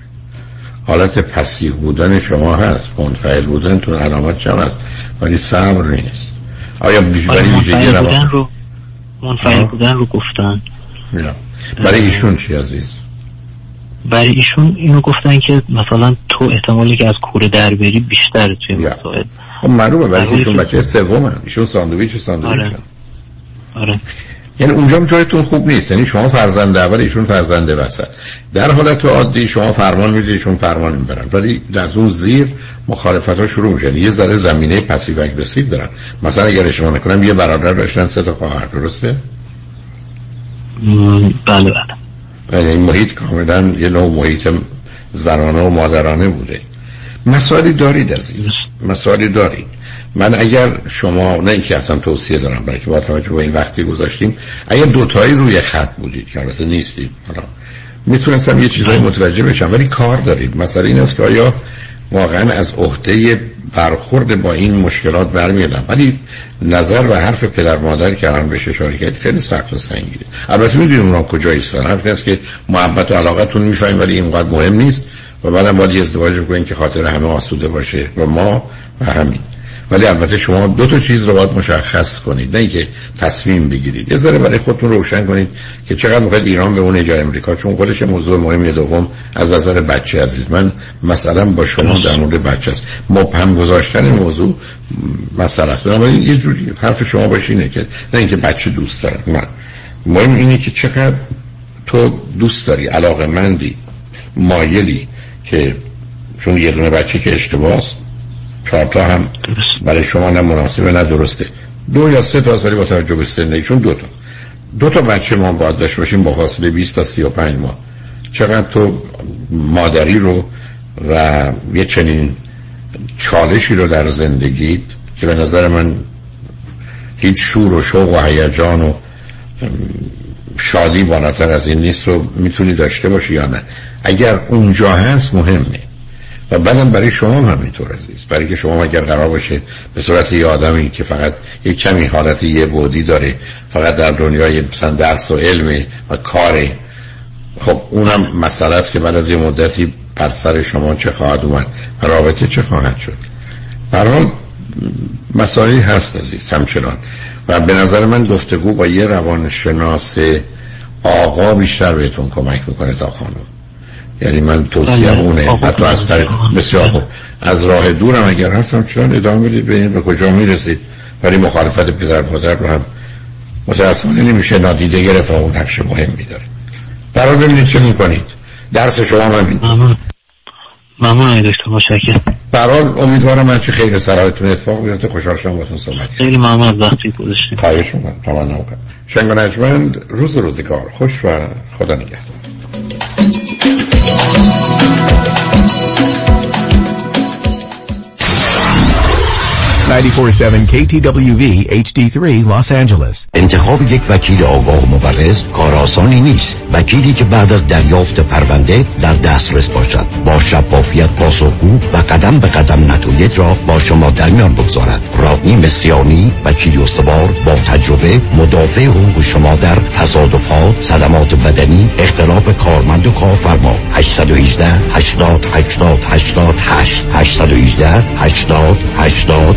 [SPEAKER 10] حالت پسیو بودن شما هست. منفعل بودن علامت چم هست. ولی صبر نیست. آیا بیشتری ویژگی
[SPEAKER 36] رو منفعل بودن رو گفتن.
[SPEAKER 10] نه برای ایشون چی عزیز؟
[SPEAKER 36] برای ایشون اینو گفتن که مثلا تو احتمالی که از کوره در بری بیشتر توی مسائل.
[SPEAKER 10] خب معلومه برای ایشون بچه سوم ایشون ساندویچ ساندویچ.
[SPEAKER 36] آره. آره.
[SPEAKER 10] یعنی اونجا جایتون خوب نیست. یعنی شما فرزند اول ایشون فرزند وسط. در حالت عادی شما فرمان می‌دید ایشون فرمان می‌برن. ولی در اون زیر مخالفت ها شروع میشن یه ذره زمینه پسیو اگریسیو دارن. مثلا اگر اشتباه نکنم یه برادر داشتن سه تا خواهر درسته؟
[SPEAKER 36] بله
[SPEAKER 10] بله. این محیط کاملا یه نوع محیط زنانه و مادرانه بوده. مسائلی دارید عزیز. مسائلی دارید. من اگر شما نه اینکه اصلا توصیه دارم برای که با توجه به این وقتی گذاشتیم اگر دوتایی روی خط بودید که البته نیستید حالا می‌تونستم یه چیزایی متوجه بشم ولی کار دارید. مثلا این است که آیا واقعا از عهده برخورد با این مشکلات برمیادم ولی نظر و حرف پدر مادر که الان بهش اشاره خیلی سخت و سنگینه. البته می‌دونیم اونا کجا ایستن حرف است که محبت و علاقتون می‌فهمیم ولی اینقدر مهم نیست. و بعدم باید ازدواج کنین که خاطر همه آسوده باشه. و ما و همین. ولی البته شما دو تا چیز رو باید مشخص کنید نه اینکه تصمیم بگیرید. یه ذره برای خودتون روشن کنید که چقدر موقع ایران به اون جای امریکا چون خودش موضوع مهمی دوم از نظر بچه عزیز. من مثلا با شما در مورد بچه است. مبهم گذاشتن موضوع مسئله است. بنابراین یه جوری حرف شما باشه که نه اینکه بچه دوست دارم نه. مهم اینه که چقدر تو دوست داری علاقه مندی مایلی که چون یه دونه بچه که اشتباهست چهار تا هم برای شما نه مناسبه نه درسته. دو یا سه تا ولی با توجه به سن چون دو تا. دو تا بچه ما باید داشته باشیم با فاصله 20 تا 35 ماه. چقدر تو مادری رو و یه چنین چالشی رو در زندگیت که به نظر من هیچ شور و شوق و هیجان و شادی بالاتر از این نیست رو می‌تونی داشته باشی یا نه. اگر اونجا هست مهمه. و بعدم برای شما هم همینطور عزیز. برای که شما اگر قرار باشه به صورت یه آدمی که فقط یک کمی حالت یه بودی داره فقط در دنیای مثلا درس و علم و کاره خب اونم مسئله است که بعد از یه مدتی بر سر شما چه خواهد اومد و رابطه چه خواهد شد. برای مسائلی هست عزیز همچنان. و به نظر من گفتگو با یه روانشناس آقا بیشتر بهتون کمک می‌کنه تا خانم. یعنی من توصیه
[SPEAKER 36] بله.
[SPEAKER 10] اونه حتی از طریق بسیار خوب. از راه دورم اگر هستم چون ادامه بدید ببینید به کجا می‌رسید؟ ولی مخالفت پدر مادر رو هم متاسفانه نمیشه نادیده گرفت و اون نقش مهم میداره. برای ببینید چه می‌کنید. درس شما همین
[SPEAKER 36] ممنون. دکتر متشکرم.
[SPEAKER 10] برحال امیدوارم من چه خیر سرایتون اتفاق بیفته. خوشحال شدم باهاتون صحبت
[SPEAKER 36] خیلی ممنون از وقتی گذاشتید
[SPEAKER 10] خواهش می‌کنم. تمام نموکم شنگ و نجمند روز روزگار. خوش و خدا نگهدار.
[SPEAKER 7] 947 KTWV HD3 Los Angeles.
[SPEAKER 33] انتخاب یک وکیل آگاه و مبرز کار آسانی نیست. وکیلی که بعد از دریافت پرونده در دسترس باشد. با شفافیت پاسخگو و قدم به قدم نتایج را با شما در میان بگذارد. رادنی مصریانی وکیل استوار با تجربه مدافع حقوق شما در تصادفات صدمات بدنی اختلاف کارمند و کارفرما. 818 80 80 88 818 80 80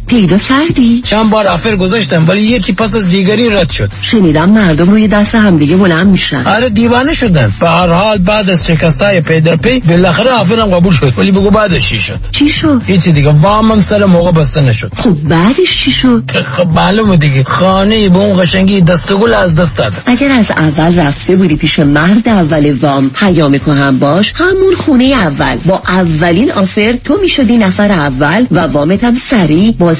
[SPEAKER 41] پیدا کردی؟
[SPEAKER 15] چند بار افر گذاشتم ولی یکی پس از دیگری رد شد.
[SPEAKER 41] شنیدم مردم روی دست همدیگه بلند میشن.
[SPEAKER 15] آره دیوانه شدن. به هر حال بعد از شکستای پی در پی بالاخره افرم قبول شد. ولی بگو بعدش چی شد؟
[SPEAKER 41] چی شد؟
[SPEAKER 15] هیچی دیگه. وامم سر موقع بسته نشد.
[SPEAKER 41] خب بعدش چی شد؟
[SPEAKER 15] خب معلومه دیگه. خانه به اون قشنگی دسته گل از دست داد
[SPEAKER 41] اگر از اول رفته بودی پیش مرد اول وام پیام هم باش. همون خونه اول. با اولین offer تو می‌شدی نفر اول و وامت هم سریع. با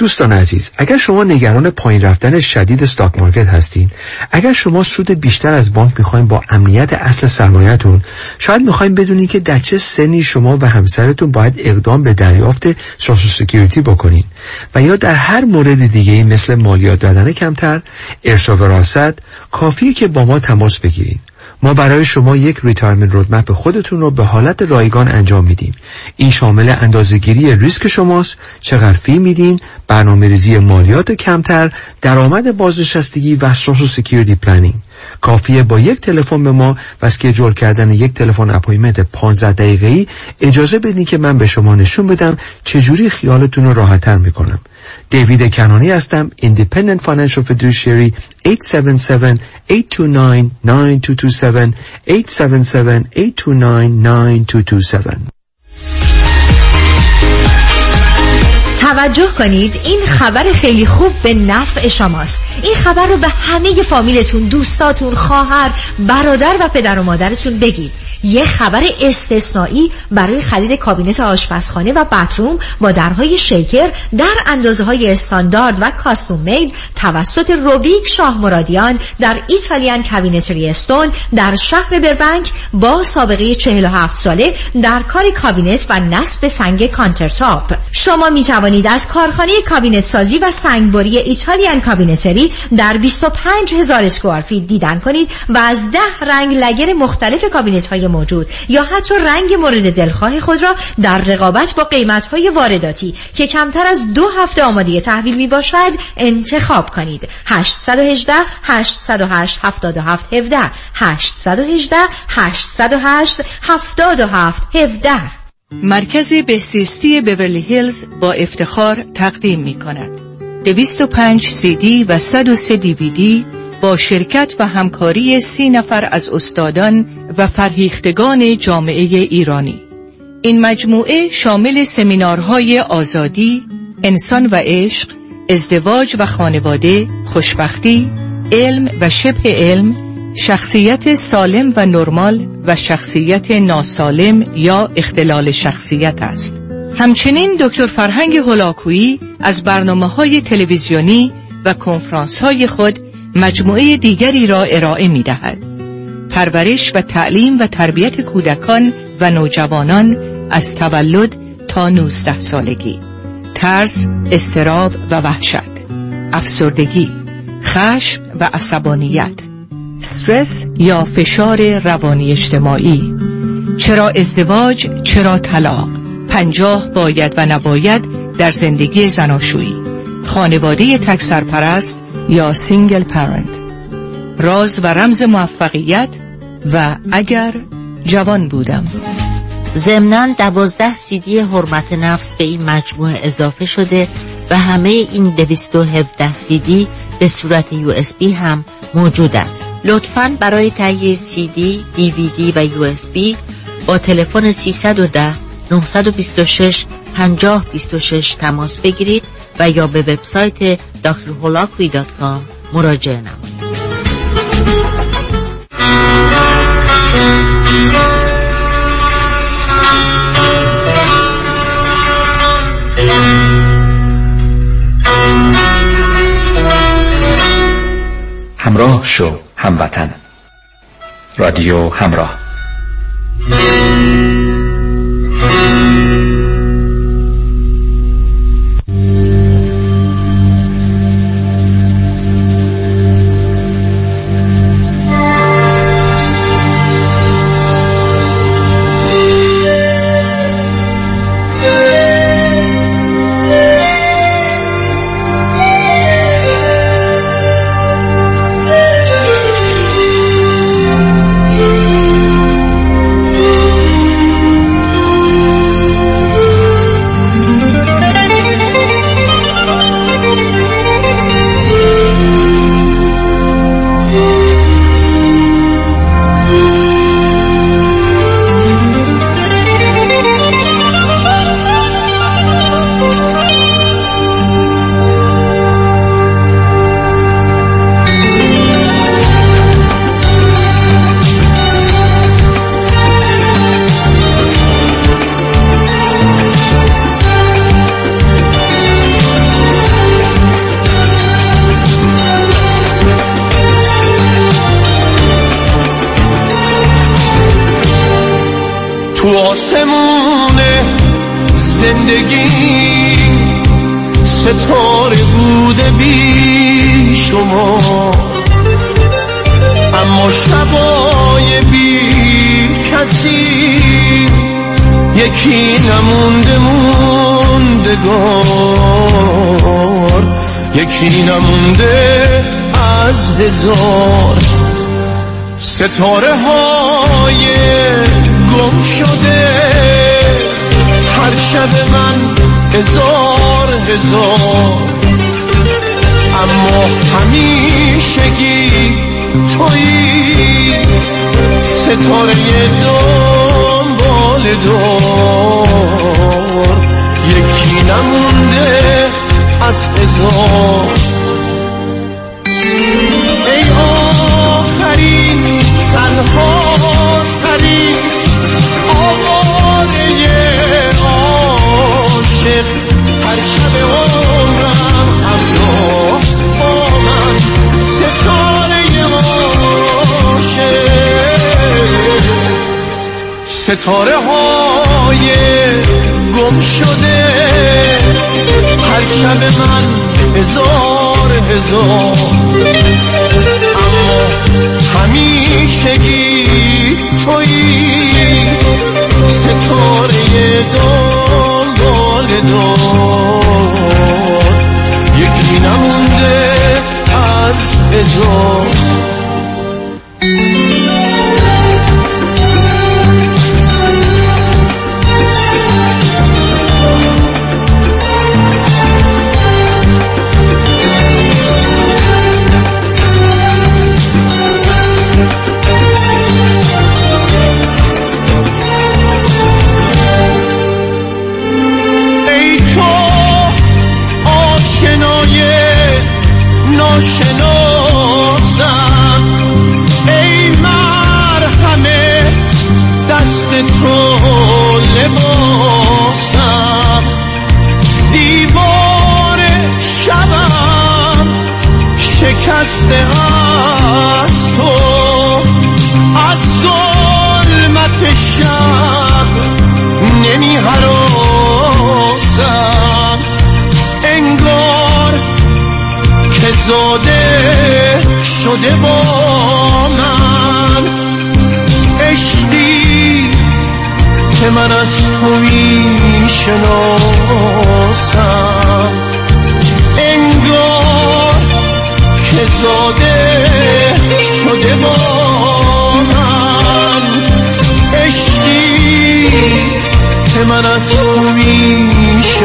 [SPEAKER 34] دوستان عزیز اگر شما نگران پایین رفتن شدید stock market هستین اگر شما سود بیشتر از بانک می‌خواین با امنیت اصل سرمایهتون شاید می‌خواین بدونی که در چه سنی شما و همسرتون باید اقدام به دریافت Social Security بکنین. و یا در هر مورد دیگه مثل مالیات دادن کمتر ارث و وراثت کافیه که با ما تماس بگیرین. ما برای شما یک retirement roadmap خودتون رو به حالت رایگان انجام میدیم. این شامل اندازهگیری ریسک شماست چقدر fee میدین برنامه ریزی مالیات کمتر درآمد بازنشستگی و Social Security planning کافیه با یک تلفن به ما و schedule کردن یک تلفن appointment 15 دقیقه‌ای اجازه بدین که من به شما نشون بدم چجوری خیالتون رو راحتتر می‌کنم. دیوید کنانی هستم Independent Financial Fiduciary 877-829-9227 877-829-9227
[SPEAKER 42] توجه کنید این خبر خیلی خوب به نفع شماست. این خبر رو به همه فامیلتون دوستاتون خواهر برادر و پدر و مادرتون بگید. یه خبر استثنایی برای خرید کابینت آشپزخانه و bathroom با درهای shaker در اندازه های استاندارد و custom made توسط روبیک شاه مرادیان در Italian Cabinetry Stone در شهر بربنک با سابقه 47 ساله در کار کابینت و نصب سنگ countertop. شما می توانید از کارخانه کابینت سازی و سنگبری Italian Cabinetry در 25 هزار square دیدن کنید و از ده رنگ lacquer مختلف کابینت های موجود یا حتی رنگ مورد دلخواه خود را در رقابت با قیمت های وارداتی که کمتر از دو هفته آماده تحویل می باشد انتخاب کنید. 818 808 77 17 818 808 77 17
[SPEAKER 43] مرکز بهسیستی بیورلی هیلز با افتخار تقدیم می کند 205 سی دی و 103 دی وی دی با شرکت و همکاری سی نفر از استادان و فرهیختگان جامعه ایرانی این مجموعه شامل سمینارهای آزادی، انسان و عشق، ازدواج و خانواده، خوشبختی، علم و شبه علم، شخصیت سالم و نرمال و شخصیت ناسالم یا اختلال شخصیت است. همچنین دکتر فرهنگ هلاکویی از برنامه های تلویزیونی و کنفرانس های خود مجموعه دیگری را ارائه می دهد. پرورش و تعلیم و تربیت کودکان و نوجوانان از تولد تا 19 سالگی. ترس، استراب و وحشت. افسردگی خشم و عصبانیت. استرس یا فشار روانی اجتماعی. چرا ازدواج چرا طلاق. پنجاه باید و نباید در زندگی زناشویی. خانواده تک سرپرست یا single parent. راز و رمز موفقیت و اگر جوان بودم.
[SPEAKER 44] ضمناً دوازده سیدی حرمت نفس به این مجموعه اضافه شده و همه این دویست و هفت تا سیدی به صورت USB هم موجود است. لطفاً برای تهیه سیدی، دیویدی و USB با تلفن 310 926 5026 تماس بگیرید. و یا به وبسایت drholakui.com مراجعه نمایید.
[SPEAKER 15] همراه شو هموطن. رادیو همراه.
[SPEAKER 45] ستاره های ستاره های شکسته از تو. از ظلمت شب نمی هراسم انگار که زاده شده با من. عشقی که من از تو می شناسم. زاده شده با من. عشقی که من از تو می‌شناسم.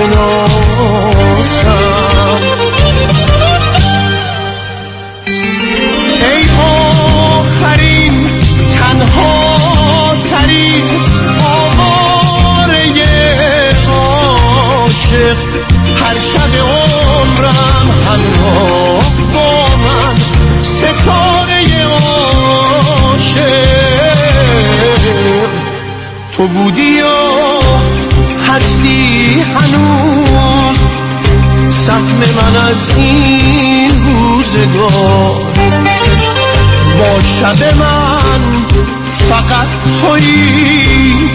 [SPEAKER 45] ای آخرین تنها ترین آواره عاشق. هر شب عمرم همراه تو بودی یا هستی هنوز. سهم من از این روزگار. با شب من فقط تویی.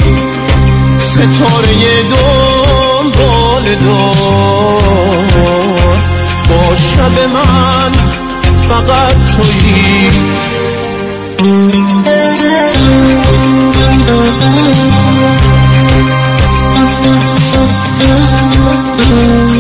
[SPEAKER 45] ستاره دنبال دار. با شب من فقط تویی. چه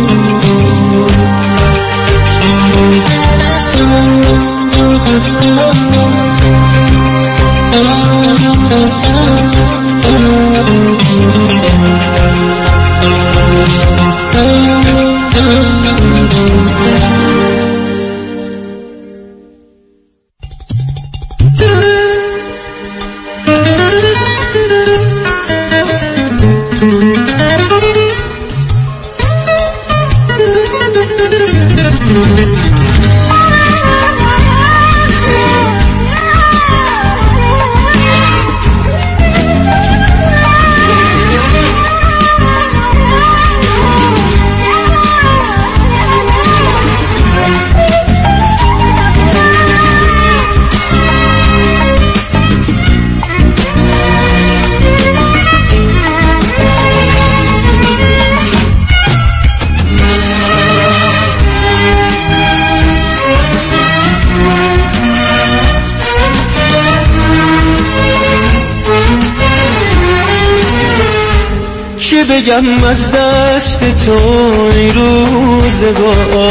[SPEAKER 45] بگم از دست تو ای روزگار.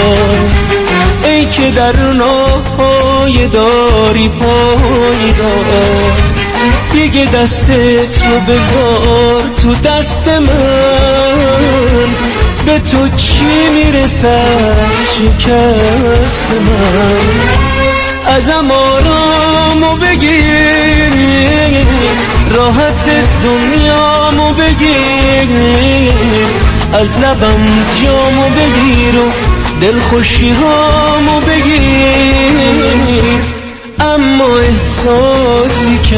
[SPEAKER 45] ای که در ناهای داری پایدار دیگه دست تو بذار تو دست من. به تو چی می‌رسد شکست من؟ ازم آرامو بگیر. راحت دنیامو بگیر. از لبم جامو بگیر و دلخوشی هامو بگیر. اما احساسی که